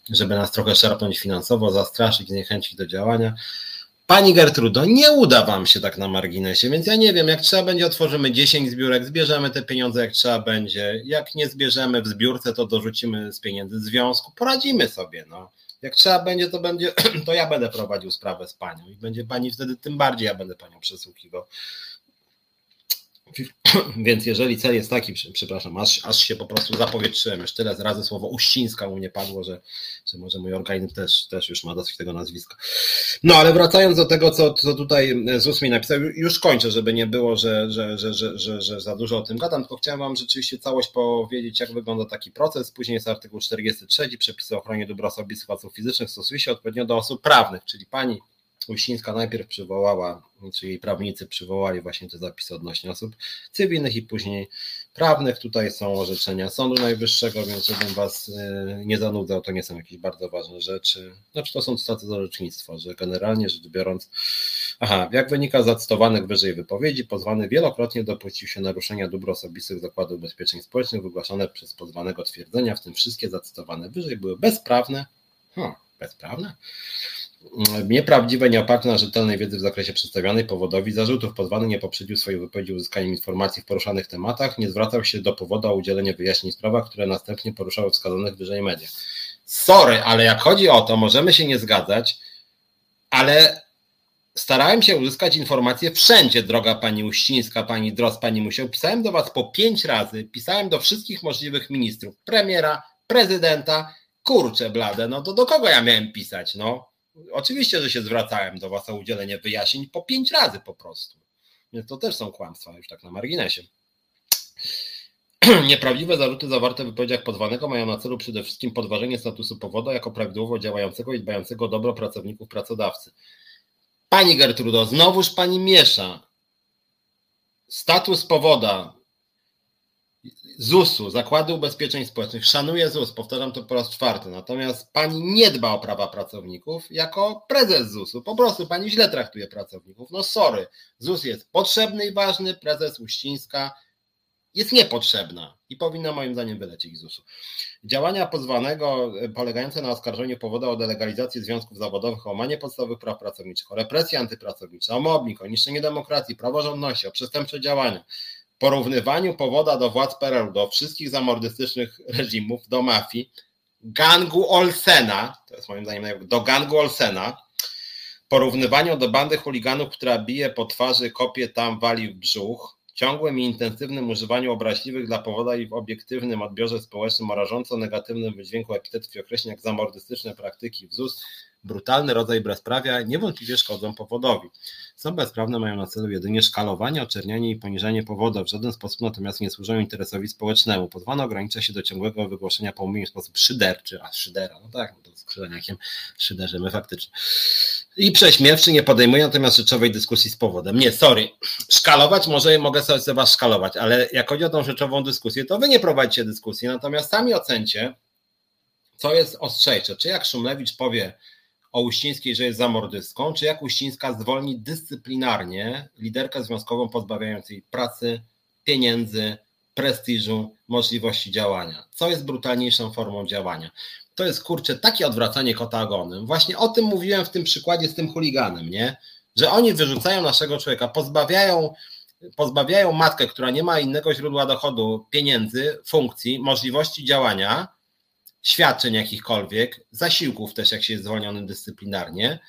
żeby nas trochę szarpnąć finansowo, zastraszyć, zniechęcić do działania. Pani Gertrudo, nie uda Wam się tak na marginesie, więc ja nie wiem, jak trzeba będzie, otworzymy 10 zbiórek, zbierzemy te pieniądze, jak trzeba będzie. Jak nie zbierzemy w zbiórce, to dorzucimy z pieniędzy związku, poradzimy sobie. No. Jak trzeba będzie, to będzie, to ja będę prowadził sprawę z Panią i będzie Pani wtedy tym bardziej, ja będę Panią przesłuchiwał. Więc jeżeli cel jest taki, przepraszam, aż, aż się po prostu zapowietrzyłem, już tyle razy słowo uścińska mu nie padło, że, że może mój organizm też, też już ma dosyć tego nazwiska. No ale wracając do tego, co, co tutaj ZUS mi napisał, już kończę, żeby nie było, że, że, że, że, że, że za dużo o tym gadam, tylko chciałem Wam rzeczywiście całość powiedzieć, jak wygląda taki proces. Później jest artykuł 43, przepisy o ochronie dóbr osobistych osób fizycznych, stosuje się odpowiednio do osób prawnych, czyli Pani Uścińska najpierw przywołała, czy jej prawnicy przywołali właśnie te zapisy odnośnie osób cywilnych i później prawnych. Tutaj są orzeczenia Sądu Najwyższego, więc żebym Was y, nie zanudzał, to nie są jakieś bardzo ważne rzeczy. Znaczy to są cytaty z orzecznictwa, że generalnie rzecz biorąc, aha, jak wynika z zacytowanych wyżej wypowiedzi, pozwany wielokrotnie dopuścił się naruszenia dóbr osobistych Zakładu Ubezpieczeń Społecznych wygłaszane przez pozwanego twierdzenia, w tym wszystkie zacytowane wyżej były bezprawne, hmm, bezprawne? Nieprawdziwe, nieoparte na rzetelnej wiedzy w zakresie przedstawionej powodowi zarzutów. Pozwany nie poprzedził swojej wypowiedzi uzyskaniem informacji w poruszanych tematach, nie zwracał się do powodu o udzielenie wyjaśnień w sprawach, które następnie poruszały wskazanych wyżej mediach. Sorry, ale jak chodzi o to, możemy się nie zgadzać, ale starałem się uzyskać informacje wszędzie, droga pani Uścińska, pani Dros, pani Musiał. Pisałem do was po pięć razy, pisałem do wszystkich możliwych ministrów, premiera, prezydenta, kurczę blade, no to do kogo ja miałem pisać, no? Oczywiście, że się zwracałem do Was o udzielenie wyjaśnień po pięć razy po prostu. Więc to też są kłamstwa, już tak na marginesie. Nieprawdziwe zarzuty zawarte w wypowiedziach pozwanego mają na celu przede wszystkim podważenie statusu powoda jako prawidłowo działającego i dbającego o dobro pracowników pracodawcy. Pani Gertrudo, znowuż Pani miesza. Status powoda ZUS-u, Zakładu Ubezpieczeń Społecznych, szanuję ZUS, powtarzam to po raz czwarty, natomiast pani nie dba o prawa pracowników jako prezes ZUS-u. Po prostu pani źle traktuje pracowników. No sorry, ZUS jest potrzebny i ważny, prezes Uścińska jest niepotrzebna i powinna moim zdaniem wylecieć z ZUS-u. Działania pozwanego e, polegające na oskarżeniu powodu o delegalizację związków zawodowych, o łamanie podstawowych praw pracowniczych, o represję antypracowniczą, o mobbing, o niszczenie demokracji, praworządności, o przestępcze działania, porównywaniu powoda do władz PRL, do wszystkich zamordystycznych reżimów, do mafii, gangu Olsena, to jest moim zdaniem do gangu Olsena, porównywaniu do bandy chuliganów, która bije po twarzy, kopie tam, wali w brzuch, ciągłym i intensywnym używaniu obraźliwych dla powoda i w obiektywnym odbiorze społecznym o rażąco negatywnym wydźwięku epitetów i określeń jak zamordystyczne praktyki w ZUS, brutalny rodzaj bezprawia niewątpliwie szkodzą powodowi. Są bezprawne mają na celu jedynie szkalowanie, oczernianie i poniżanie powodu, w żaden sposób natomiast nie służą interesowi społecznemu. Pozwano ogranicza się do ciągłego wygłoszenia pomówień w sposób szyderczy, a szydera, no tak, no to z krzyżeniakiem szyderzymy faktycznie. I prześmiewczy nie podejmuje natomiast rzeczowej dyskusji z powodem. Nie, sorry, szkalować może mogę sobie was szkalować, ale jak chodzi o tą rzeczową dyskusję, to wy nie prowadzicie dyskusji, natomiast sami ocencie, co jest ostrzejsze. Czy jak Szumlewicz powie, o Uścińskiej, że jest zamordystką, czy jak Uścińska zwolni dyscyplinarnie liderkę związkową pozbawiając jej pracy, pieniędzy, prestiżu, możliwości działania. Co jest brutalniejszą formą działania? To jest kurczę takie odwracanie kota ogonem. Właśnie o tym mówiłem w tym przykładzie z tym chuliganem, nie? Że oni wyrzucają naszego człowieka, pozbawiają, pozbawiają matkę, która nie ma innego źródła dochodu, pieniędzy, funkcji, możliwości działania, świadczeń jakichkolwiek, zasiłków też, jak się jest zwolnionym dyscyplinarnie.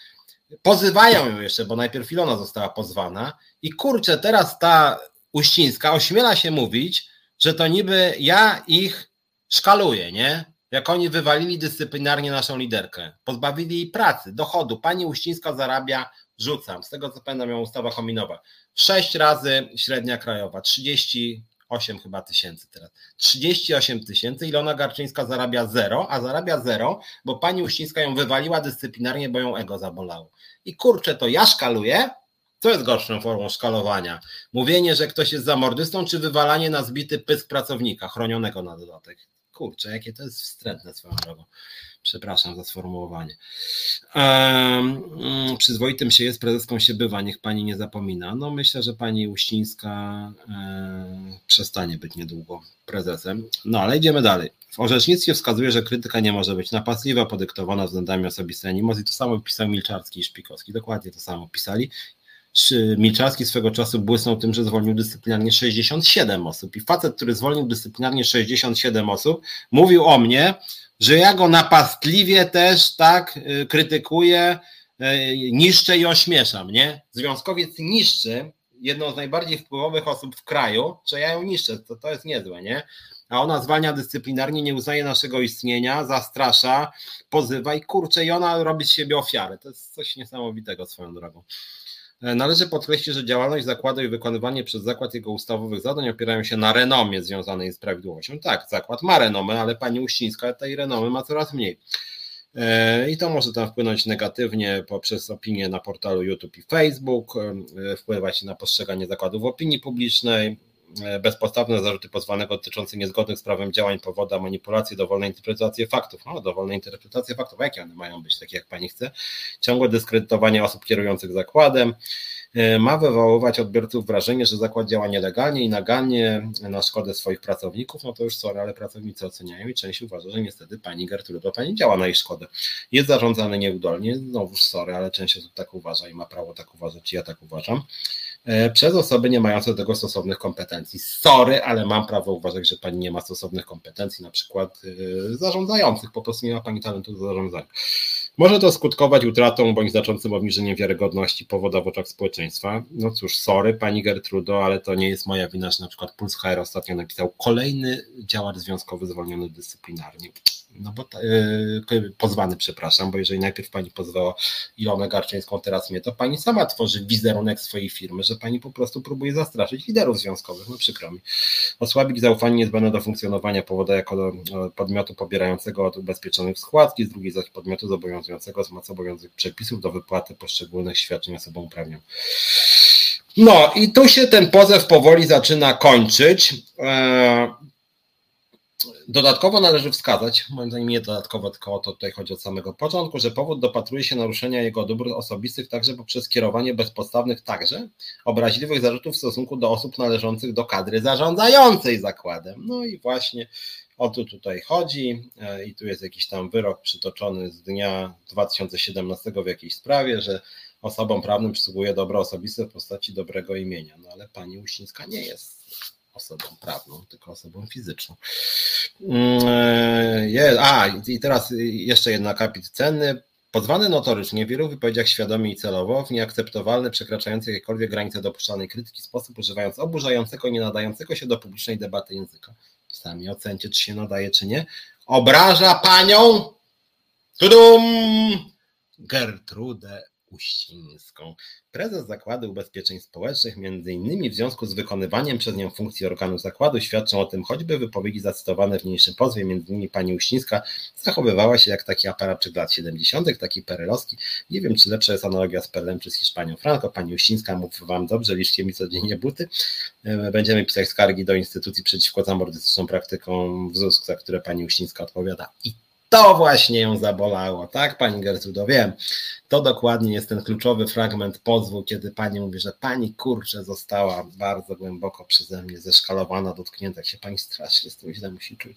Pozywają ją jeszcze, bo najpierw Ilona została pozwana. I kurczę, teraz ta Uścińska ośmiela się mówić, że to niby ja ich szkaluję, nie? jak oni wywalili dyscyplinarnie naszą liderkę, pozbawili jej pracy, dochodu. Pani Uścińska zarabia, rzucam, z tego co pamiętam, miała ustawa kominowa, sześć razy średnia krajowa, 38 chyba tysięcy teraz. 38 tysięcy, Ilona Garczyńska zarabia zero, a zarabia zero, bo pani Uścińska ją wywaliła dyscyplinarnie, bo ją ego zabolało. I kurczę, to ja szkaluję, co jest gorszą formą szkalowania? Mówienie, że ktoś jest zamordystą, czy wywalanie na zbity pysk pracownika, chronionego na dodatek? Kurczę, jakie to jest wstrętne swoją drogą. Przepraszam za sformułowanie. Um, przyzwoitym się jest, prezeską się bywa, niech pani nie zapomina. No myślę, że pani Uścińska um, przestanie być niedługo prezesem. No ale idziemy dalej. W orzecznictwie wskazuje, że krytyka nie może być napastliwa, podyktowana względami osobistymi animozji. To samo pisał Milczarski i Szpikowski. Dokładnie to samo pisali. Milczarski swego czasu błysnął tym, że zwolnił dyscyplinarnie 67 osób. I facet, który zwolnił dyscyplinarnie 67 osób, mówił o mnie, że ja go napastliwie też tak y, krytykuję, y, niszczę i ośmieszam, nie? Związkowiec niszczy jedną z najbardziej wpływowych osób w kraju, że ja ją niszczę, to, to jest niezłe, nie? A ona zwalnia dyscyplinarnie, nie uznaje naszego istnienia, zastrasza, pozywa i kurczę, i ona robi z siebie ofiarę. To jest coś niesamowitego swoją drogą. E, należy podkreślić, że działalność zakładu i wykonywanie przez zakład jego ustawowych zadań opierają się na renomie związanej z prawidłowością. Tak, zakład ma renomę, ale pani Uścińska tej renomy ma coraz mniej. E, I to może tam wpłynąć negatywnie poprzez opinie na portalu YouTube i Facebook, e, wpływać na postrzeganie zakładów opinii publicznej, bezpodstawne zarzuty pozwanego dotyczące niezgodnych z prawem działań powoda manipulacji, dowolne interpretacje faktów. No, dowolne interpretacje faktów, jakie one mają być, takie jak pani chce. Ciągłe dyskredytowanie osób kierujących zakładem. E, ma wywoływać odbiorców wrażenie, że zakład działa nielegalnie i nagalnie na szkodę swoich pracowników, no to już sorry, ale pracownicy oceniają i część uważa, że niestety pani Gertrudo pani działa na ich szkodę. Jest zarządzany nieudolnie, znowuż sorry, ale część osób tak uważa i ma prawo tak uważać, ja tak uważam. E, przez osoby nie mające do tego stosownych kompetencji. Sorry, ale mam prawo uważać, że pani nie ma stosownych kompetencji, na przykład e, zarządzających, po prostu nie ma pani talentu do zarządzania. Może to skutkować utratą bądź znaczącym obniżeniem wiarygodności powoda w oczach społeczeństwa. No cóż, sorry pani Gertrudo, ale to nie jest moja wina, że na przykład Puls HR ostatnio napisał kolejny działacz związkowy zwolniony dyscyplinarnie no bo yy, pozwany, przepraszam, bo jeżeli najpierw pani pozwała Ilonę Garczyńską, teraz mnie, to pani sama tworzy wizerunek swojej firmy, że pani po prostu próbuje zastraszyć liderów związkowych, no przykro mi. Osłabić zaufanie niezbędne do funkcjonowania powoda jako do podmiotu pobierającego od ubezpieczonych składki, z drugiej zaś podmiotu zobowiązującego z mocy obowiązujących przepisów do wypłaty poszczególnych świadczeń osobom uprawnionym. No i tu się ten pozew powoli zaczyna kończyć. E, Dodatkowo należy wskazać, moim zdaniem nie dodatkowo, tylko o to tutaj chodzi od samego początku, że powód dopatruje się naruszenia jego dóbr osobistych także poprzez kierowanie bezpodstawnych także obraźliwych zarzutów w stosunku do osób należących do kadry zarządzającej zakładem. No i właśnie o to tutaj chodzi e, i tu jest jakiś tam wyrok przytoczony z dnia 2017 w jakiejś sprawie, że osobom prawnym przysługuje dobro osobiste w postaci dobrego imienia. No ale pani Uścińska nie jest osobą prawną, tylko osobą fizyczną. Mm, a, i teraz jeszcze jeden akapit cenny. Pozwany notorycznie w wielu wypowiedziach świadomie i celowo w nieakceptowalny, przekraczający jakiekolwiek granice dopuszczalnej krytyki sposób, używając oburzającego, nie nadającego się do publicznej debaty języka. Sami ocencie, czy się nadaje, czy nie. Obraża panią tudum Gertrudę Uścińską. Prezes Zakładu Ubezpieczeń Społecznych, między innymi w związku z wykonywaniem przez nią funkcji organu zakładu, świadczą o tym choćby wypowiedzi zacytowane w niniejszym pozwie, między innymi pani Uścińska zachowywała się jak taki aparatczyk lat 70., taki perelowski. Nie wiem, czy lepsza jest analogia z Perlem czy z Hiszpanią Franco. Pani Uścińska mówi wam dobrze, liczcie mi codziennie buty. E, będziemy pisać skargi do instytucji przeciwko zamordystycznym praktykom w ZUS, za które pani Uścińska odpowiada. I to właśnie ją zabolało, tak, pani Gertrudo? Wiem. To dokładnie jest ten kluczowy fragment pozwu, kiedy pani mówi, że pani kurczę została bardzo głęboko przeze mnie zeszkalowana, dotknięta, jak się pani strasznie z tym źle musi czuć.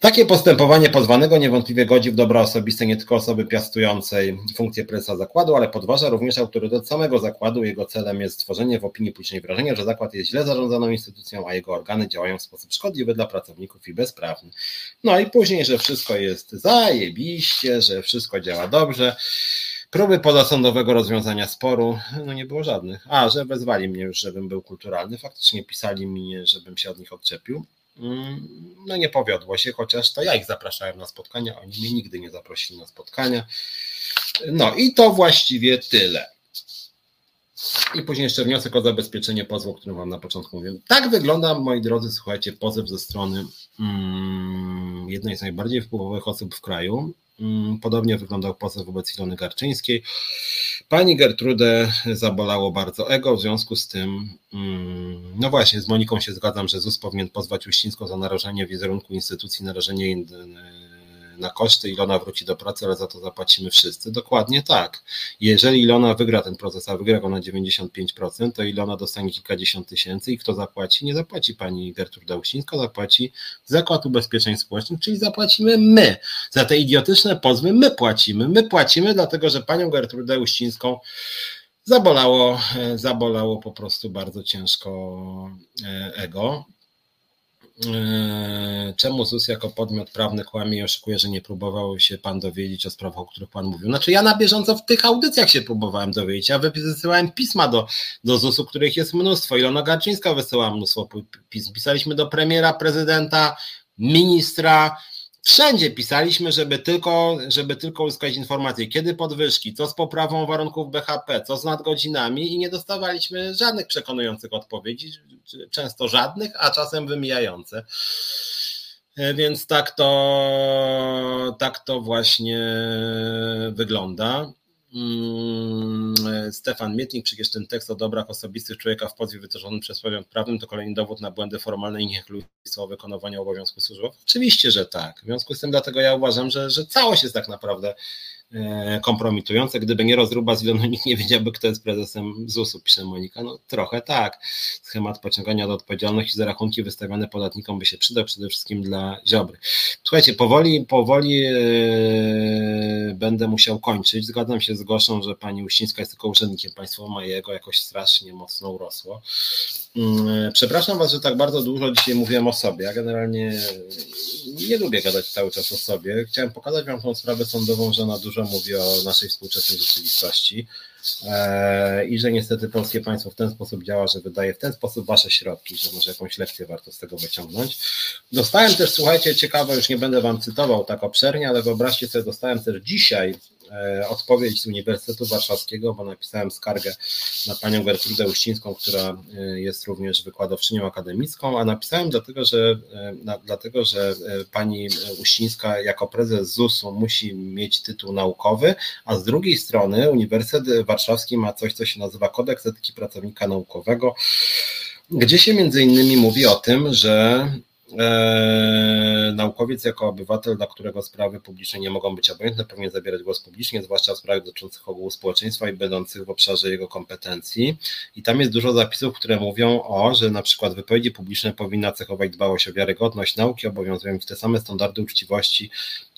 Takie postępowanie pozwanego niewątpliwie godzi w dobro osobiste nie tylko osoby piastującej funkcję prezesa zakładu, ale podważa również autorytet samego zakładu. Jego celem jest stworzenie w opinii publicznej wrażenia, że zakład jest źle zarządzaną instytucją, a jego organy działają w sposób szkodliwy dla pracowników i bezprawny. No i później, że wszystko jest zajebiście, że wszystko działa dobrze. Próby pozasądowego rozwiązania sporu, no nie było żadnych. A, że wezwali mnie już, żebym był kulturalny. Faktycznie pisali mi, żebym się od nich odczepił. Mm, no nie powiodło się, chociaż to ja ich zapraszałem na spotkania, oni mnie nigdy nie zaprosili na spotkania. No i to właściwie tyle. I później jeszcze wniosek o zabezpieczenie pozwu, o którym Wam na początku mówiłem. Tak wygląda, moi drodzy, słuchajcie, pozew ze strony mm, jednej z najbardziej wpływowych osób w kraju. Mm, podobnie wyglądał pozew wobec Ilony Garczyńskiej. Pani Gertrudę zabolało bardzo ego, w związku z tym, mm, no właśnie, z Moniką się zgadzam, że ZUS powinien pozwać Uścińską za narażenie wizerunku instytucji, narażenie na koszty, Ilona wróci do pracy, ale za to zapłacimy wszyscy. Dokładnie tak. Jeżeli Ilona wygra ten proces, a wygra go na 95%, to Ilona dostanie kilkadziesiąt tysięcy i kto zapłaci? Nie zapłaci pani Gertruda Uścińska, zapłaci Zakład Ubezpieczeń Społecznych, czyli zapłacimy my. Za te idiotyczne pozwy my płacimy. My płacimy, dlatego że panią Gertrudę Uścińską zabolało, e, zabolało po prostu bardzo ciężko e, ego. Eee, czemu ZUS jako podmiot prawny kłamie i oszukuje, że nie próbował się pan dowiedzieć o sprawach, o których pan mówił? Znaczy ja na bieżąco w tych audycjach się próbowałem dowiedzieć, ja wysyłałem pisma do, do ZUS-u, których jest mnóstwo. Ilona Garczyńska wysyłała mnóstwo pism. Pisaliśmy do premiera, prezydenta, ministra, Wszędzie pisaliśmy, żeby tylko, żeby tylko uzyskać informacje, kiedy podwyżki, co z poprawą warunków BHP, co z nadgodzinami i nie dostawaliśmy żadnych przekonujących odpowiedzi, często żadnych, a czasem wymijające. E, więc tak to, tak to właśnie wygląda. Mm, Stefan Mietnik, przecież ten tekst o dobrach osobistych człowieka w pozwie wytworzonym przez podmiot prawnym to kolejny dowód na błędy formalne i niechlujstwo wykonywania obowiązku służbowego? Oczywiście, że tak. W związku z tym dlatego ja uważam, że, że całość jest tak naprawdę kompromitujące. Gdyby nie rozruba z Ilonu, nikt nie wiedziałby, kto jest prezesem ZUS-u, pisze Monika. No trochę tak. Schemat pociągania do odpowiedzialności za rachunki wystawiane podatnikom by się przydał przede wszystkim dla Ziobry. Słuchajcie, powoli, powoli yy, będę musiał kończyć. Zgadzam się z Goszą, że pani Uścińska jest tylko urzędnikiem państwowym, a jego jakoś strasznie mocno urosło. Yy, przepraszam Was, że tak bardzo dużo dzisiaj mówiłem o sobie. Ja generalnie nie lubię gadać cały czas o sobie. Chciałem pokazać Wam tą sprawę sądową, że na dużo dużo mówi o naszej współczesnej rzeczywistości e, i że niestety polskie państwo w ten sposób działa, że wydaje w ten sposób wasze środki, że może jakąś lekcję warto z tego wyciągnąć. Dostałem też, słuchajcie, ciekawe, już nie będę wam cytował tak obszernie, ale wyobraźcie sobie, dostałem też dzisiaj odpowiedź z Uniwersytetu Warszawskiego, bo napisałem skargę na panią Gertrudę Uścińską, która e, jest również wykładowczynią akademicką, a napisałem dlatego, że, e, dlatego, że pani Uścińska jako prezes ZUS-u musi mieć tytuł naukowy, a z drugiej strony Uniwersytet Warszawski ma coś, co się nazywa Kodeks Etyki Pracownika Naukowego, gdzie się między innymi mówi o tym, że E, naukowiec jako obywatel, dla którego sprawy publiczne nie mogą być obojętne, powinien zabierać głos publicznie, zwłaszcza w sprawach dotyczących ogółu społeczeństwa i będących w obszarze jego kompetencji. I tam jest dużo zapisów, które mówią o, że na przykład wypowiedzi publiczne powinna cechować dbałość o wiarygodność nauki, obowiązują te same standardy uczciwości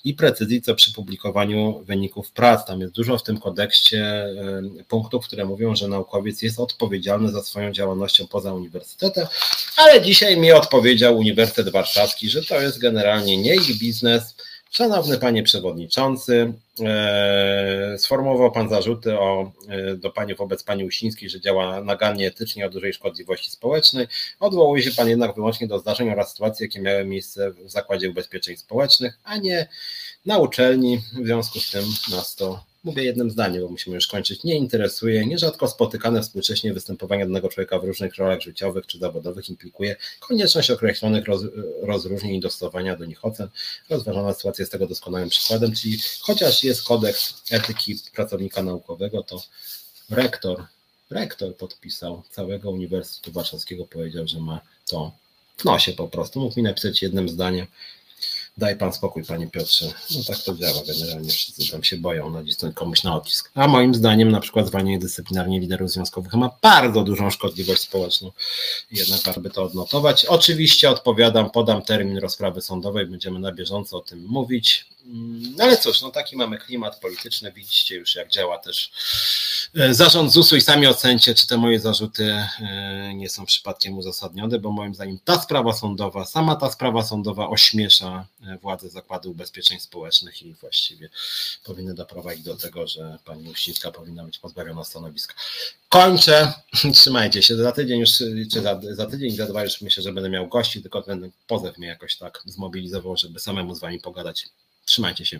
i precyzji, co przy publikowaniu wyników prac. Tam jest dużo w tym kodekście punktów, które mówią, że naukowiec jest odpowiedzialny za swoją działalnością poza uniwersytetem, ale dzisiaj mi odpowiedział Uniwersytet Warszawski, że to jest generalnie nie ich biznes. Szanowny panie przewodniczący, e, sformułował pan zarzuty o, e, do pani wobec pani Uścińskiej, że działa nagannie etycznie o dużej szkodliwości społecznej. Odwołuje się pan jednak wyłącznie do zdarzeń oraz sytuacji, jakie miały miejsce w Zakładzie Ubezpieczeń Społecznych, a nie na uczelni. W związku z tym nas to mówię jednym zdaniem, bo musimy już kończyć, nie interesuje, nierzadko spotykane współcześnie występowanie danego człowieka w różnych rolach życiowych czy zawodowych implikuje konieczność określonych roz, rozróżnień i dostosowania do nich ocen. Rozważana sytuacja jest tego doskonałym przykładem, czyli chociaż jest kodeks etyki pracownika naukowego, to rektor, rektor podpisał całego Uniwersytetu Warszawskiego, powiedział, że ma to w nosie po prostu. Mógł mi napisać jednym zdaniem, Daj pan spokój, panie Piotrze. No tak to działa. Generalnie wszyscy tam się boją nacisnąć komuś na odcisk. A moim zdaniem na przykład zwalnianie dyscyplinarnie liderów związkowych ma bardzo dużą szkodliwość społeczną. Jednak warto by to odnotować. Oczywiście odpowiadam, podam termin rozprawy sądowej, będziemy na bieżąco o tym mówić. Mm, ale cóż, no taki mamy klimat polityczny. Widzicie już, jak działa też E, zarząd ZUS-u i sami ocencie, czy te moje zarzuty e, nie są przypadkiem uzasadnione, bo moim zdaniem ta sprawa sądowa, sama ta sprawa sądowa ośmiesza e, władze Zakładu Ubezpieczeń Społecznych i właściwie powinny doprowadzić do tego, że pani Uścińska powinna być pozbawiona stanowiska. Kończę. Trzymajcie się. Za tydzień już, czy za, za tydzień, za dwa już myślę, że będę miał gości, tylko ten pozew mnie jakoś tak zmobilizował, żeby samemu z wami pogadać. Trzymajcie się.